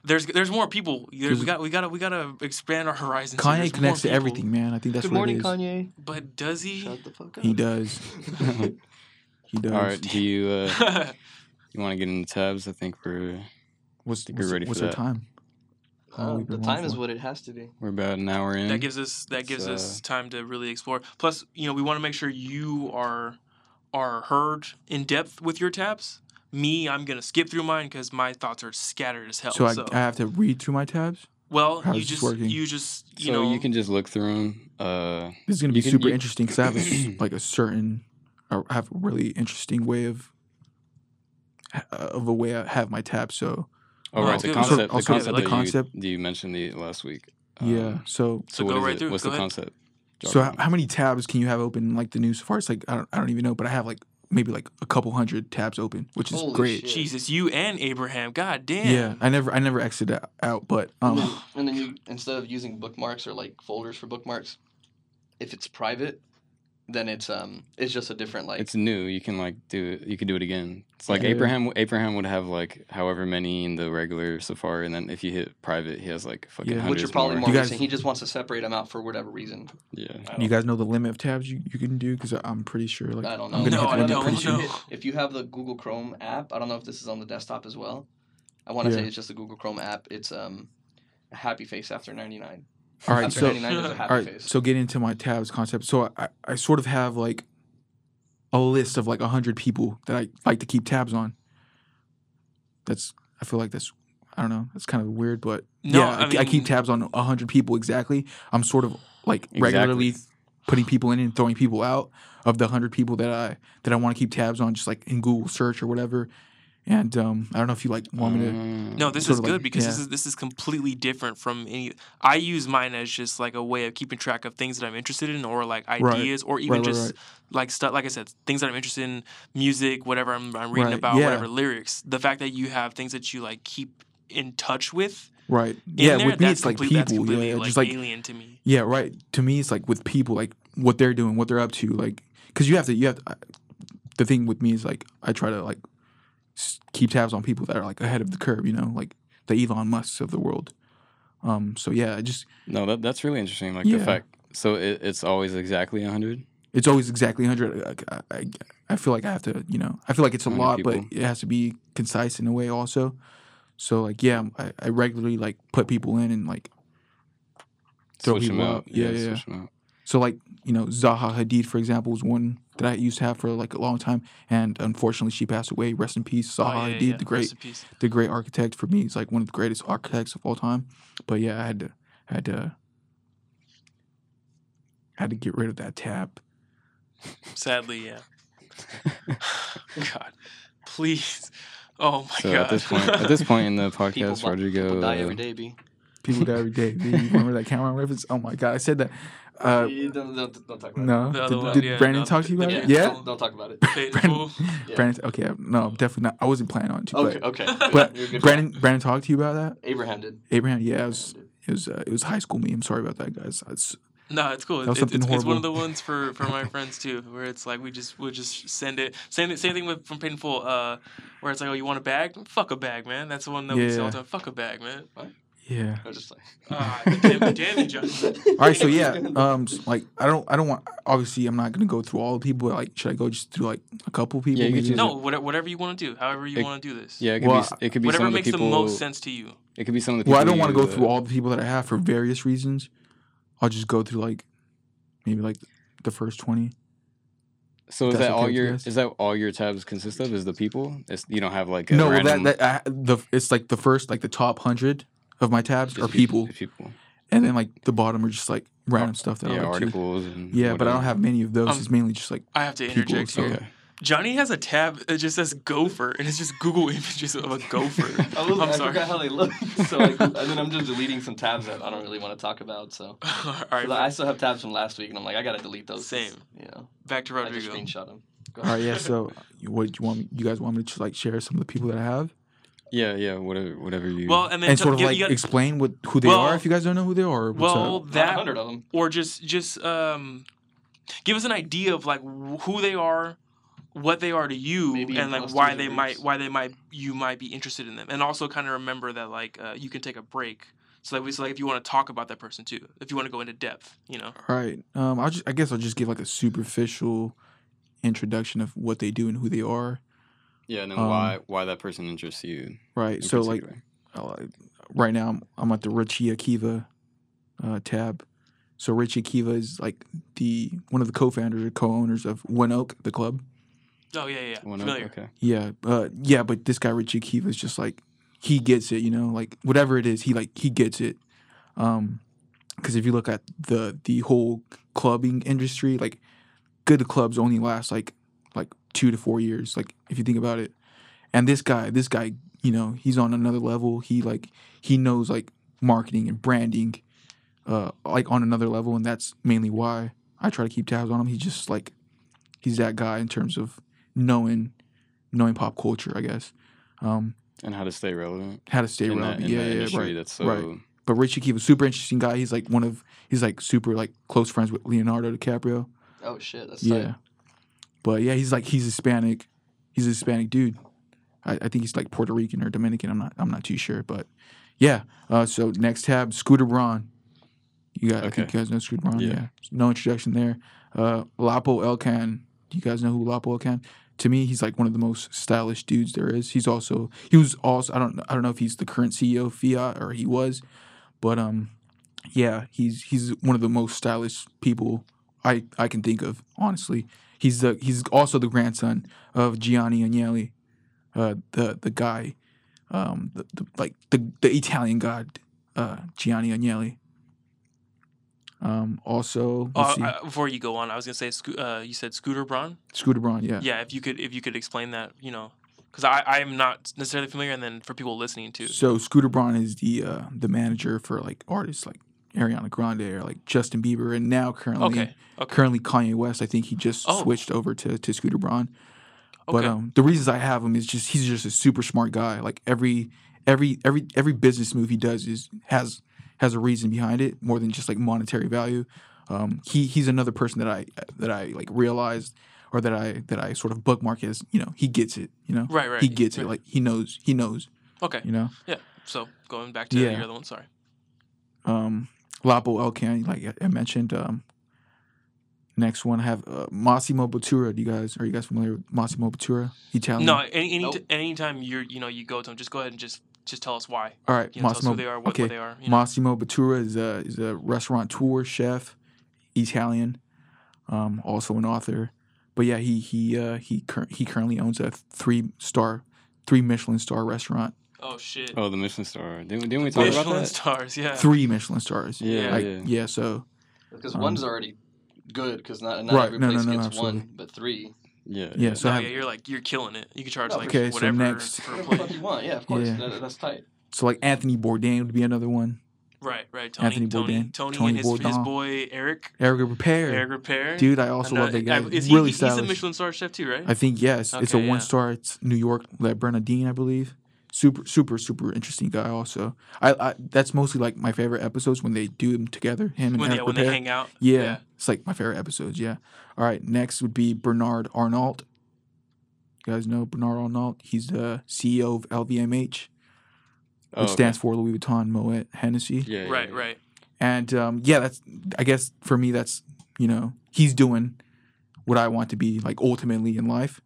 Speaker 3: there's there's more people. There- We got we gotta we gotta expand our horizons.
Speaker 4: Kanye
Speaker 3: There's more
Speaker 4: connects to everything, man. I think that's
Speaker 1: Good
Speaker 4: what
Speaker 1: morning,
Speaker 4: it is.
Speaker 1: Kanye.
Speaker 3: But does he?
Speaker 1: Shut the fuck up. [LAUGHS] [LAUGHS]
Speaker 4: He does. He does.
Speaker 2: All right. Do you uh, [LAUGHS] you want to get into tabs? I think we're
Speaker 4: What's,
Speaker 2: we're
Speaker 4: what's,
Speaker 2: ready for
Speaker 4: what's our time? How
Speaker 1: Uh, the time is what it has to be.
Speaker 2: we're about an hour in.
Speaker 3: that gives us that gives
Speaker 2: So-
Speaker 3: us time to really explore. Plus, you know, we want to make sure you are are heard in depth with your tabs. Me, I'm gonna skip through mine because my thoughts are scattered as hell.
Speaker 4: So I,
Speaker 3: So,
Speaker 4: I have to read through my tabs.
Speaker 3: well,
Speaker 4: how's
Speaker 3: you just
Speaker 4: working?
Speaker 3: you just you
Speaker 2: so
Speaker 3: know
Speaker 2: you can just look through them. Uh,
Speaker 4: This is gonna
Speaker 2: You
Speaker 4: be
Speaker 2: can-
Speaker 4: super
Speaker 2: you- [CLEARS THROAT]
Speaker 4: interesting because I have a, s- like a certain, I have a really interesting way of of a way I have my tabs. So
Speaker 2: oh,
Speaker 3: Oh,
Speaker 2: right. The concept.
Speaker 4: Sort
Speaker 2: The
Speaker 4: of- also
Speaker 2: concept.
Speaker 4: the
Speaker 2: that
Speaker 4: concept-
Speaker 2: You, you mentioned the last week.
Speaker 4: yeah.
Speaker 2: Um,
Speaker 4: So
Speaker 3: So
Speaker 2: what
Speaker 3: go
Speaker 2: is
Speaker 3: right
Speaker 2: it?
Speaker 3: through.
Speaker 2: What's
Speaker 3: Go
Speaker 2: the
Speaker 3: ahead.
Speaker 2: concept? Drop
Speaker 4: so how, how many tabs can you have open like the new Safari? It's like I don't I don't even know, but I have like maybe like a couple hundred tabs open, which is
Speaker 1: Holy
Speaker 4: great.
Speaker 1: shit.
Speaker 3: Jesus, you and Abraham. God damn.
Speaker 4: Yeah, I never I never exited that out, but
Speaker 1: And then,
Speaker 4: um
Speaker 1: and then you instead of using bookmarks or like folders for bookmarks, if it's private, then it's um it's just a different like
Speaker 2: It's new. You can like do it. You can do it again. It's like
Speaker 4: Yeah.
Speaker 2: Abraham. Abraham would have like however many in the regular Safari, and then if you hit private, he has like fucking
Speaker 4: yeah.
Speaker 1: which are probably
Speaker 2: more.
Speaker 1: more
Speaker 4: guys-
Speaker 1: recent. He just wants to separate them out for whatever reason.
Speaker 2: Yeah.
Speaker 4: You guys know the limit of tabs you, you can do because I'm pretty sure like
Speaker 1: I don't know.
Speaker 4: I'm
Speaker 3: No, I
Speaker 4: the limit
Speaker 3: don't
Speaker 4: pretty soon.
Speaker 3: know. [LAUGHS]
Speaker 1: if you have the Google Chrome app, I don't know if this is on the desktop as well. I want to
Speaker 4: Yeah.
Speaker 1: say it's just the Google Chrome app. It's um a happy face after 99.
Speaker 4: All right, so All right, so get into my tabs concept. So I, I sort of have like a list of like hundred people that I like to keep tabs on. That's I feel like that's I don't know. That's kind of weird, but
Speaker 3: No,
Speaker 4: yeah,
Speaker 3: I
Speaker 4: I, I keep tabs on hundred people exactly. I'm sort of like regularly putting people in and throwing people out of the hundred people that I that I want to keep tabs on, just like in Google search or whatever. And um, I don't know if you like want me to.
Speaker 2: Um,
Speaker 3: No, this is
Speaker 4: of like-
Speaker 3: good because this is this is completely different from any. I use mine as just like a way of keeping track of things that I'm interested in, or like
Speaker 4: Right.
Speaker 3: ideas, or even
Speaker 4: Right, right,
Speaker 3: just
Speaker 4: right.
Speaker 3: like stuff. Like I said, things that I'm interested in, music, whatever I'm, I'm reading
Speaker 4: Right,
Speaker 3: about,
Speaker 4: yeah.
Speaker 3: whatever lyrics. The fact that you have things that you like keep in touch with.
Speaker 4: Right. Yeah,
Speaker 3: there,
Speaker 4: with me it's like people. Yeah,
Speaker 3: like,
Speaker 4: just like
Speaker 3: alien to me.
Speaker 4: Yeah, right. To me, it's like with people, like what they're doing, what they're up to, like because you have to. You have to, the thing with me is like I try to like keep tabs on people that are like ahead of the curve. You know, like the Elon Musks of the world. Um. So yeah, I just
Speaker 2: No, that that's really interesting. Like
Speaker 4: Yeah.
Speaker 2: the fact. So it, it's always exactly hundred.
Speaker 4: it's always exactly hundred. I, I I feel like I have to. You know, I feel like it's a
Speaker 2: 100
Speaker 4: lot, but it has to be concise in a way also. So like yeah, I, I regularly like put people in and like throw
Speaker 2: Switch them
Speaker 4: people
Speaker 2: out.
Speaker 4: out. Yeah, yeah.
Speaker 2: Out.
Speaker 4: So like you know Zaha Hadid for example was one that I used to have for like a long time, and unfortunately she passed away. Rest in peace,
Speaker 3: Oh,
Speaker 4: Zaha
Speaker 3: yeah,
Speaker 4: Hadid,
Speaker 3: yeah,
Speaker 4: the great the great architect for me. He's like one of the greatest architects of all time. But yeah, I had to I had to had to get rid of that tab.
Speaker 3: Sadly, yeah. [LAUGHS] [SIGHS] God, please. Oh my
Speaker 2: So
Speaker 3: god.
Speaker 2: at this point, at this point in the [LAUGHS] podcast,
Speaker 1: bu-
Speaker 2: Rodrigo.
Speaker 1: people die
Speaker 2: uh,
Speaker 1: every day, B.
Speaker 4: People die every day. Do you remember that [LAUGHS] Cam'ron reference? Oh my god, I said that. Uh,
Speaker 1: don't, don't, don't talk about
Speaker 4: no,
Speaker 3: The other
Speaker 4: did,
Speaker 3: one,
Speaker 4: did
Speaker 3: yeah,
Speaker 4: Brandon
Speaker 3: no,
Speaker 4: talk to you about
Speaker 1: it.
Speaker 4: it? Yeah,
Speaker 1: Don't, don't talk about it.
Speaker 3: Painful.
Speaker 1: Yeah.
Speaker 4: Brandon. Okay, no, definitely not. I wasn't planning on to.
Speaker 1: Okay,
Speaker 4: but,
Speaker 1: okay. [LAUGHS]
Speaker 4: but
Speaker 1: You're
Speaker 4: Brandon, Brandon talked to you about that.
Speaker 1: Abraham did.
Speaker 4: Abraham, yeah, it was it was uh, it was high school me. I'm sorry about that, guys. It's,
Speaker 3: No, it's cool.
Speaker 4: That was
Speaker 3: It's,
Speaker 4: something
Speaker 3: it's, it's one of the ones for, for my [LAUGHS] friends too, where it's like we just we just send it. Same same thing with from Painful, uh, where it's like, oh, you want a bag? Fuck a bag, man. That's the one that we say all
Speaker 4: Yeah.
Speaker 3: the time. Fuck a bag, man.
Speaker 4: Yeah.
Speaker 1: I was just like,
Speaker 3: Ah, damn, damn you, John.
Speaker 4: All right, so [LAUGHS] yeah, [LAUGHS] um, s- like I don't, I don't want. Obviously, I'm not gonna go through all the people. But like, should I go just through like a couple people?
Speaker 2: Yeah, you
Speaker 4: maybe?
Speaker 2: just-
Speaker 3: No, whatever, whatever you want to do, however you want to do this.
Speaker 2: Yeah, it could
Speaker 4: Well,
Speaker 2: be. s- It could be
Speaker 3: whatever
Speaker 2: some of the
Speaker 3: makes
Speaker 2: people.
Speaker 3: the most sense to you.
Speaker 2: It could be some of the people.
Speaker 4: Well, I don't want to
Speaker 2: you,
Speaker 4: go through
Speaker 2: uh,
Speaker 4: all the people that I have for various reasons. I'll just go through like maybe like the first twenty.
Speaker 2: So is that all your? Is that all your tabs consist of? Is the people? It's, you don't have like a
Speaker 4: No,
Speaker 2: random,
Speaker 4: that that I, the it's like the first like the top hundred of my tabs are people,
Speaker 2: people.
Speaker 4: and then like the bottom are just like random stuff that
Speaker 2: yeah,
Speaker 4: I like too.
Speaker 2: articles. And
Speaker 4: Yeah, but I don't have many of those.
Speaker 3: Um,
Speaker 4: it's mainly just like
Speaker 3: I have to
Speaker 4: People,
Speaker 3: interject
Speaker 4: so-
Speaker 3: here.
Speaker 2: Okay.
Speaker 3: Johnny has a tab that just says gopher, and it's just Google [LAUGHS] images of a gopher. [LAUGHS]
Speaker 1: I, was,
Speaker 3: I'm
Speaker 1: I
Speaker 3: sorry.
Speaker 1: forgot how they look, so like, [LAUGHS] and then I'm just deleting some tabs that I don't really want to talk about. So
Speaker 3: All
Speaker 1: 'Cause
Speaker 3: right,
Speaker 1: I still have tabs from last week, and I'm like, I gotta delete those.
Speaker 3: Same.
Speaker 1: You know,
Speaker 3: back to
Speaker 1: I just screenshot them.
Speaker 4: All right, yeah. So you- what you want? Me, you guys want me to like share some of the people that I have
Speaker 2: Yeah, yeah, whatever, whatever you.
Speaker 3: Well, and then
Speaker 4: and
Speaker 3: t-
Speaker 4: sort of
Speaker 3: give-
Speaker 4: like
Speaker 3: you got-
Speaker 4: explain what who they
Speaker 3: Well-
Speaker 4: are if you guys don't know who they are. Or what's
Speaker 3: well,
Speaker 4: up?
Speaker 3: That
Speaker 1: a hundred of them.
Speaker 3: or just just um, give us an idea of like who they are, what they are to you,
Speaker 1: Maybe
Speaker 3: and like why they might why they might you might be interested in them, and also kind of remember that like uh, you can take a break. So that we like if you want to talk about that person too, if you want to go into depth, you know.
Speaker 4: All right. Um, I'll just I guess I'll just give like a superficial introduction of what they do and who they are.
Speaker 2: Yeah, and then
Speaker 4: um,
Speaker 2: why why that person interests you?
Speaker 4: Right.
Speaker 2: in
Speaker 4: So like
Speaker 2: particular.
Speaker 4: uh, right now I'm, I'm at the Richie Akiva uh, tab. So Richie Akiva is like the one of the co-founders or co-owners of 1 OAK, the club.
Speaker 3: Oh yeah, yeah, yeah.
Speaker 2: One up?
Speaker 3: familiar.
Speaker 2: Okay.
Speaker 4: Yeah, uh, yeah, but this guy Richie Akiva is just like he gets it, you know, like whatever it is, he like he gets it. Um, because if you look at the the whole clubbing industry, like good clubs only last like like two to four years, like if you think about it. And this guy, this guy, you know, he's on another level. He like he knows like marketing and branding, uh, like on another level, and that's mainly why I try to keep tabs on him. He's just like he's that guy in terms of knowing knowing pop culture, I guess. Um,
Speaker 2: And how to stay relevant
Speaker 4: how to stay
Speaker 2: in
Speaker 4: relevant.
Speaker 2: that, in
Speaker 4: yeah,
Speaker 2: that
Speaker 4: yeah,
Speaker 2: industry
Speaker 4: right.
Speaker 2: that's so
Speaker 4: right. But Richie Akiva, super interesting guy. He's like one of he's like super like close friends with Leonardo DiCaprio.
Speaker 1: Oh shit, that's
Speaker 4: Yeah.
Speaker 1: tight.
Speaker 4: But yeah, he's like he's Hispanic. He's a Hispanic dude. I, I think he's like Puerto Rican or Dominican. I'm not I'm not too sure. But yeah. Uh, so next tab, Scooter Braun. You think
Speaker 2: Okay.
Speaker 4: you guys know Scooter Braun.
Speaker 2: Yeah.
Speaker 4: Yeah. No introduction there. Uh, Lapo Elkann. Do you guys know who Lapo Elkann? To me, he's like one of the most stylish dudes there is. He's also he was also I don't I don't know if he's the current CEO of Fiat or he was, but um, yeah, he's he's one of the most stylish people I I can think of. Honestly, he's the he's also the grandson of Gianni Agnelli, uh, the the guy, um, the, the like the the Italian god, uh, Gianni Agnelli. Um, also,
Speaker 3: Uh, uh, before you go on, I was gonna say, uh, you said Scooter Braun.
Speaker 4: Scooter Braun, yeah.
Speaker 3: Yeah, if you could, if you could explain that, you know, because I I am not necessarily familiar, and then for people listening too.
Speaker 4: So Scooter Braun is the uh, the manager for like artists like Ariana Grande or like Justin Bieber, and now currently
Speaker 3: Okay. Okay.
Speaker 4: currently Kanye West. I think he just
Speaker 3: Oh.
Speaker 4: switched over to to Scooter Braun. But
Speaker 3: Okay.
Speaker 4: um, the reasons I have him is just he's just a super smart guy. Like every every every every business move he does is has has a reason behind it more than just like monetary value. Um, he he's another person that I that I like realized or that I that I sort of bookmark as you know he gets it. You know,
Speaker 3: Right, right.
Speaker 4: he gets it. Like he knows he knows.
Speaker 3: Okay.
Speaker 4: You know.
Speaker 3: Yeah. So going back to
Speaker 4: Yeah.
Speaker 3: your other one, sorry.
Speaker 4: um, Lapo Elkann, like I- I mentioned. Um, next one, I have uh, Massimo Bottura. Do you guys are you guys familiar with Massimo Bottura? Italian.
Speaker 3: No, any any
Speaker 1: Nope.
Speaker 3: anytime you're you know you go to them, just go ahead and just just tell us why.
Speaker 4: All right,
Speaker 3: You know, tell us
Speaker 4: Massimo.
Speaker 3: who they are, what,
Speaker 4: okay,
Speaker 3: what they are. You know?
Speaker 4: Massimo Bottura is a is a restaurateur chef, Italian, um, also an author. But yeah, he he uh, he cur- he currently owns a three star, three Michelin star restaurant.
Speaker 3: Oh shit.
Speaker 2: Oh, the Michelin star. Didn't, didn't we talk
Speaker 3: Michelin
Speaker 2: about that?
Speaker 3: Michelin stars, yeah.
Speaker 4: Three Michelin stars.
Speaker 2: Yeah,
Speaker 4: Like,
Speaker 2: yeah.
Speaker 4: yeah. So
Speaker 1: Because
Speaker 4: Um,
Speaker 1: one's already good, because not, not
Speaker 4: Right,
Speaker 1: every
Speaker 4: no, no,
Speaker 1: place
Speaker 4: no,
Speaker 1: gets
Speaker 4: absolutely.
Speaker 1: one, but three.
Speaker 2: Yeah.
Speaker 4: yeah. So
Speaker 3: no,
Speaker 4: I
Speaker 3: yeah, you're like you're killing it. You can charge
Speaker 1: No,
Speaker 3: like
Speaker 4: okay, so
Speaker 3: whatever
Speaker 4: next-
Speaker 3: for a
Speaker 1: Whatever the
Speaker 3: plate.
Speaker 1: fuck you want, yeah, of course.
Speaker 4: Yeah.
Speaker 1: That, that's tight.
Speaker 4: so like Anthony Bourdain would be another one.
Speaker 3: Right, right. Tony,
Speaker 4: Anthony Bourdain,
Speaker 3: Tony,
Speaker 4: Tony
Speaker 3: and his, his boy Eric,
Speaker 4: Eric Ripert.
Speaker 3: Eric Ripert.
Speaker 4: Dude, I also
Speaker 3: And, uh,
Speaker 4: love that guy.
Speaker 3: I- Is he,
Speaker 4: really
Speaker 3: he's a. Michelin star chef too, right?
Speaker 4: I think yes. it's a
Speaker 3: Okay, yeah.
Speaker 4: one star. It's New York, Le Bernardin, I believe. Super, super, super interesting guy. Also, I, I that's mostly like my favorite episodes when they do them together. Him and
Speaker 3: when
Speaker 4: Eric
Speaker 3: yeah, when they hang out.
Speaker 4: Yeah, it's like my favorite episodes. Yeah. All right, next would be Bernard Arnault. You guys know Bernard Arnault? He's the CEO of LVMH,
Speaker 2: Oh,
Speaker 4: which
Speaker 2: okay.
Speaker 4: stands for Louis Vuitton Moet Hennessy.
Speaker 2: Yeah. yeah,
Speaker 3: Right,
Speaker 2: yeah.
Speaker 3: right.
Speaker 4: And um, yeah, that's I guess for me that's you know he's doing what I want to be like ultimately in life,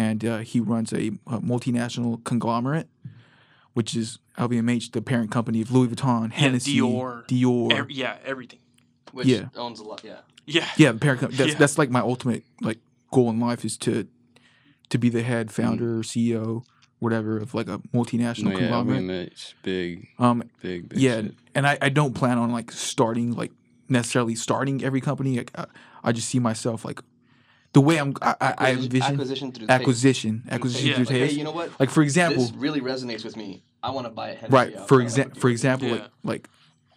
Speaker 4: and uh, he runs a, a multinational conglomerate, which is LVMH, the parent company of Louis Vuitton, Hennessy,
Speaker 3: Dior.
Speaker 4: Dior.
Speaker 3: Ev- yeah, everything.
Speaker 1: Which
Speaker 4: Yeah.
Speaker 1: owns a lot, yeah.
Speaker 3: Yeah.
Speaker 4: yeah, the parent. Com- that's
Speaker 3: Yeah.
Speaker 4: that's like my ultimate like goal in life is to to be the head founder, CEO, whatever of like a multinational
Speaker 2: No, yeah,
Speaker 4: conglomerate.
Speaker 2: LVMH, big,
Speaker 4: Um,
Speaker 2: big, big.
Speaker 4: yeah,
Speaker 2: shit.
Speaker 4: and I, I don't plan on like starting like necessarily starting every company. Like, I, I just see myself like the way I'm. I, I, I
Speaker 1: Acquisition-
Speaker 4: envision
Speaker 1: acquisition through taste.
Speaker 4: acquisition, acquisition
Speaker 3: Yeah,
Speaker 4: through
Speaker 1: Like, hey, you know what?
Speaker 4: like for example,
Speaker 1: this really resonates with me. I want to buy a Hennessy
Speaker 4: right?
Speaker 1: out.
Speaker 4: For
Speaker 1: I
Speaker 4: example, for example,
Speaker 3: Yeah.
Speaker 4: like like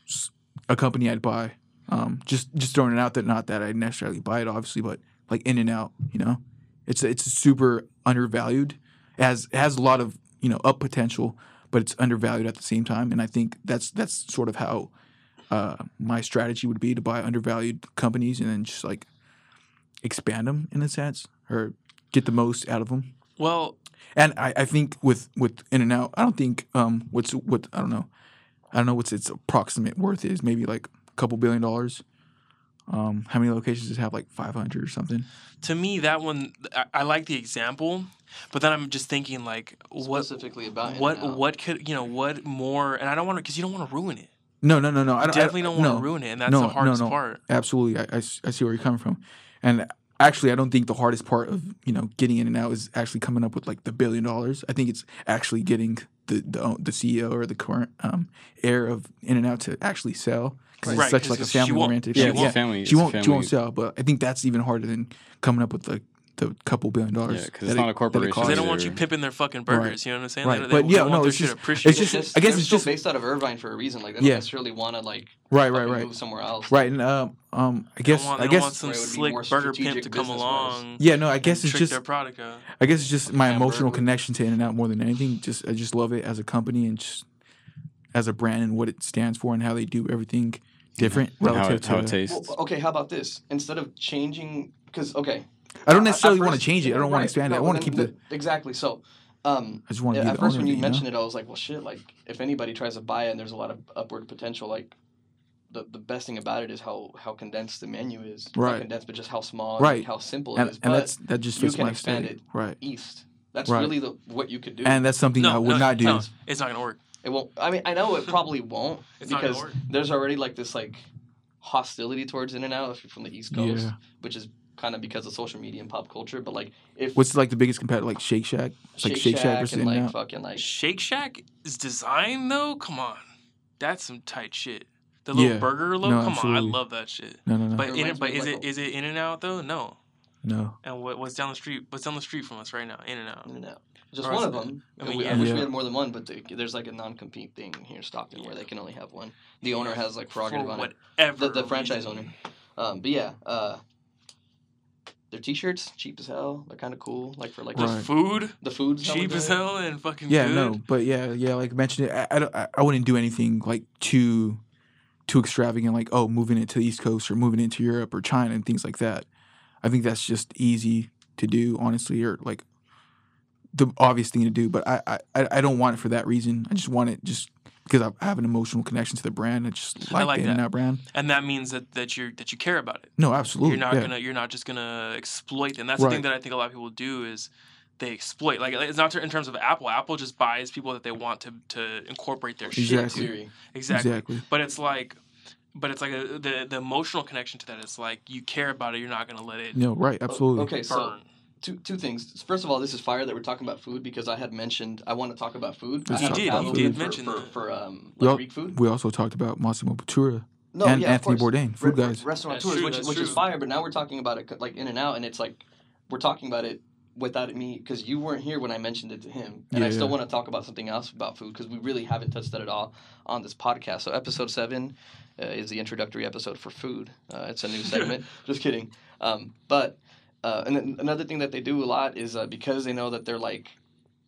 Speaker 4: s- a company I'd buy. Um, just just throwing it out there. Not that I'd necessarily buy it, obviously, but like In and Out. You know, it's it's super undervalued. It has it has a lot of you know up potential, but it's undervalued at the same time. And I think that's that's sort of how uh, my strategy would be to buy undervalued companies and then just like expand them in a sense or get the most out of them.
Speaker 3: Well,
Speaker 4: And I, I think with with In and Out, I don't think um what's what I don't know, I don't know what's its approximate worth is. Maybe like a couple billion dollars. Um, how many locations does it have? Like five hundred or something.
Speaker 3: to me, that one, I, I like the example, but then I'm just thinking like, what,
Speaker 1: specifically about
Speaker 3: what,
Speaker 1: In-N-Out.
Speaker 3: what could you know, what more? And I don't want to, because you don't want to ruin it.
Speaker 4: No, no, no, no. I don't,
Speaker 3: definitely
Speaker 4: I,
Speaker 3: don't want to
Speaker 4: no,
Speaker 3: ruin it, and that's
Speaker 4: no,
Speaker 3: the hardest
Speaker 4: no.
Speaker 3: part.
Speaker 4: Absolutely, I, I s- I see where you're coming from, and actually, I don't think the hardest part of you know getting in and out is actually coming up with like the billion dollars. I think it's actually getting the the, the CEO or the current um, heir of In and Out to actually sell because
Speaker 3: Right,
Speaker 4: it's such like a family
Speaker 3: won't-
Speaker 4: oriented.
Speaker 3: she
Speaker 2: Yeah,
Speaker 4: shit.
Speaker 2: it's
Speaker 3: won't-
Speaker 2: family.
Speaker 4: she won't she won't sell, but I think that's even harder than coming up with like the couple billion dollars.
Speaker 2: Yeah, 'cause it's
Speaker 4: that
Speaker 2: not a corporation.
Speaker 3: Because they don't want you pimping their fucking burgers. You know what I'm saying?
Speaker 4: Right.
Speaker 3: They,
Speaker 4: But
Speaker 3: they,
Speaker 4: yeah,
Speaker 3: they
Speaker 4: no,
Speaker 3: want
Speaker 4: it's just-
Speaker 3: appreciated.
Speaker 4: it's just-
Speaker 1: They're just-
Speaker 4: I guess it's
Speaker 1: still
Speaker 4: just-
Speaker 1: based out of Irvine for a reason. Like they don't
Speaker 4: Yeah.
Speaker 1: necessarily want to like
Speaker 4: Right, right, right,
Speaker 1: move somewhere else.
Speaker 4: right. And um, um, I
Speaker 3: They
Speaker 4: guess
Speaker 3: don't want,
Speaker 4: I
Speaker 3: they don't want
Speaker 4: guess
Speaker 3: some
Speaker 1: Where it would be
Speaker 3: slick burger pimp to come along.
Speaker 4: yeah, no, I guess it's just
Speaker 3: their product out.
Speaker 4: I guess it's just my
Speaker 1: Hamburger.
Speaker 4: emotional connection to In and Out more than anything. Just I just love it as a company and just as a brand and what it stands for and how they do everything different
Speaker 2: And how
Speaker 4: relative
Speaker 2: it, how it
Speaker 4: to.
Speaker 2: tastes.
Speaker 1: Well, okay, how about this? Instead of changing, because okay,
Speaker 4: I don't necessarily want to change it. I don't want to expand it. I want to keep the.
Speaker 1: then- exactly. So, um,
Speaker 4: I just want to
Speaker 1: at first when
Speaker 4: of
Speaker 1: you
Speaker 4: it, you know?
Speaker 1: mentioned it, I was like, well, shit. Like, if anybody tries to buy it and there's a lot of upward potential, like, the, the best thing about it is how how condensed the menu is.
Speaker 4: Right.
Speaker 1: Not condensed, but just how small,
Speaker 4: Right.
Speaker 1: and how simple
Speaker 4: and,
Speaker 1: it is.
Speaker 4: and
Speaker 1: but
Speaker 4: that's that just
Speaker 1: you can
Speaker 4: my
Speaker 1: expand
Speaker 4: aesthetic.
Speaker 1: it.
Speaker 4: Right.
Speaker 1: east. That's
Speaker 4: Right.
Speaker 1: really the what you could do.
Speaker 4: And that's something I would
Speaker 3: no,
Speaker 4: not do.
Speaker 3: no, it's not gonna work.
Speaker 1: It won't. I mean, I know it probably [LAUGHS] won't
Speaker 3: It's not
Speaker 1: because
Speaker 3: work.
Speaker 1: there's already like this like hostility towards In and Out if you're from the East Coast,
Speaker 4: Yeah.
Speaker 1: which is kind of because of social media and pop culture. But like, if
Speaker 4: What's like the biggest competitor? Like Shake Shack. It's like Shake Shack versus
Speaker 1: and
Speaker 4: In
Speaker 1: like fucking like
Speaker 3: Shake Shack is design though. Come on, that's some tight shit. The little
Speaker 4: Yeah.
Speaker 3: burger logo.
Speaker 4: No,
Speaker 3: Come on. I love that shit.
Speaker 4: No, no, no,
Speaker 3: But in but is
Speaker 1: of
Speaker 3: it
Speaker 1: a-
Speaker 3: is it In and Out though? No.
Speaker 4: no.
Speaker 3: And what what's down the street? What's down the street from us right now? In and Out.
Speaker 1: In and Out. Just
Speaker 3: Or
Speaker 1: one of them.
Speaker 3: I mean,
Speaker 1: We-
Speaker 3: yeah.
Speaker 1: I wish
Speaker 4: Yeah.
Speaker 1: we had more than one, but the, there's like a non-compete thing here in Stockton where they can only have one. The owner has like prerogative
Speaker 3: For
Speaker 1: on it.
Speaker 3: whatever.
Speaker 1: The, the franchise owner. Um, but yeah, uh, their t-shirts cheap as hell. They're kind of cool. Like for like
Speaker 3: The
Speaker 4: Right.
Speaker 3: food
Speaker 1: the food's
Speaker 3: cheap as hell and fucking
Speaker 4: Yeah,
Speaker 3: good.
Speaker 4: no, but yeah, yeah, like I mentioned it, I, I, don't- I, I wouldn't do anything like too, too extravagant, like oh, moving it to the East Coast or moving into Europe or China and things like that. I think that's just easy to do, honestly, or like the obvious thing to do. But I, I, I I don't want it for that reason. I just want it just because I have an emotional connection to the brand. I just
Speaker 3: I
Speaker 4: like,
Speaker 3: like
Speaker 4: the
Speaker 3: that.
Speaker 4: Brand.
Speaker 3: And that means that, that you're that you care about it.
Speaker 4: No, absolutely.
Speaker 3: You're not
Speaker 4: yeah.
Speaker 3: gonna you're not just gonna exploit them. That's the thing that I think a lot of people do is they exploit. Like it's not in terms of Apple. Apple just buys people that they want to to incorporate their shit
Speaker 4: Exactly.
Speaker 3: to. Exactly.
Speaker 4: Exactly.
Speaker 3: But it's like but it's like a, the the emotional connection to that. It's like you care about it. You're not gonna let it
Speaker 4: No, right. Absolutely.
Speaker 1: Okay, so
Speaker 3: burn.
Speaker 1: Two two things. First of all, this is fire that we're talking about food because I had mentioned I want to talk about food.
Speaker 4: Let's
Speaker 1: I
Speaker 4: talk
Speaker 1: have
Speaker 4: about
Speaker 1: tableau
Speaker 4: food.
Speaker 1: for,
Speaker 3: mention
Speaker 1: for,
Speaker 3: that.
Speaker 1: for um
Speaker 4: We
Speaker 1: like Greek food.
Speaker 4: We also talked about Massimo Bottura
Speaker 1: No,
Speaker 4: and
Speaker 1: yeah, of
Speaker 4: Anthony
Speaker 1: course.
Speaker 4: Bourdain, food
Speaker 1: Re-
Speaker 4: guys.
Speaker 1: restaurant tours,
Speaker 3: true,
Speaker 1: which
Speaker 3: that's
Speaker 1: which is fire. But now we're talking about it like in and out, and it's like we're talking about it without me because you weren't here when I mentioned it to him, and I still
Speaker 4: yeah.
Speaker 1: want to talk about something else about food because we really haven't touched that at all on this podcast. So episode seven uh, is the introductory episode for food. Uh, it's a new [LAUGHS] segment. Just kidding. Um, but uh, and then another thing that they do a lot is uh, because they know that they're like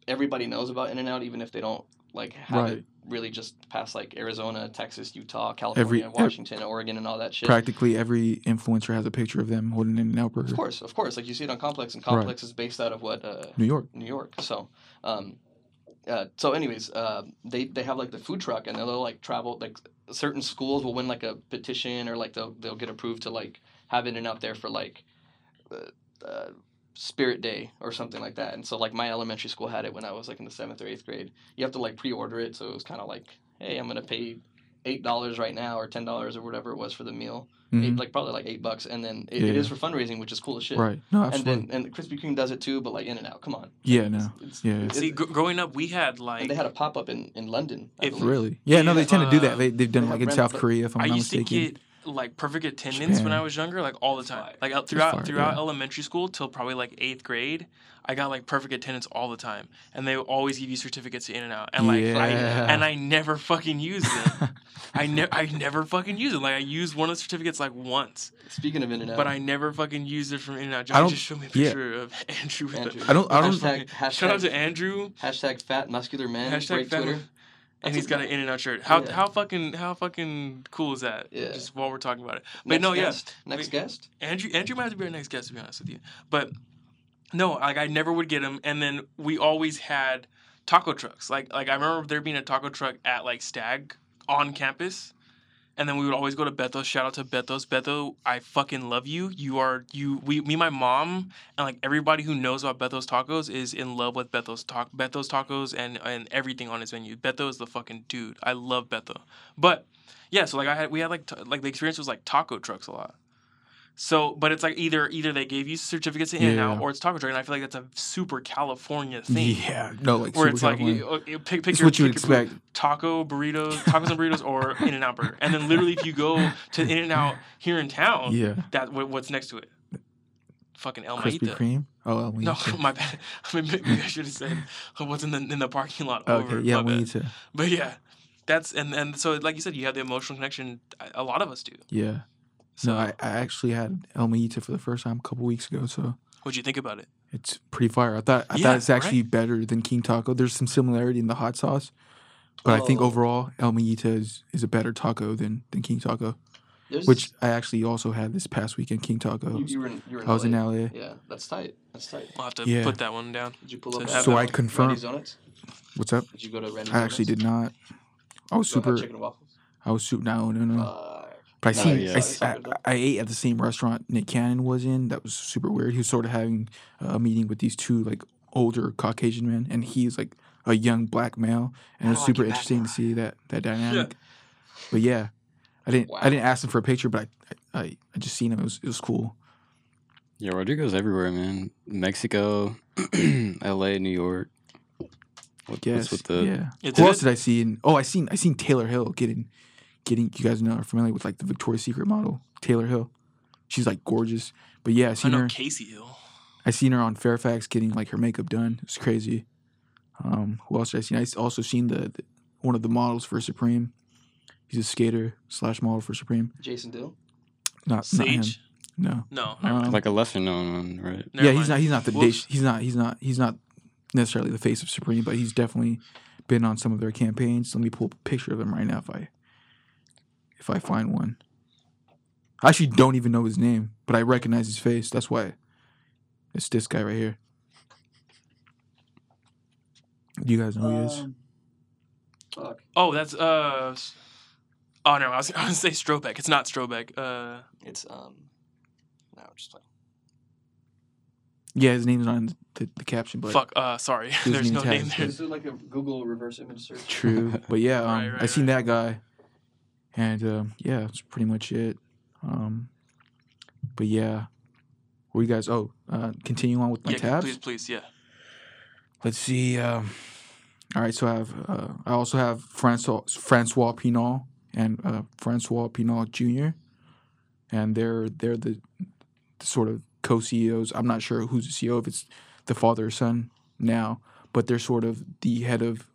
Speaker 1: everybody knows about In and Out, even if they don't like have
Speaker 4: Right.
Speaker 1: it really just past like Arizona, Texas, Utah, California,
Speaker 4: ev-
Speaker 1: Washington, Oregon, and all that shit.
Speaker 4: Practically every influencer has a picture of them holding an In-N-Out burger.
Speaker 1: Of course, of course. Like you see it on Complex, and
Speaker 4: Right.
Speaker 1: Complex is based out of what uh,
Speaker 4: New York.
Speaker 1: New York. So, um, uh, so anyways, uh, they they have like the food truck, and they'll like travel. Like certain schools will win like a petition, or like they'll they'll get approved to like have it in out there for like. Uh, uh, Spirit Day or something like that, and so like my elementary school had it when I was like in the seventh or eighth grade. You have to like pre-order it, so it was kind of like, hey, I'm gonna pay eight dollars right now or ten dollars or whatever it was for the meal, eight,
Speaker 4: Mhm.
Speaker 1: like probably like eight bucks, and then it,
Speaker 4: Yeah,
Speaker 1: it is
Speaker 4: yeah.
Speaker 1: for fundraising, which is cool as shit.
Speaker 4: Right. No,
Speaker 1: And
Speaker 4: absolutely.
Speaker 1: then and Krispy Kreme does it too, but like in and out. Come on.
Speaker 4: Yeah, no.
Speaker 1: It's,
Speaker 4: Yeah.
Speaker 1: it's-
Speaker 3: See, gr- growing up, we had like
Speaker 1: and they had a pop up in, in London.
Speaker 3: If-
Speaker 4: really? Yeah, no, they tend to do
Speaker 3: uh,
Speaker 4: that. They, they've done
Speaker 1: they
Speaker 4: like in South Korea, if I'm
Speaker 3: I
Speaker 4: not
Speaker 3: used to
Speaker 4: mistaken.
Speaker 3: get like perfect attendance when I was younger, like all the time. Like out throughout
Speaker 4: fire,
Speaker 3: throughout
Speaker 4: yeah.
Speaker 3: elementary school till probably like eighth grade, I got like perfect attendance all the time, and they would always give you certificates to in and out, and like I, and I never fucking used them. [LAUGHS] I never I never fucking used them. Like I used one of the certificates like once,
Speaker 1: Speaking of in and out,
Speaker 3: but I never fucking used it from in and out.
Speaker 4: I
Speaker 3: just showed me a
Speaker 4: yeah.
Speaker 3: picture of Andrew. With
Speaker 1: Andrew.
Speaker 3: The,
Speaker 4: I don't. I don't.
Speaker 1: Hashtag, hashtag,
Speaker 3: shout out to Andrew.
Speaker 1: hashtag fat muscular man.
Speaker 3: Hashtag fat-
Speaker 1: Twitter.
Speaker 3: And he's got an in and out shirt. How
Speaker 1: Yeah.
Speaker 3: how fucking how fucking cool is that?
Speaker 1: Yeah.
Speaker 3: Just while we're talking about it. But
Speaker 1: Next
Speaker 3: no, yeah.
Speaker 1: guest. Next
Speaker 3: We-
Speaker 1: guest.
Speaker 3: Andrew Andrew might have to be our next guest to be honest with you. But no, like I never would get him. And then we always had taco trucks. Like like I remember there being a taco truck at like Stag on campus. And then we would always go to Beto's. Shout out to Beto's. Beto, I fucking love you. You are you. We, me, my mom, and like everybody who knows about Beto's tacos is in love with Beto's talk, Beto's tacos, and and everything on his menu. Beto is the fucking dude. I love Beto. But yeah, so like I had, we had like t- like the experience was like taco trucks a lot. So, but it's like either either they gave you certificates to in and out, or it's taco truck, and I feel like that's a super California thing.
Speaker 4: Yeah. No, like
Speaker 3: Where it's like you, you uh, pick, pick
Speaker 4: It's
Speaker 3: your
Speaker 4: what you
Speaker 3: pick your
Speaker 4: expect.
Speaker 3: taco burritos, tacos and burritos, or In and Out Burger. And then literally, if you go to In and Out here in town,
Speaker 4: Yeah.
Speaker 3: that what, what's next to it? Fucking El
Speaker 4: Krispy
Speaker 3: Maíta.
Speaker 4: Kreme. Oh, El
Speaker 3: No,
Speaker 4: Maíta. [LAUGHS]
Speaker 3: my bad. [LAUGHS] I mean, maybe I should have said [LAUGHS] what's in the in the parking lot. over.
Speaker 4: Okay. Yeah,
Speaker 3: my
Speaker 4: El
Speaker 3: bad.
Speaker 4: Maíta.
Speaker 3: But yeah, that's and and so like you said, you have the emotional connection. A lot of us do.
Speaker 4: Yeah.
Speaker 3: So
Speaker 4: No, I, I actually had El Maíta for the first time a couple weeks ago, so
Speaker 3: what'd you think about it?
Speaker 4: it's pretty fire. I thought I
Speaker 3: Yeah,
Speaker 4: thought it's actually better than King Taco. There's some similarity in the hot sauce, but I think
Speaker 1: Oh.
Speaker 4: overall El Maíta is, is a better taco than than King Taco,
Speaker 1: There's
Speaker 4: which I actually also had this past weekend. King Taco.
Speaker 1: you, you were in. You were in
Speaker 4: I was in
Speaker 1: LA.
Speaker 4: LA.
Speaker 1: Yeah, that's tight. That's tight.
Speaker 3: I'll have to
Speaker 4: Yeah.
Speaker 3: put that one down.
Speaker 1: Did you pull
Speaker 3: So
Speaker 1: up?
Speaker 3: have So
Speaker 4: I
Speaker 1: confirmed.
Speaker 4: What's up?
Speaker 1: Did you go to Randy's
Speaker 4: I actually
Speaker 1: Donuts?
Speaker 4: did not. I was
Speaker 1: Go
Speaker 4: super.
Speaker 1: chicken and waffles.
Speaker 4: I was super. No, no, no.
Speaker 1: Uh,
Speaker 4: But I
Speaker 1: No,
Speaker 4: seen,
Speaker 2: yeah.
Speaker 4: I,
Speaker 1: It's
Speaker 4: s-
Speaker 1: all
Speaker 4: I. I ate at the same restaurant Nick Cannon was in. That was super weird. He was sort of having a meeting with these two like older Caucasian men, and he's like a young black male, and it was
Speaker 1: Oh,
Speaker 4: super interesting to see that that dynamic. [LAUGHS] But yeah, I didn't
Speaker 1: Wow.
Speaker 4: I didn't ask him for a picture, but I I, I just seen him. It was it was cool.
Speaker 2: Yeah, Rodrigo's everywhere, man. Mexico, [CLEARS THROAT] L.A., New York. What,
Speaker 4: Yes,
Speaker 2: what's with the?
Speaker 4: yeah. Who else did I see? In, oh, I seen I seen Taylor Hill getting getting. You guys know are familiar with like the Victoria's Secret model Taylor Hill. She's like gorgeous. But yeah, I
Speaker 3: I
Speaker 4: seen
Speaker 3: know
Speaker 4: her.
Speaker 3: Casey Hill.
Speaker 4: I seen her on Fairfax getting like her makeup done. It's crazy. Um, who else did I seen? I s- also seen the, the one of the models for Supreme. He's a skater slash model for Supreme.
Speaker 1: Jason Dill.
Speaker 4: Not not him.
Speaker 3: Sage.
Speaker 4: No.
Speaker 3: No.
Speaker 4: Um,
Speaker 2: Like a lesser known one, right?
Speaker 3: never
Speaker 4: yeah, he's not. He's not the.
Speaker 3: Whoops.
Speaker 4: He's not. He's not. He's not necessarily the face of Supreme, but he's definitely been on some of their campaigns. Let me pull a picture of him right now if I if I find one. I actually don't even know his name, but I recognize his face. That's why it's this guy right here. Do you guys know who he is?
Speaker 1: Um, Fuck.
Speaker 3: Oh, that's uh. Oh no, I was, [LAUGHS] gonna say Strobeck. It's not Strobeck. Uh,
Speaker 1: It's um. No, just like
Speaker 4: Yeah, his name's not in the, the, the caption, but
Speaker 3: fuck. Uh, sorry. [LAUGHS]
Speaker 4: doesn't
Speaker 3: There's
Speaker 4: even
Speaker 3: no
Speaker 4: tag
Speaker 3: name
Speaker 4: it.
Speaker 3: there.
Speaker 1: Just do like a Google reverse image search.
Speaker 4: True, but yeah, [LAUGHS] um,
Speaker 3: Right,
Speaker 4: I
Speaker 3: right,
Speaker 4: seen
Speaker 3: right.
Speaker 4: that guy, and um, yeah, that's pretty much it. Um, but yeah, where you guys? Oh, uh, continue on with my
Speaker 3: yeah,
Speaker 4: tabs.
Speaker 3: please, please, yeah.
Speaker 4: Let's see. Um, all right, so I have uh, I also have Francois Francois Pinault and uh, Francois Pinault Jr. and they're they're the, the sort of co-CEOs. I'm not sure who's the CEO if it's the father or son now, but they're sort of the head of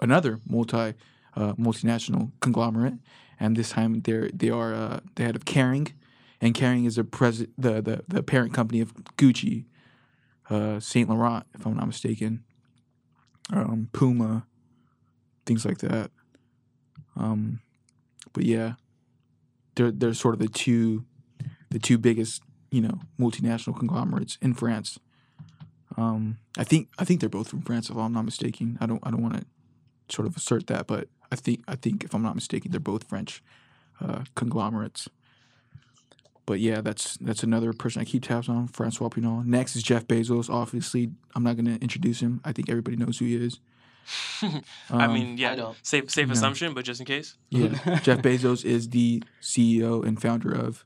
Speaker 4: another multi uh, multinational conglomerate, and this time they're they are uh, the head of Kering, and Kering is a pres the, the the parent company of Gucci, uh, Saint Laurent, if I'm not mistaken, um, Puma, things like that. Um, but yeah, they're they're sort of the two the two biggest you know multinational conglomerates in France. Um, I think I think they're both from France, if I'm not mistaken. I don't I don't want to sort of assert that, but I think I think if I'm not mistaken, they're both French uh, conglomerates. But yeah, that's that's another person I keep tabs on, Francois Pinault. Next is Jeff Bezos. Obviously, I'm not going to introduce him. I think everybody knows who he is. [LAUGHS]
Speaker 3: I
Speaker 4: Um,
Speaker 3: mean, yeah,
Speaker 1: I don't.
Speaker 3: safe safe
Speaker 4: no.
Speaker 3: assumption, but just in case.
Speaker 4: yeah, [LAUGHS] Jeff Bezos is the CEO and founder of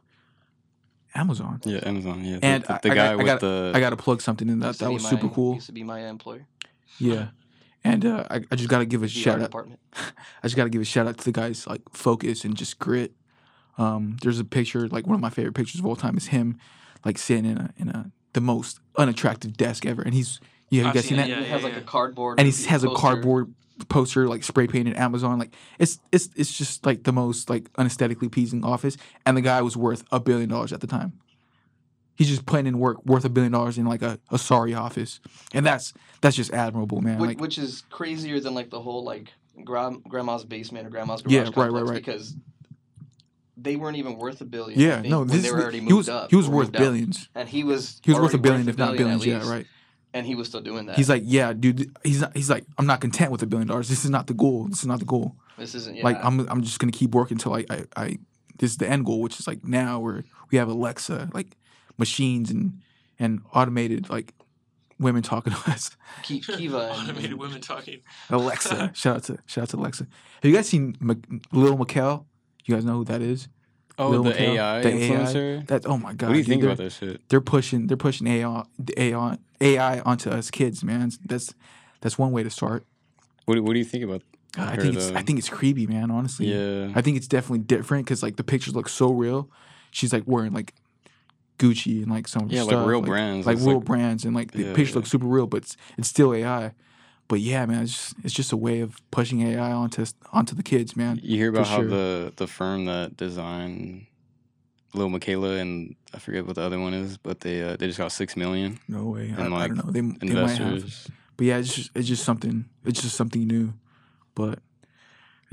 Speaker 4: Amazon.
Speaker 2: Yeah, Amazon. Yeah,
Speaker 4: And
Speaker 2: the,
Speaker 4: I-
Speaker 2: the
Speaker 4: I
Speaker 2: guy
Speaker 4: I
Speaker 2: with
Speaker 4: got-
Speaker 2: the
Speaker 4: I got to plug something in that. That
Speaker 1: be
Speaker 4: was super cool.
Speaker 1: Used to be my employer.
Speaker 4: Yeah, and uh, I, I just got to give a
Speaker 1: The
Speaker 4: shout out.
Speaker 1: department. [LAUGHS]
Speaker 4: I just got to give a shout out to the guys like focus and just grit. Um, there's a picture like one of my favorite pictures of all time is him like sitting in a in a the most unattractive desk ever, and he's yeah, you
Speaker 3: I've
Speaker 4: guys
Speaker 3: seen
Speaker 4: seen that?
Speaker 3: yeah,
Speaker 1: he has like
Speaker 3: yeah.
Speaker 1: a cardboard.
Speaker 4: and he has a cardboard poster like spray painted Amazon. Like it's it's it's just like the most like unesthetically pleasing office. And the guy was worth a billion dollars at the time. He's just putting in work worth a billion dollars in like a, a sorry office, and that's that's just admirable, man.
Speaker 1: which,
Speaker 4: like
Speaker 1: which is crazier than like the whole like gra- grandma's basement or grandma's garage
Speaker 4: Yeah, right, right, right.
Speaker 1: because they weren't even worth a billion.
Speaker 4: Yeah,
Speaker 1: think,
Speaker 4: no,
Speaker 1: when
Speaker 4: this
Speaker 1: they
Speaker 4: is
Speaker 1: were already
Speaker 4: he was
Speaker 1: up.
Speaker 4: he was worth
Speaker 1: moved
Speaker 4: billions.
Speaker 1: and he was
Speaker 4: He was worth a billion, if not
Speaker 1: billion
Speaker 4: billions. Yeah, right.
Speaker 1: And he was still doing that.
Speaker 4: He's like, yeah, dude. He's not. He's like, I'm not content with a billion dollars. This is not the goal. This is not the goal.
Speaker 1: this isn't yeah.
Speaker 4: Like, I'm I'm just gonna keep working until I, I I this is the end goal, which is like now where we have Alexa, like machines and and automated like women talking to us.
Speaker 1: Ki- Kiva and, [LAUGHS]
Speaker 3: Automated women talking.
Speaker 4: Alexa, [LAUGHS] shout out to shout out to Alexa. Have you guys seen Mc, Lil Miquela? You guys know who that is?
Speaker 2: Oh,
Speaker 4: Lil
Speaker 2: the
Speaker 4: Miquela?
Speaker 2: AI
Speaker 4: The
Speaker 2: influencer.
Speaker 4: That oh my god.
Speaker 2: what do you
Speaker 4: dude,
Speaker 2: think
Speaker 4: they're-
Speaker 2: about that shit?
Speaker 4: They're pushing they're pushing AI AI AI onto us kids, man. That's that's one way to start.
Speaker 2: What do, what do you think about?
Speaker 4: God, I think it's
Speaker 2: though?
Speaker 4: I think it's creepy, man. Honestly,
Speaker 2: Yeah.
Speaker 4: I think it's definitely different because like the pictures look so real. She's like wearing like Gucci and like some
Speaker 2: Yeah, like
Speaker 4: stuff,
Speaker 2: real brands.
Speaker 4: like
Speaker 2: It's
Speaker 4: real
Speaker 2: like-
Speaker 4: brands, and like the
Speaker 2: Yeah,
Speaker 4: picture
Speaker 2: yeah.
Speaker 4: looks super real, but it's, it's still AI. But yeah, man, it's just, it's just a way of pushing AI onto onto the kids, man.
Speaker 2: You hear about how
Speaker 4: sure.
Speaker 2: the the firm that designed Lil Miquela and I forget what the other one is, but they uh, they just got six million
Speaker 4: No way. I,
Speaker 2: And,
Speaker 4: I
Speaker 2: like,
Speaker 4: don't know. They, they might have,
Speaker 2: investors.
Speaker 4: but yeah, it's just it's just something. It's just something new, but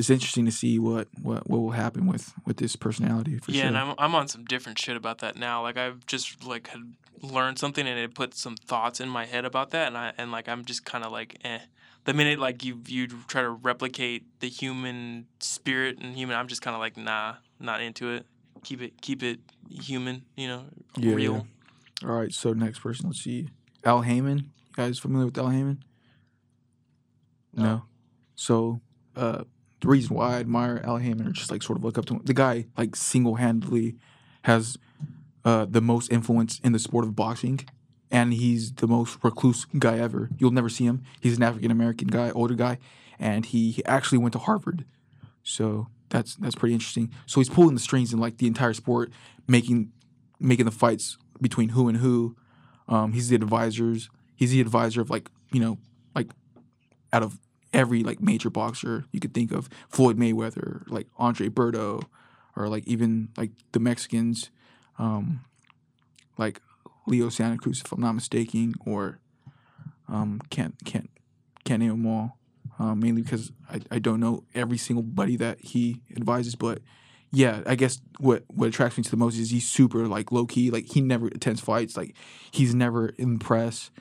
Speaker 4: it's interesting to see what what what will happen with with this personality for
Speaker 3: yeah,
Speaker 4: sure.
Speaker 3: and I'm I'm on some different shit about that now. Like I've just like had learned something and it put some thoughts in my head about that, and I and like I'm just kind of like eh. The minute like you you try to replicate the human spirit and human, I'm just kind of like nah, not into it. Keep it keep it human, you know,
Speaker 4: Yeah,
Speaker 3: real.
Speaker 4: All right, so next person, let's see. Al Haymon. You guys familiar with Al Haymon?
Speaker 1: No.
Speaker 4: So, uh, the reason why I admire Al Haymon or just like sort of look up to him, the guy like single handedly has uh, the most influence in the sport of boxing, and he's the most recluse guy ever. You'll never see him. He's an African American guy, older guy, and he, he actually went to Harvard. So that's that's pretty interesting. So he's pulling the strings in like the entire sport, making making the fights between who and who. Um, he's the advisors. He's the advisor of like you know like out of every like major boxer you could think of, Floyd Mayweather, like Andre Berto, or like even like the Mexicans, um, like Leo Santa Cruz, if I'm not mistaken, or um, can't can't can't name them all. Uh, mainly because I, I don't know every single buddy that he advises, but yeah, I guess what what attracts me to the most is he's super like low key. Like he never attends fights. Like he's never in press.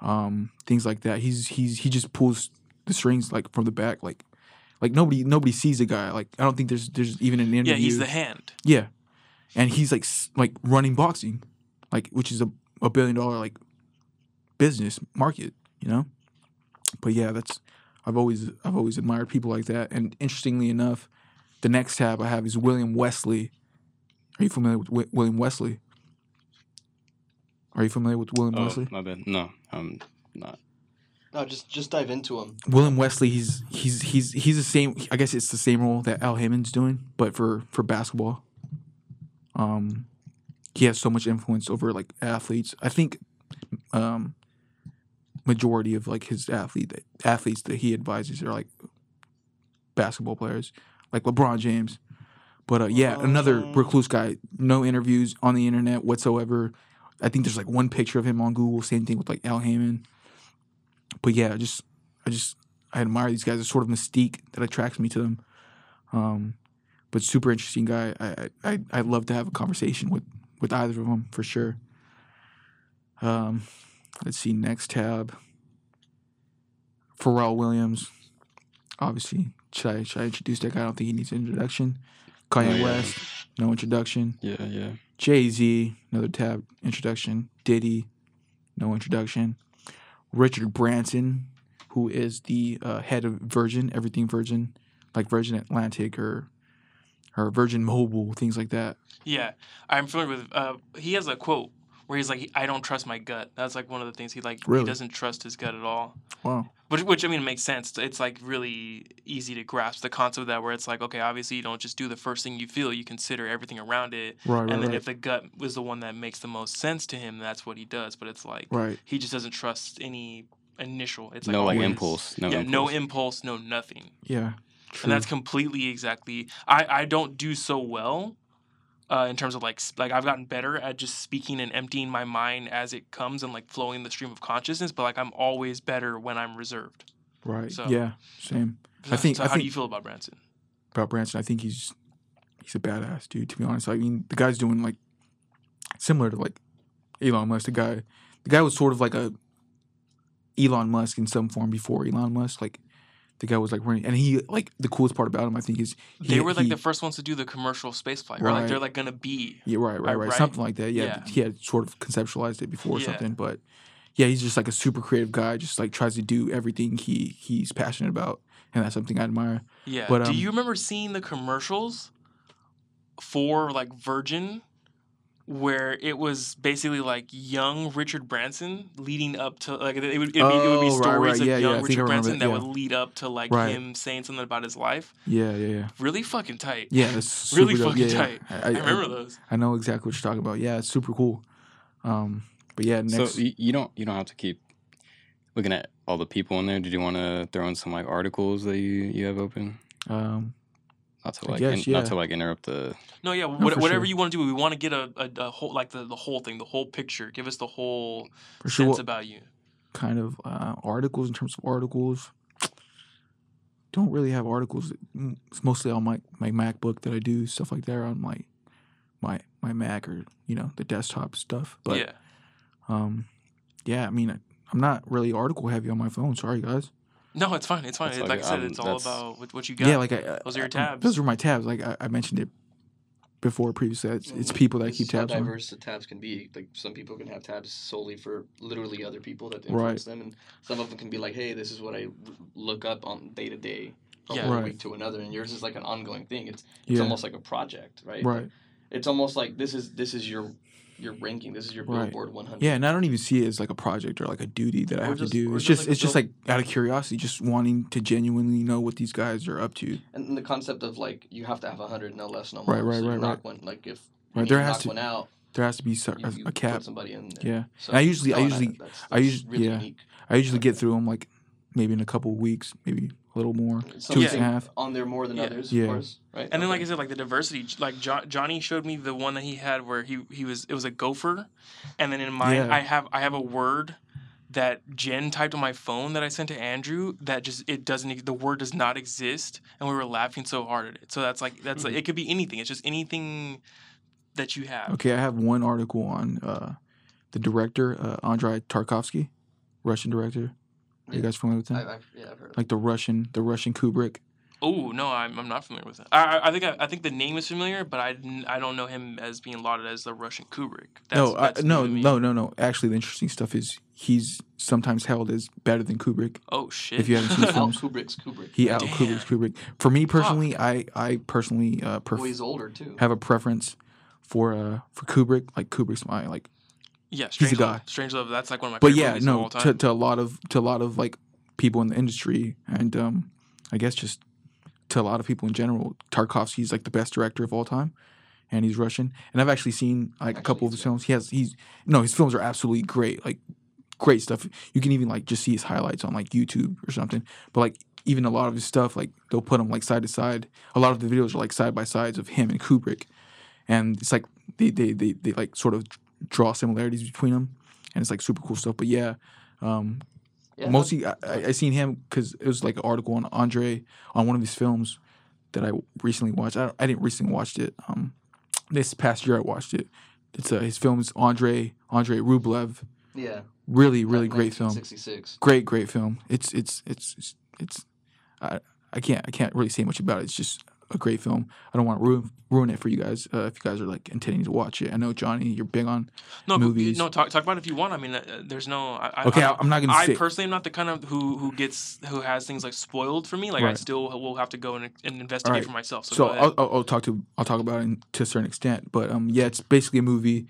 Speaker 4: Um, things like that. He's he's he just pulls the strings like from the back. Like like nobody nobody sees the guy. Like I don't think there's there's even an interview.
Speaker 3: Yeah, he's the hand.
Speaker 4: Yeah, and he's like like running boxing, like which is a, a billion dollar like business market, you know. But yeah, that's I've always I've always admired people like that. And interestingly enough, the next tab I have is William Wesley. Are you familiar with Wi- William Wesley? Are you familiar with William
Speaker 2: Oh,
Speaker 4: Wesley?
Speaker 2: my bad. No, I'm not.
Speaker 1: No, just just dive into him.
Speaker 4: William Wesley, he's he's he's he's the same. I guess it's the same role that Al Haymon's doing, but for for basketball. Um, he has so much influence over like athletes. I think, um, majority of like his athlete athletes that he advises are like basketball players, like LeBron James. But uh, yeah, another
Speaker 1: Oh.
Speaker 4: recluse guy. No interviews on the internet whatsoever. I think there's like one picture of him on Google. Same thing with like Al Haymon. But yeah, just I just I admire these guys. There's sort of mystique that attracts me to them. Um, but super interesting guy. I I I- I'd love to have a conversation with with either of them for sure. Um, let's see next tab. Pharrell Williams, obviously. Should I should I introduce that guy? I don't think he needs an introduction. Kanye
Speaker 2: Oh, yeah.
Speaker 4: West, no introduction.
Speaker 2: Yeah, yeah.
Speaker 4: Jay Z, another tab introduction. Diddy, no introduction. Richard Branson, who is the uh, head of Virgin, everything Virgin, like Virgin Atlantic or or Virgin Mobile, things like that.
Speaker 3: Yeah, I'm familiar with. Uh, he has a quote where he's like, I don't trust my gut. That's like one of the things he like.
Speaker 4: Really?
Speaker 3: He doesn't trust his gut at all.
Speaker 4: Wow.
Speaker 3: Which, which I mean, it makes sense. It's like really easy to grasp the concept of that, where it's like, okay, obviously you don't just do the first thing you feel. You consider everything around it,
Speaker 4: Right, right,
Speaker 3: and then
Speaker 4: right.
Speaker 3: if the gut was the one that makes the most sense to him, that's what he does. But it's like
Speaker 4: Right.
Speaker 3: he just doesn't trust any initial. It's like
Speaker 2: no like impulse. No
Speaker 3: yeah,
Speaker 2: impulse.
Speaker 3: no impulse, no nothing.
Speaker 4: Yeah. True.
Speaker 3: And that's completely exactly. I I don't do so well. Uh, in terms of like like I've gotten better at just speaking and emptying my mind as it comes and like flowing the stream of consciousness, but like I'm always better when I'm reserved.
Speaker 4: right.
Speaker 3: so-
Speaker 4: yeah. Same.
Speaker 3: So,
Speaker 4: think-
Speaker 3: so
Speaker 4: I
Speaker 3: how do
Speaker 4: think-
Speaker 3: you feel about Branson?
Speaker 4: about Branson. I think he's he's a badass dude. To be honest, I mean the guy's doing like similar to like Elon Musk. The guy, the guy was sort of like a Elon Musk in some form before Elon Musk. Like the guy was like running, and he like the coolest part about him, I think, is he,
Speaker 3: They were like
Speaker 4: he-
Speaker 3: the first ones to do the commercial space flight, or like
Speaker 4: Right.
Speaker 3: they're like gonna be.
Speaker 4: Yeah, right, right, right,
Speaker 3: right?
Speaker 4: something like that. Yeah,
Speaker 3: Yeah.
Speaker 4: he had sort of conceptualized it before or
Speaker 3: Yeah.
Speaker 4: something, but yeah, he's just like a super creative guy. Just like tries to do everything he he's passionate about, and that's something I admire.
Speaker 3: Yeah.
Speaker 4: But,
Speaker 3: do
Speaker 4: um,
Speaker 3: you remember seeing the commercials for like Virgin, where it was basically like young Richard Branson leading up to like it would, it'd be, it would
Speaker 4: Oh,
Speaker 3: be stories
Speaker 4: right.
Speaker 3: of
Speaker 4: Yeah, yeah,
Speaker 3: young
Speaker 4: I think I
Speaker 3: Richard
Speaker 4: remember
Speaker 3: Branson
Speaker 4: that,
Speaker 3: that
Speaker 4: yeah.
Speaker 3: would lead up to like
Speaker 4: Right.
Speaker 3: him saying something about his life.
Speaker 4: Yeah, yeah, yeah,
Speaker 3: Really fucking tight.
Speaker 4: yeah. [LAUGHS] It's
Speaker 3: Really
Speaker 4: dope.
Speaker 3: fucking
Speaker 4: yeah, yeah.
Speaker 3: tight.
Speaker 4: I,
Speaker 3: I remember those.
Speaker 4: I know exactly what you're talking about. Yeah, it's super cool. Um, but yeah, next.
Speaker 2: So you, you don't you don't have to keep looking at all the people in there. Did you want to throw in some like articles that you you have open?
Speaker 4: um,
Speaker 2: Not to like
Speaker 4: guess,
Speaker 2: in-
Speaker 4: yeah.
Speaker 2: not to like interrupt the.
Speaker 3: No, yeah, what,
Speaker 4: for
Speaker 3: whatever
Speaker 4: sure.
Speaker 3: you want to do, we want to get a, a, a whole like the, the whole thing, the whole picture. Give us the whole
Speaker 4: for sure,
Speaker 3: sense
Speaker 4: what
Speaker 3: about you.
Speaker 4: kind of uh, articles in terms of articles. Don't really have articles. It's mostly on my my MacBook that I do stuff like that on my my my Mac or you know the desktop stuff. But
Speaker 3: yeah.
Speaker 4: um, yeah, I mean I, I'm not really article heavy on my phone. Sorry guys.
Speaker 3: No, it's fine. It's fine.
Speaker 2: It's
Speaker 3: like,
Speaker 2: like,
Speaker 3: I said,
Speaker 2: um,
Speaker 3: it's all
Speaker 2: that's-
Speaker 3: about what, what you got.
Speaker 4: Yeah, like I,
Speaker 3: Those are your
Speaker 4: I-
Speaker 3: tabs.
Speaker 4: Those are my tabs. Like I, I mentioned it before previously. It's, it's people that I
Speaker 1: This
Speaker 4: keep
Speaker 1: is how
Speaker 4: tabs on.
Speaker 1: diverse the tabs can be. Like some people can have tabs solely for literally other people that
Speaker 4: Right.
Speaker 1: influence them, and some of them can be like, "Hey, this is what I look up on day to day, from
Speaker 3: Yeah.
Speaker 1: one
Speaker 4: Right.
Speaker 1: week to another." And yours is like an ongoing thing. It's it's
Speaker 4: Yeah,
Speaker 1: almost like a project, right?
Speaker 4: right.
Speaker 1: It's almost like this is this is your your ranking. This is your
Speaker 4: Right.
Speaker 1: Billboard 100.
Speaker 4: Yeah, and I don't even see it as like a project or like a duty that I have
Speaker 1: just-
Speaker 4: to do. It's
Speaker 1: just
Speaker 4: just,
Speaker 1: like
Speaker 4: it's just like out of curiosity, just wanting to genuinely know what these guys are up to.
Speaker 1: And the concept of like you have to have 100, no less, no more.
Speaker 4: Right, right,
Speaker 1: so
Speaker 4: right,
Speaker 1: knock
Speaker 4: right.
Speaker 1: one like if
Speaker 4: Right, there has
Speaker 1: knock
Speaker 4: to-
Speaker 1: one out,
Speaker 4: There has to be so-
Speaker 1: you,
Speaker 4: a,
Speaker 1: you
Speaker 4: a cap.
Speaker 1: somebody in there.
Speaker 4: Yeah,
Speaker 1: So
Speaker 4: I usually, I
Speaker 1: oh,
Speaker 4: usually,
Speaker 1: that's,
Speaker 4: I usually-
Speaker 1: really
Speaker 4: yeah.
Speaker 1: unique.
Speaker 4: I usually get through them like maybe in a couple of weeks, maybe a little more.
Speaker 1: Some
Speaker 4: Two weeks and a half.
Speaker 1: on there more than
Speaker 3: Yeah.
Speaker 1: others,
Speaker 4: Yeah.
Speaker 1: of course, right?
Speaker 3: And then, like I said, like the diversity, like jo- Johnny showed me the one that he had where he he was it was a gopher, and then in mine
Speaker 4: Yeah.
Speaker 3: I have I have a word that Jen typed on my phone that I sent to Andrew that just it doesn't the word does not exist, and we were laughing so hard at it. So that's like that's like it could be anything. It's just anything that you have.
Speaker 4: Okay, I have one article on uh, the director uh, Andrei Tarkovsky, Russian director. Are you guys familiar with him?
Speaker 1: I, I've, yeah, I've heard.
Speaker 4: Like the Russian, the Russian Kubrick.
Speaker 3: Oh no, I'm, I'm not familiar with it. I, I- I think I, I think the name is familiar, but I, I don't know him as being lauded as the Russian Kubrick. That's,
Speaker 4: no,
Speaker 3: that's new
Speaker 4: no, no, no, no. Actually, the interesting stuff is he's sometimes held as better than Kubrick.
Speaker 3: Oh shit!
Speaker 4: If you haven't seen [LAUGHS] films.
Speaker 1: Kubrick's Kubrick.
Speaker 4: He out
Speaker 3: Damn.
Speaker 4: Kubrick's Kubrick. For me personally, I I personally uh, pref-
Speaker 1: well, he's older too.
Speaker 4: have a preference for uh for Kubrick. Like Kubrick's my like.
Speaker 3: Yeah,
Speaker 4: he's a
Speaker 3: Strangelove.
Speaker 4: guy.
Speaker 3: Strangelove. That's like one of my.
Speaker 4: But
Speaker 3: favorite
Speaker 4: yeah, no,
Speaker 3: all
Speaker 4: to,
Speaker 3: time.
Speaker 4: to a lot of to a lot of like people in the industry, and um, I guess just to a lot of people in general, Tarkovsky's like the best director of all time, and he's Russian. And I've actually seen like a couple of his films. He has he's no, his films are absolutely great, like great stuff. You can even like just see his highlights on like YouTube or something. But like even a lot of his stuff, like they'll put them like side to side. A lot of the videos are like side by sides of him and Kubrick, and it's like they they they, they like sort of draw similarities between them, and it's like super cool stuff. But yeah. Um,
Speaker 1: Yeah,
Speaker 4: mostly I, I, I seen him because it was like an article on Andre on one of his films that I recently watched. I, I didn't recently watched it. Um, this past year I watched it. It's uh, his film is Andre Andre Rublev.
Speaker 1: yeah.
Speaker 4: Really, really great film.
Speaker 1: 66.
Speaker 4: Great, great film. It's it's it's it's, it's I I can't I can't really say much about it. It's just a great film. I don't want to ruin ruin it for you guys uh, if you guys are like intending to watch it. I know Johnny, you're big on.
Speaker 3: no,
Speaker 4: movies.
Speaker 3: no, talk talk about it if you want. I mean, uh, there's no. I,
Speaker 4: Okay,
Speaker 3: I,
Speaker 4: I'm not gonna
Speaker 3: I personally am not the kind of who who gets who has things like spoiled for me. Like I still will have to go and, and investigate
Speaker 4: Alright.
Speaker 3: for myself. So,
Speaker 4: so. I'll, I'll, I'll talk to I'll talk about it to a certain extent, but um, yeah, it's basically a movie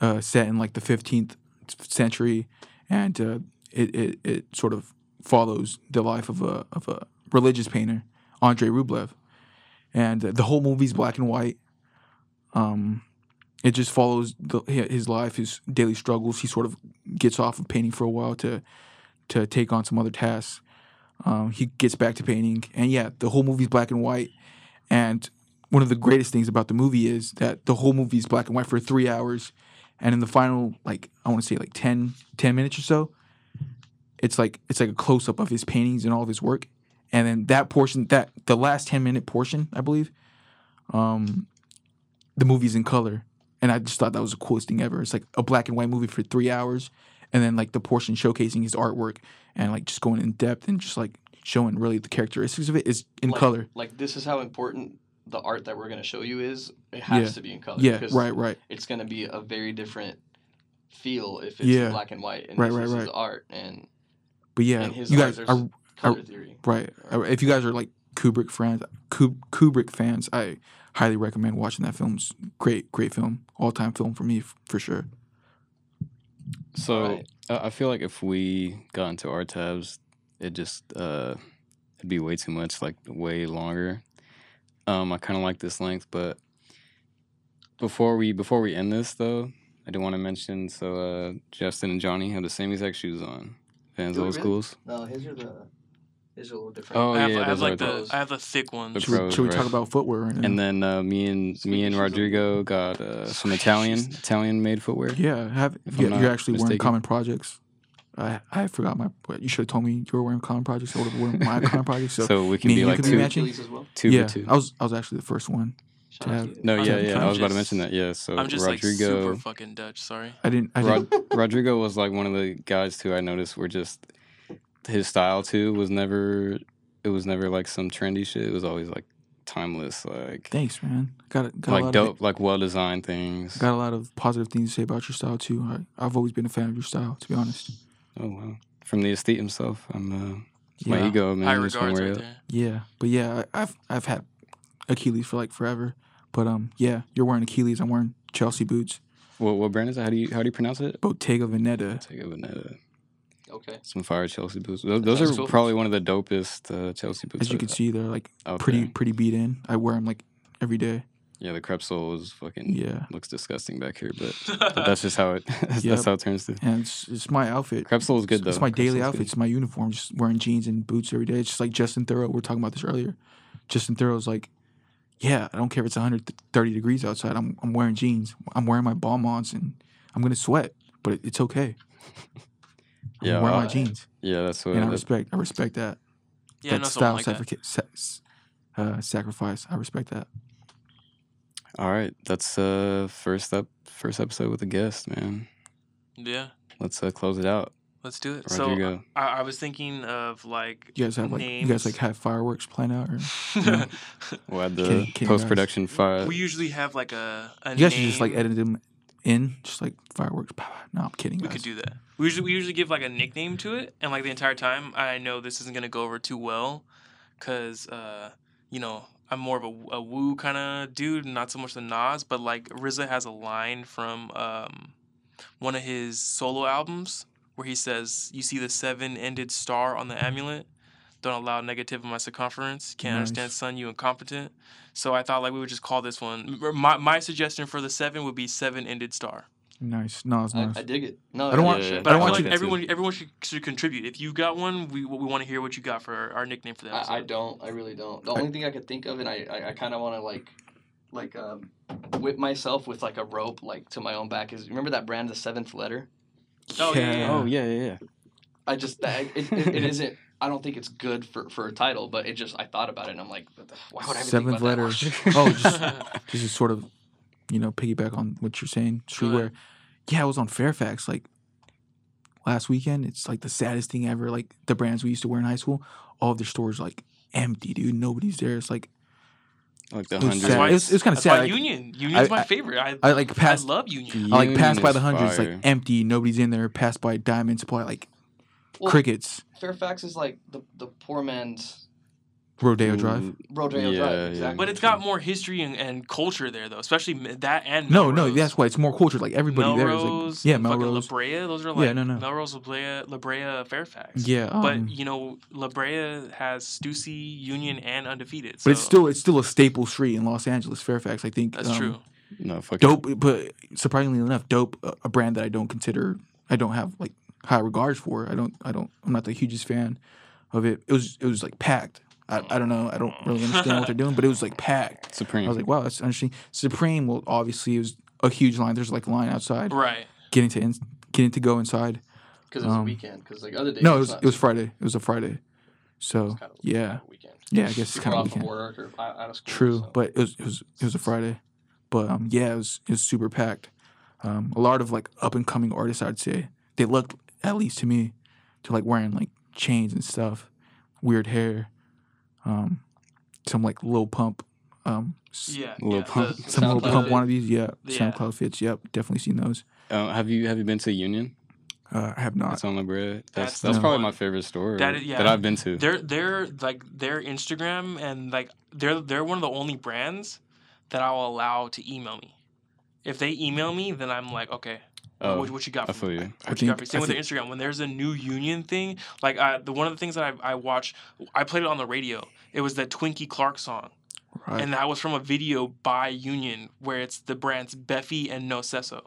Speaker 4: uh, set in like the 15th century, and uh, it, it it sort of follows the life of a of a religious painter, Andrei Rublev, and the whole movie's black and white. Um, it just follows the, his life, his daily struggles. He sort of gets off of painting for a while to to take on some other tasks. Um, he gets back to painting, and yeah, the whole movie's black and white. And one of the greatest things about the movie is that the whole movie is black and white for three hours, and in the final, like I want to say, like 10, 10 minutes or so, it's like it's like a close up of his paintings and all of his work, and then that portion, that the last ten minute portion, I believe, um, the movie's in color, and I just thought that was the coolest thing ever. It's like a black and white movie for three hours, and then like the portion showcasing his artwork and like just going in depth and just like showing really the characteristics of it is in
Speaker 1: like,
Speaker 4: color.
Speaker 1: Like this is how important the art that we're gonna show you is. It has
Speaker 4: Yeah.
Speaker 1: to be in color.
Speaker 4: Yeah, right, right.
Speaker 1: It's gonna be a very different feel if it's
Speaker 4: Yeah.
Speaker 1: black and white and
Speaker 4: Right,
Speaker 1: this
Speaker 4: right,
Speaker 1: is his
Speaker 4: right.
Speaker 1: art and,
Speaker 4: But yeah,
Speaker 1: and his
Speaker 4: you guys are
Speaker 1: color theory.
Speaker 4: right. Uh, If you guys are like Kubrick fans, Kub- Kubrick fans, I highly recommend watching that film. It's great, great film, all time film for me for sure.
Speaker 2: So
Speaker 1: Alright.
Speaker 2: I I feel like if we got into our tabs, it just uh, it'd be way too much, like way longer. Um, I kind of like this length, but before we before we end this though, I do want to mention so uh, Justin and Johnny have the same exact shoes on. Fans
Speaker 1: Do
Speaker 2: of old
Speaker 1: really?
Speaker 2: schools.
Speaker 1: No, his are the his are a little different.
Speaker 2: Oh
Speaker 3: I have,
Speaker 2: yeah,
Speaker 3: I have like
Speaker 2: are
Speaker 3: the
Speaker 1: those.
Speaker 3: I have the thick ones.
Speaker 2: The
Speaker 4: Should we, should we
Speaker 2: right.
Speaker 4: talk about footwear right?
Speaker 2: And then uh, me and me and. Rodrigo got uh, some Italian [LAUGHS] Italian made footwear.
Speaker 4: yeah, have
Speaker 2: If
Speaker 4: you,
Speaker 2: I'm
Speaker 4: you're
Speaker 2: not
Speaker 4: actually wearing common projects. I I forgot my. You should have told me you were wearing common projects. I would have worn my [LAUGHS] common projects. So,
Speaker 2: So, we can be
Speaker 4: and you
Speaker 2: like
Speaker 4: be
Speaker 2: two,
Speaker 4: matching?
Speaker 1: As well.
Speaker 2: two
Speaker 4: yeah,
Speaker 2: for two.
Speaker 4: I was I was actually the first one.
Speaker 1: Shout
Speaker 4: have-
Speaker 1: to you.
Speaker 2: No,
Speaker 3: I'm
Speaker 2: yeah, yeah.
Speaker 3: I'm
Speaker 2: I was about to mention that. Yeah. So
Speaker 3: I'm just like
Speaker 2: Rodrigo,
Speaker 3: super fucking Dutch. Sorry.
Speaker 4: I didn't. I didn't.
Speaker 2: Rod- Rodrigo was like one of the guys too. I noticed were just his style too was never. It was never like some trendy shit. It was always like timeless, like
Speaker 4: Thanks, man. Got a, got a
Speaker 2: like
Speaker 4: lot
Speaker 2: dope,
Speaker 4: Of,
Speaker 2: like well designed things.
Speaker 4: got a lot of positive things to say about your style too. I, I've always been a fan of your style, to be honest.
Speaker 2: Oh wow! From the estate himself, I'm. Uh, it's my ego, man.
Speaker 3: High
Speaker 2: just one
Speaker 3: regards right there.
Speaker 4: Yeah, but yeah, I, I've I've had Achilles for like forever. But um, yeah, you're wearing Achilles. I'm wearing Chelsea boots.
Speaker 2: What what brand is that? How do you how do you pronounce it?
Speaker 4: Bottega Veneta.
Speaker 2: Take a Veneta.
Speaker 1: Okay.
Speaker 2: Some fire Chelsea boots. Those, those are
Speaker 1: cool.
Speaker 2: probably one of the dopest uh, Chelsea boots.
Speaker 4: As you
Speaker 2: I've-
Speaker 4: can see, they're like
Speaker 2: out
Speaker 4: pretty pretty beat in. I wear them like every day.
Speaker 2: Yeah, the crepe sole is fucking
Speaker 4: Yeah,
Speaker 2: looks disgusting back here, but, [LAUGHS] but that's just how it [LAUGHS] that's,
Speaker 4: Yep.
Speaker 2: that's how it turns to.
Speaker 4: and it's, it's my outfit.
Speaker 2: Crepe sole is good though.
Speaker 4: It's my
Speaker 2: Crepe
Speaker 4: daily outfit.
Speaker 2: good.
Speaker 4: It's my uniform. Just wearing jeans and boots every day. It's just like Justin Theroux. We were talking about this earlier. Justin Theroux's like, yeah, I don't care if it's 130 degrees outside. I'm I'm wearing jeans. I'm wearing my bomb-ons and I'm gonna sweat, but it, it's okay. [LAUGHS] I'm
Speaker 2: Yeah,
Speaker 4: wearing my
Speaker 2: uh,
Speaker 4: jeans,
Speaker 2: Yeah, that's what.
Speaker 4: and I
Speaker 2: that-
Speaker 4: respect. I respect that.
Speaker 3: yeah,
Speaker 4: that
Speaker 3: no,
Speaker 4: style
Speaker 3: something like that.
Speaker 4: sacrifice. sa- uh, sacrifice. I respect that.
Speaker 2: all right, that's uh first up first episode with a guest, man.
Speaker 3: Yeah,
Speaker 2: Let's uh, close it out.
Speaker 3: let's do it.
Speaker 2: Rodrigo.
Speaker 3: So I, I was thinking of like
Speaker 4: You guys have like you guys like have fireworks planned out, or [LAUGHS]
Speaker 2: We'll add the
Speaker 4: can you guys-
Speaker 2: post production fire.
Speaker 3: we usually have like a, a
Speaker 4: you guys should just like
Speaker 3: name.
Speaker 4: edit them in, just like fireworks. No, I'm kidding.
Speaker 3: We
Speaker 4: guys.
Speaker 3: could do that. We usually we usually give like a nickname to it, and like the entire time, I know this isn't gonna go over too well, cause uh, you know I'm more of a, a Wu kind of dude, not so much the Nas, but like RZA has a line from um, one of his solo albums where he says, "You see the seven-ended star on the amulet." Don't allow negative in my circumference. Can't
Speaker 4: Nice.
Speaker 3: understand, son. You incompetent. So I thought like we would just call this one. My my suggestion for the seven would be seven-ended star.
Speaker 4: Nice. No, it's
Speaker 1: I,
Speaker 4: nice.
Speaker 1: I dig it. No,
Speaker 4: I don't want-
Speaker 1: yeah,
Speaker 2: Yeah,
Speaker 3: But
Speaker 4: I
Speaker 3: I,
Speaker 4: don't want
Speaker 3: like
Speaker 2: you to-
Speaker 3: everyone everyone should, should contribute. If you got one, we we want to hear what you got for our nickname for that.
Speaker 1: I, I don't. I really don't. The
Speaker 4: I-
Speaker 1: only thing I could think of, and I, I, I kind of want to like, like, um, whip myself with like a rope, like to my own back. Is remember that brand, the Seventh Letter?
Speaker 3: Oh, yeah, yeah,
Speaker 2: oh yeah, yeah, yeah.
Speaker 1: I just that it, it, it isn't. I don't think it's good for, for a title, but it just I thought about it and I'm like, why would I even
Speaker 4: Seventh
Speaker 1: think about
Speaker 4: letter.
Speaker 1: that? [LAUGHS]
Speaker 4: oh, just [LAUGHS] just to sort of, you know, piggyback on what you're saying, streetwear. Yeah, I was on Fairfax like last weekend. It's like the saddest thing ever. Like the brands we used to wear in high school, all of their stores like empty, dude. Nobody's there. It's like
Speaker 2: Like the
Speaker 4: It was
Speaker 2: hundred.
Speaker 3: That's
Speaker 4: sad.
Speaker 3: why
Speaker 4: It was- it was kinda sad,
Speaker 3: why
Speaker 4: like,
Speaker 3: Union. Union's
Speaker 4: I-
Speaker 3: my favorite. I
Speaker 4: I like passed.
Speaker 3: I love Union.
Speaker 4: I like
Speaker 2: Union
Speaker 4: passed by
Speaker 2: is
Speaker 4: the hundreds, like empty. Nobody's in there. Passed by Diamond Supply, like
Speaker 1: Well,
Speaker 4: crickets.
Speaker 1: Fairfax is like the the poor man's
Speaker 4: Rodeo Drive.
Speaker 2: Mm,
Speaker 1: Rodeo
Speaker 2: Yeah,
Speaker 1: Drive,
Speaker 2: yeah.
Speaker 1: exactly.
Speaker 3: But it's got more history and, and culture there, though, especially that and
Speaker 4: No, no, that's why it's more culture. Like everybody there is
Speaker 3: Melrose,
Speaker 4: like, yeah, Melrose.
Speaker 3: La Brea, those are like Yeah,
Speaker 4: no, no.
Speaker 3: Melrose, La Brea, La Brea, Fairfax.
Speaker 4: Yeah,
Speaker 3: but
Speaker 4: um,
Speaker 3: you know, La Brea has Stussy, Union, and Undefeated.
Speaker 4: but it's still it's still a staple street in Los Angeles, Fairfax. I think
Speaker 3: that's
Speaker 4: um,
Speaker 3: true.
Speaker 2: No, fuck it.
Speaker 4: Dope, but surprisingly enough, dope a, a brand that I don't consider I don't have like high regards for. I don't I don't I'm not the hugest fan of it. It was it was like packed. I, I don't know. I don't really understand what they're doing, but it was like packed.
Speaker 2: Supreme.
Speaker 4: I was like, wow, that's interesting. Supreme, well, obviously, it was a huge line. There's like a line outside,
Speaker 3: Right.
Speaker 4: getting to in, getting to go inside.
Speaker 1: because it was a
Speaker 4: um,
Speaker 1: weekend. Because like other days,
Speaker 4: No, it was it was Friday. It was a Friday, so
Speaker 1: it's kind of-
Speaker 4: yeah,
Speaker 1: kind of weekend.
Speaker 4: yeah. I guess it's kind of
Speaker 1: off from
Speaker 4: weekend.
Speaker 1: work or out out of school.
Speaker 4: True,
Speaker 1: so.
Speaker 4: but it was it was it was a Friday, but um yeah, it was it was super packed. Um, a lot of like up and coming artists, I'd say they looked at least to me, to like wearing like chains and stuff, weird hair, um, some like Lil Pump, um, s-
Speaker 3: Yeah.
Speaker 2: Lil
Speaker 3: yeah,
Speaker 2: Pump.
Speaker 3: the-
Speaker 4: some Lil
Speaker 1: SoundCloud
Speaker 4: Pump
Speaker 1: fit.
Speaker 4: wannabes, yeah,
Speaker 3: Yeah.
Speaker 4: SoundCloud fits, yep, definitely seen those.
Speaker 2: Uh, have you have you been to Union?
Speaker 4: Uh, I have not.
Speaker 2: That's on La Brea. That's
Speaker 3: That's
Speaker 2: that's,
Speaker 4: the
Speaker 2: probably
Speaker 3: one.
Speaker 2: my favorite store
Speaker 3: That
Speaker 2: that,
Speaker 3: is- yeah.
Speaker 2: I've been to.
Speaker 3: They're they're like their Instagram and like they're they're one of the only brands that I'll allow to email me. If they email me, then I'm like, okay,
Speaker 2: oh,
Speaker 3: what, what you got?
Speaker 2: I
Speaker 3: For
Speaker 2: feel
Speaker 3: me?
Speaker 2: you.
Speaker 4: I
Speaker 3: What you got
Speaker 4: think-
Speaker 3: for me? Same
Speaker 4: I
Speaker 3: with their
Speaker 4: think-
Speaker 3: Instagram. When there's a new union thing, like I, the one of the things that I I watched, I played it on the radio. It was the Twinkie Clark song,
Speaker 4: Right.
Speaker 3: and that was from a video by Union where it's the brands Beffy and No Cesso,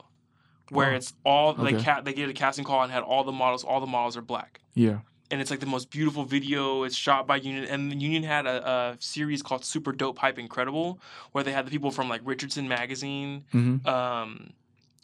Speaker 3: where
Speaker 4: Oh,
Speaker 3: it's all like
Speaker 4: okay.
Speaker 3: cat they get a casting call and had all the models. All the models are black
Speaker 4: yeah.
Speaker 3: and it's like the most beautiful video. It's shot by Union, and Union had a, a series called Super Dope Hype Incredible, where they had the people from like Richardson Magazine,
Speaker 4: Mm-hmm.
Speaker 3: um,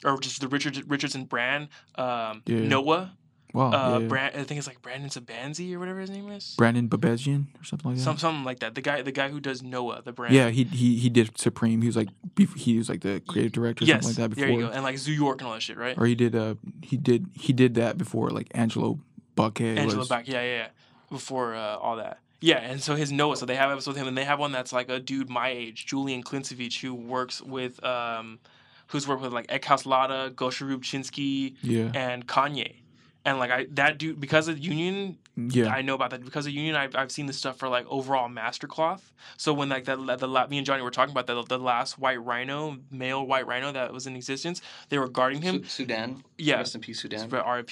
Speaker 3: or just the Richard Richardson brand, um,
Speaker 4: Yeah.
Speaker 3: Noah,
Speaker 4: Wow.
Speaker 3: uh,
Speaker 4: yeah,
Speaker 3: brand. I think it's like Brandon Sabanzi or whatever his name is.
Speaker 4: Brandon Babenzien or something like that.
Speaker 3: Some something like that. The guy the guy who does Noah, the brand.
Speaker 4: Yeah, he he he did Supreme. He was like he was like the creative director or
Speaker 3: Yes.
Speaker 4: something like that
Speaker 3: there
Speaker 4: before.
Speaker 3: you go. And like Zoo York and all that shit, right?
Speaker 4: Or he did uh he did he did that before like Angelo Buckhead was.
Speaker 3: back, yeah, yeah, yeah. Before uh, all that. Yeah, and so his Noah, so they have episodes with him, and they have one that's like a dude my age, Julian Klincewicz, who works with, um, who's worked with like Eckhaus Latta, Gosha Rubchinskiy,
Speaker 4: Yeah,
Speaker 3: and Kanye. And like I, that dude, because of Union,
Speaker 4: yeah,
Speaker 3: I know about that. Because of Union, I've, I've seen this stuff for like Overall Master Cloth. So when like that, the, la me and Johnny were talking about that, the last white rhino, male white rhino that was in existence, they were guarding him.
Speaker 1: Su- Sudan.
Speaker 3: Yeah,
Speaker 1: Rest in peace, Sudan.
Speaker 3: RIP,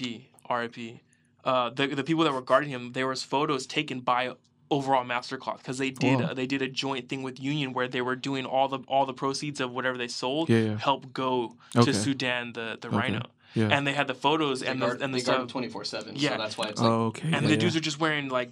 Speaker 3: RIP. Uh, the the people that were guarding him, there was photos taken by Overall Master Cloth because they did
Speaker 4: Wow.
Speaker 3: uh, they did a joint thing with Union where they were doing all the all the proceeds of whatever they sold
Speaker 4: Yeah, yeah.
Speaker 3: help go
Speaker 4: Okay.
Speaker 3: to Sudan the the
Speaker 4: Okay.
Speaker 3: rhino,
Speaker 4: yeah.
Speaker 3: and they had the photos
Speaker 1: They
Speaker 3: and
Speaker 1: guard,
Speaker 3: the and the
Speaker 1: they
Speaker 3: stuff.
Speaker 1: twenty four seven.
Speaker 3: Yeah.
Speaker 1: So that's why it's like
Speaker 4: oh, okay.
Speaker 3: And
Speaker 4: yeah,
Speaker 3: the dudes are just wearing like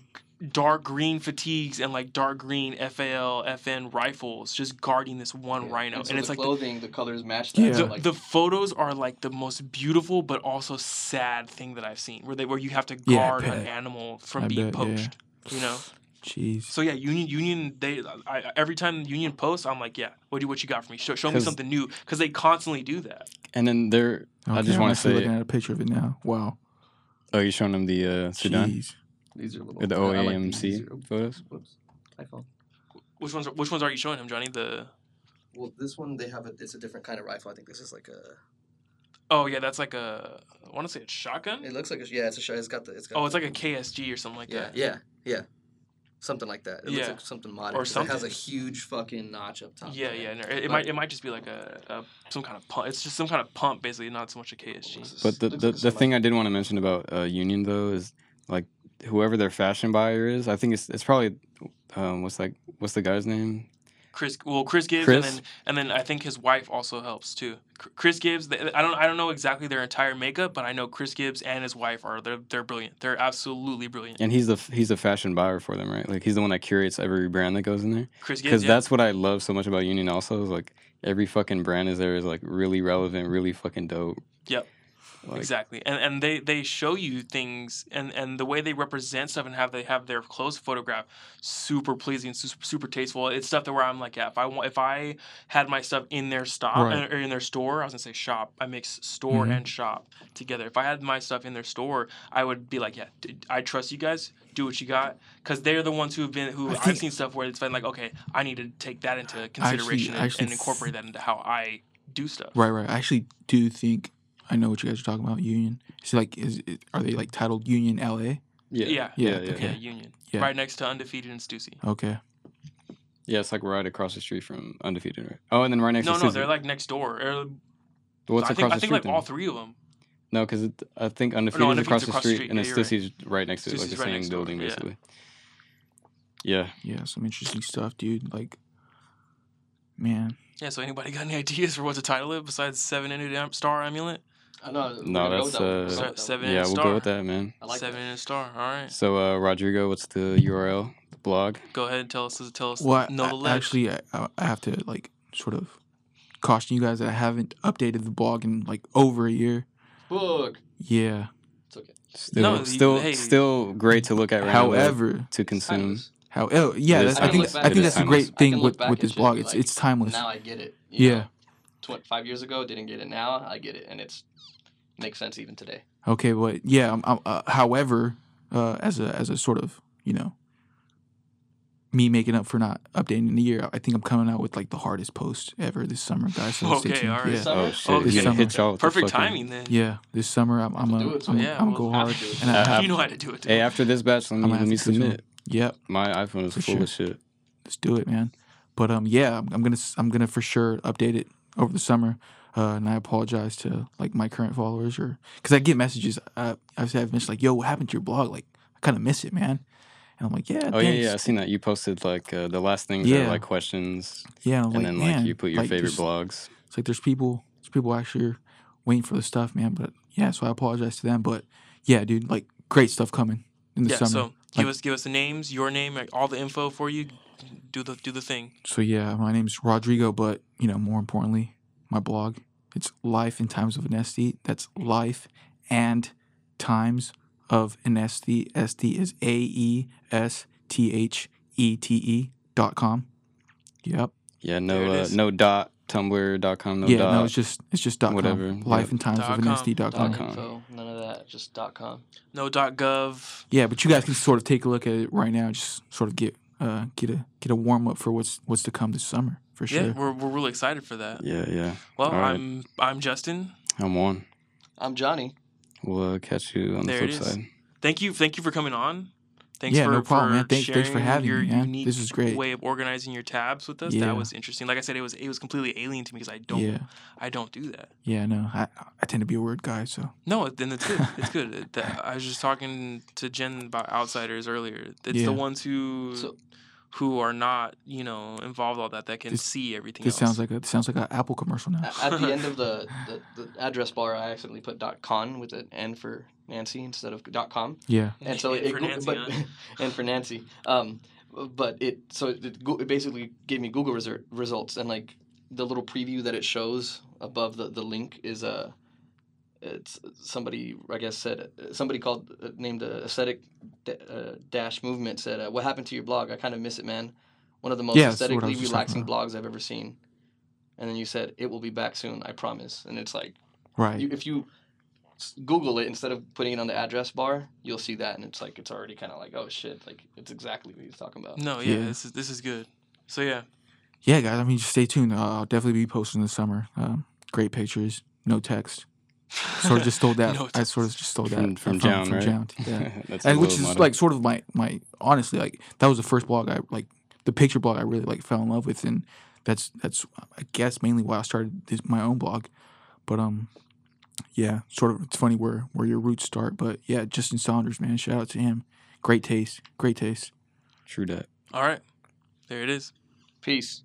Speaker 3: dark green fatigues and like dark green FAL FN rifles, just guarding this one
Speaker 1: yeah.
Speaker 3: rhino.
Speaker 1: And, so
Speaker 3: and it's
Speaker 1: the
Speaker 3: like the,
Speaker 1: clothing, the, colors match that.
Speaker 4: Yeah.
Speaker 3: the,
Speaker 1: like,
Speaker 3: the photos are like the most beautiful but also sad thing that I've seen, where they where you have to
Speaker 4: Yeah,
Speaker 3: guard an animal from
Speaker 4: I
Speaker 3: being
Speaker 4: bet, yeah.
Speaker 3: poached. You know.
Speaker 4: Jeez.
Speaker 3: So yeah, Union Union they I, every time Union posts, I'm like, yeah, what do what you got for me? Show, show me
Speaker 2: 'Cause-
Speaker 3: something new because they constantly do that.
Speaker 2: And then there, I
Speaker 4: Okay,
Speaker 2: just
Speaker 4: I'm
Speaker 2: want to
Speaker 4: actually
Speaker 2: say,
Speaker 4: looking at a picture of it now. Wow.
Speaker 2: oh, you're showing them the uh, Sudan
Speaker 4: Jeez.
Speaker 1: these are little.
Speaker 2: with the
Speaker 1: I like.
Speaker 2: OAMC photos.
Speaker 1: Whoops. iPhone.
Speaker 3: Which ones are, which ones are you showing him, Johnny? The
Speaker 1: Well, this one they have a. It's a different kind of rifle. I think this is like a.
Speaker 3: oh yeah, that's like a I want to say it's shotgun.
Speaker 1: It looks like a. Yeah, it's a shot. It's got the. It's got
Speaker 3: Oh, it's
Speaker 1: the-
Speaker 3: like a KSG or something like
Speaker 1: Yeah,
Speaker 3: that.
Speaker 1: yeah, yeah. Something like that. It
Speaker 3: Yeah.
Speaker 1: looks like something modern.
Speaker 3: Or
Speaker 1: 'cause It has a huge fucking notch up top.
Speaker 3: Yeah, yeah.
Speaker 1: it.
Speaker 3: no, it, it
Speaker 1: But-
Speaker 3: might it might just be like a, a some kind of pump. It's just some kind of pump, basically, not so much a KSG.
Speaker 2: But the, the,
Speaker 1: like
Speaker 2: the thing I did want to mention about uh, Union though is like whoever their fashion buyer is, I think it's it's probably um, what's like what's the guy's name?
Speaker 3: Chris, well, Chris Gibbs,
Speaker 2: Chris?
Speaker 3: and then and then I think his wife also helps too. Chris Gibbs, I don't I don't know exactly their entire makeup, but I know Chris Gibbs and his wife are they're they're brilliant. They're absolutely brilliant.
Speaker 2: And he's the he's a fashion buyer for them, right? Like he's the one that curates every brand that goes in there.
Speaker 3: Chris
Speaker 2: Because
Speaker 3: Gibbs, yeah.
Speaker 2: that's what I love so much about Union. Also, is like every fucking brand is there is like really relevant, really fucking dope.
Speaker 3: Yep.
Speaker 2: Like,
Speaker 3: exactly and and they they show you things and and the way they represent stuff and have they have their clothes photographed super pleasing super, super tasteful it's stuff that where i'm like yeah if i want if i had my stuff in their stop
Speaker 4: Right.
Speaker 3: or in their store i was gonna say shop i mix store
Speaker 4: Mhm.
Speaker 3: and shop together if i had my stuff in their store i would be like yeah I trust you guys do what you got because they're the ones who have been who i've seen stuff where it's been like okay i need to take that into consideration and,
Speaker 4: actually
Speaker 3: and incorporate that into how i do stuff
Speaker 4: Right, right. I actually do think I know what you guys are talking about. Union. Is it like is it, are they like titled Union LA?
Speaker 2: Yeah,
Speaker 3: Yeah.
Speaker 4: Yeah,
Speaker 2: yeah, yeah.
Speaker 3: Yeah,
Speaker 4: okay.
Speaker 3: Union.
Speaker 4: Yeah.
Speaker 3: Right next to Undefeated and Stussy.
Speaker 4: Okay.
Speaker 2: Yeah, it's like right across the street from Undefeated. Right? Oh, and then right next
Speaker 3: No,
Speaker 2: to
Speaker 3: no,
Speaker 2: Stussy.
Speaker 3: they're like next door. Or-
Speaker 2: What's
Speaker 3: I
Speaker 2: across
Speaker 3: think I think
Speaker 2: street
Speaker 3: like
Speaker 2: then?
Speaker 3: all three of them.
Speaker 2: No, because I think oh, Undefeated is
Speaker 3: Undefeated's
Speaker 2: across the
Speaker 3: across the
Speaker 2: street,
Speaker 3: street.
Speaker 2: and
Speaker 3: Yeah,
Speaker 2: then
Speaker 3: right.
Speaker 2: Right next to it, like the
Speaker 3: right
Speaker 2: same
Speaker 3: next door,
Speaker 2: building,
Speaker 3: yeah.
Speaker 2: basically. Yeah.
Speaker 4: Yeah, some interesting stuff, dude. Like, man.
Speaker 3: Yeah. So anybody got any [LAUGHS] ideas for what to title it besides Seven Ended Star Amulet?
Speaker 1: I know.
Speaker 2: No, that's,
Speaker 1: that
Speaker 2: uh,
Speaker 1: gonna go
Speaker 3: Se-
Speaker 1: with that
Speaker 3: seven.
Speaker 2: Yeah,
Speaker 3: and
Speaker 2: we'll
Speaker 3: star.
Speaker 2: go with that, man.
Speaker 1: I like
Speaker 3: Seven
Speaker 1: that.
Speaker 3: Ended Star. All right.
Speaker 2: So, uh, Rodrigo, what's the URL, the blog?
Speaker 3: Go ahead and tell us. Tell us.
Speaker 4: Well, I, actually, I, I I have to like sort of caution you guys that I haven't updated the blog in like over a year.
Speaker 1: Book.
Speaker 4: Yeah.
Speaker 1: It's okay.
Speaker 2: Still,
Speaker 3: No, you-
Speaker 2: still,
Speaker 3: hey.
Speaker 2: still great to look at. randomly,
Speaker 4: However,
Speaker 2: to consume.
Speaker 1: Timeless.
Speaker 4: how oh yeah, that's,
Speaker 2: is
Speaker 4: I think. I think
Speaker 2: is
Speaker 4: that's a great thing with with this blog.
Speaker 1: and be
Speaker 4: It's it's timeless.
Speaker 1: Now I get it.
Speaker 4: Yeah.
Speaker 1: know? Tw- five years ago, didn't get it. Now I get it, and it's makes sense even today.
Speaker 4: Okay, but yeah. I'm, I'm, uh, however, uh, as a as a sort of you know, me making up for not updating in a year, I think I'm coming out with like the hardest post ever this summer, guys. So stay
Speaker 3: Okay,
Speaker 4: tuned.
Speaker 3: all right.
Speaker 4: Yeah.
Speaker 1: Summer?
Speaker 2: Oh shit! He's
Speaker 4: this summer.
Speaker 2: hit y'all with the
Speaker 3: Perfect
Speaker 2: fucking-
Speaker 3: timing then.
Speaker 4: Yeah, this summer I'm I'm
Speaker 1: Do
Speaker 4: gonna
Speaker 1: it, so
Speaker 4: I'm,
Speaker 3: yeah,
Speaker 4: I'm
Speaker 3: well,
Speaker 4: gonna go hard.
Speaker 1: to do it.
Speaker 4: And I have,
Speaker 3: you know how to do it.
Speaker 2: Hey, after this batch, let me,
Speaker 4: I'm
Speaker 2: let
Speaker 4: gonna
Speaker 2: me
Speaker 4: have to do
Speaker 2: submit.
Speaker 4: yep,
Speaker 2: My iPhone is
Speaker 4: For
Speaker 2: full
Speaker 4: sure.
Speaker 2: of shit.
Speaker 4: let's do it, man. But um, yeah, I'm, I'm gonna s- I'm gonna for sure update it over the summer. Uh, and I apologize to like my current followers or because I get messages. Uh, I've had messages like, "Yo, what happened to your blog? Like, I kind of miss it, man." And I'm like, "Yeah,
Speaker 2: Oh yeah,
Speaker 4: thanks.
Speaker 2: yeah. I seen that you posted like uh, the last things
Speaker 4: Yeah.
Speaker 2: are like questions,
Speaker 4: yeah." And, I'm
Speaker 2: and
Speaker 4: like,
Speaker 2: then
Speaker 4: man,
Speaker 2: like you put your
Speaker 4: like,
Speaker 2: favorite blogs.
Speaker 4: It's like there's people, there's people actually waiting for the stuff, man. But yeah, so I apologize to them. But yeah, dude, like great stuff coming in the
Speaker 3: yeah.
Speaker 4: summer.
Speaker 3: So give us give us the names, your name, like, all the info for you. Do the do the thing.
Speaker 4: So yeah, my name's Rodrigo, but you know, more importantly, my blog. It's Life in Times of an Aesthete. That's Life and Times of an SD Aesthete is A E S T H E T E dot com. Yep.
Speaker 2: Yeah,
Speaker 3: There
Speaker 2: no,
Speaker 3: it
Speaker 2: uh, no dot tumblr.com, no
Speaker 4: yeah,
Speaker 2: dot.
Speaker 4: no, it's just it's just dot
Speaker 2: whatever,
Speaker 4: com.
Speaker 2: yep.
Speaker 4: Life in Times
Speaker 3: Dot
Speaker 4: of an
Speaker 3: com.
Speaker 4: Aesthete dot
Speaker 1: Dot
Speaker 4: com.
Speaker 2: com.
Speaker 1: info, none of that. Just dot com.
Speaker 3: No dot gov.
Speaker 4: Yeah, but you guys can sort of take a look at it right now. Just sort of get uh get a get a warm up for what's what's to come this summer for sure.
Speaker 3: Yeah, we're we're really excited for that.
Speaker 2: Yeah, yeah.
Speaker 3: Well,
Speaker 2: All right.
Speaker 3: I'm I'm Justin.
Speaker 2: I'm one.
Speaker 1: I'm Johnny.
Speaker 2: We'll uh, catch you on
Speaker 3: There
Speaker 2: the flip
Speaker 3: is.
Speaker 2: side.
Speaker 3: Thank you, thank you for coming on. Thanks
Speaker 4: Yeah,
Speaker 3: for,
Speaker 4: no problem,
Speaker 3: for
Speaker 4: man. Thanks- thanks for
Speaker 3: sharing
Speaker 4: having
Speaker 3: your
Speaker 4: me, man.
Speaker 3: unique
Speaker 4: This is great.
Speaker 3: way of organizing your tabs with us.
Speaker 4: Yeah.
Speaker 3: That was interesting. Like I said, it was it was completely alien to me because I don't
Speaker 4: Yeah,
Speaker 3: I don't do that.
Speaker 4: yeah, no, I I tend to be a word guy, so
Speaker 3: No, then it's good. It's good. [LAUGHS] I was just talking to Jen about outsiders earlier. It's
Speaker 4: Yeah.
Speaker 3: the ones who
Speaker 1: So-
Speaker 3: who are not you know involved all that that can
Speaker 4: This-
Speaker 3: see everything.
Speaker 4: this
Speaker 3: else.
Speaker 4: sounds like a sounds like an Apple commercial now.
Speaker 1: A- At the end of the, [LAUGHS] the, the address bar, I accidentally put dot .con with an N for Nancy instead of dot .com.
Speaker 4: Yeah, [LAUGHS]
Speaker 1: and so
Speaker 3: And
Speaker 1: it,
Speaker 3: for
Speaker 1: go-
Speaker 3: Nancy,
Speaker 1: but
Speaker 3: huh? [LAUGHS]
Speaker 1: and for Nancy, um, but it so it, it basically gave me Google resur- results and like the little preview that it shows above the, the link is a it's somebody I guess said somebody called uh, named uh, aesthetic da- uh, dash movement said uh, what happened to your blog I kind of miss it man one of the most
Speaker 4: Yeah, that's what I
Speaker 1: aesthetically
Speaker 4: was just talking
Speaker 1: relaxing blogs I've ever seen and then you said it will be back soon I promise and it's like
Speaker 4: right.
Speaker 1: you, if you Google it instead of putting it on the address bar, you'll see that, and it's like it's already kind of like oh shit, like it's exactly what he's talking about.
Speaker 3: No, yeah,
Speaker 4: Yeah.
Speaker 3: this is this is good. So yeah,
Speaker 4: yeah, guys. I mean, just stay tuned. Uh, I'll definitely be posting this summer. Um, great pictures, no text. Sort of just stole [LAUGHS] that.
Speaker 3: No
Speaker 4: I sort of just stole that
Speaker 2: From, from
Speaker 4: uh,
Speaker 2: JJJJound,
Speaker 4: from
Speaker 2: right?
Speaker 4: JJJJound, [LAUGHS] Yeah.
Speaker 2: That's
Speaker 4: and which is
Speaker 2: motto.
Speaker 4: like sort of my my honestly like that was the first blog I like the picture blog I really like fell in love with and that's that's I guess mainly why I started this, my own blog but um yeah sort of it's funny where where your roots start but yeah Justin Saunders man shout out to him great taste great taste
Speaker 2: True that.
Speaker 3: all right, there it is.
Speaker 1: Peace.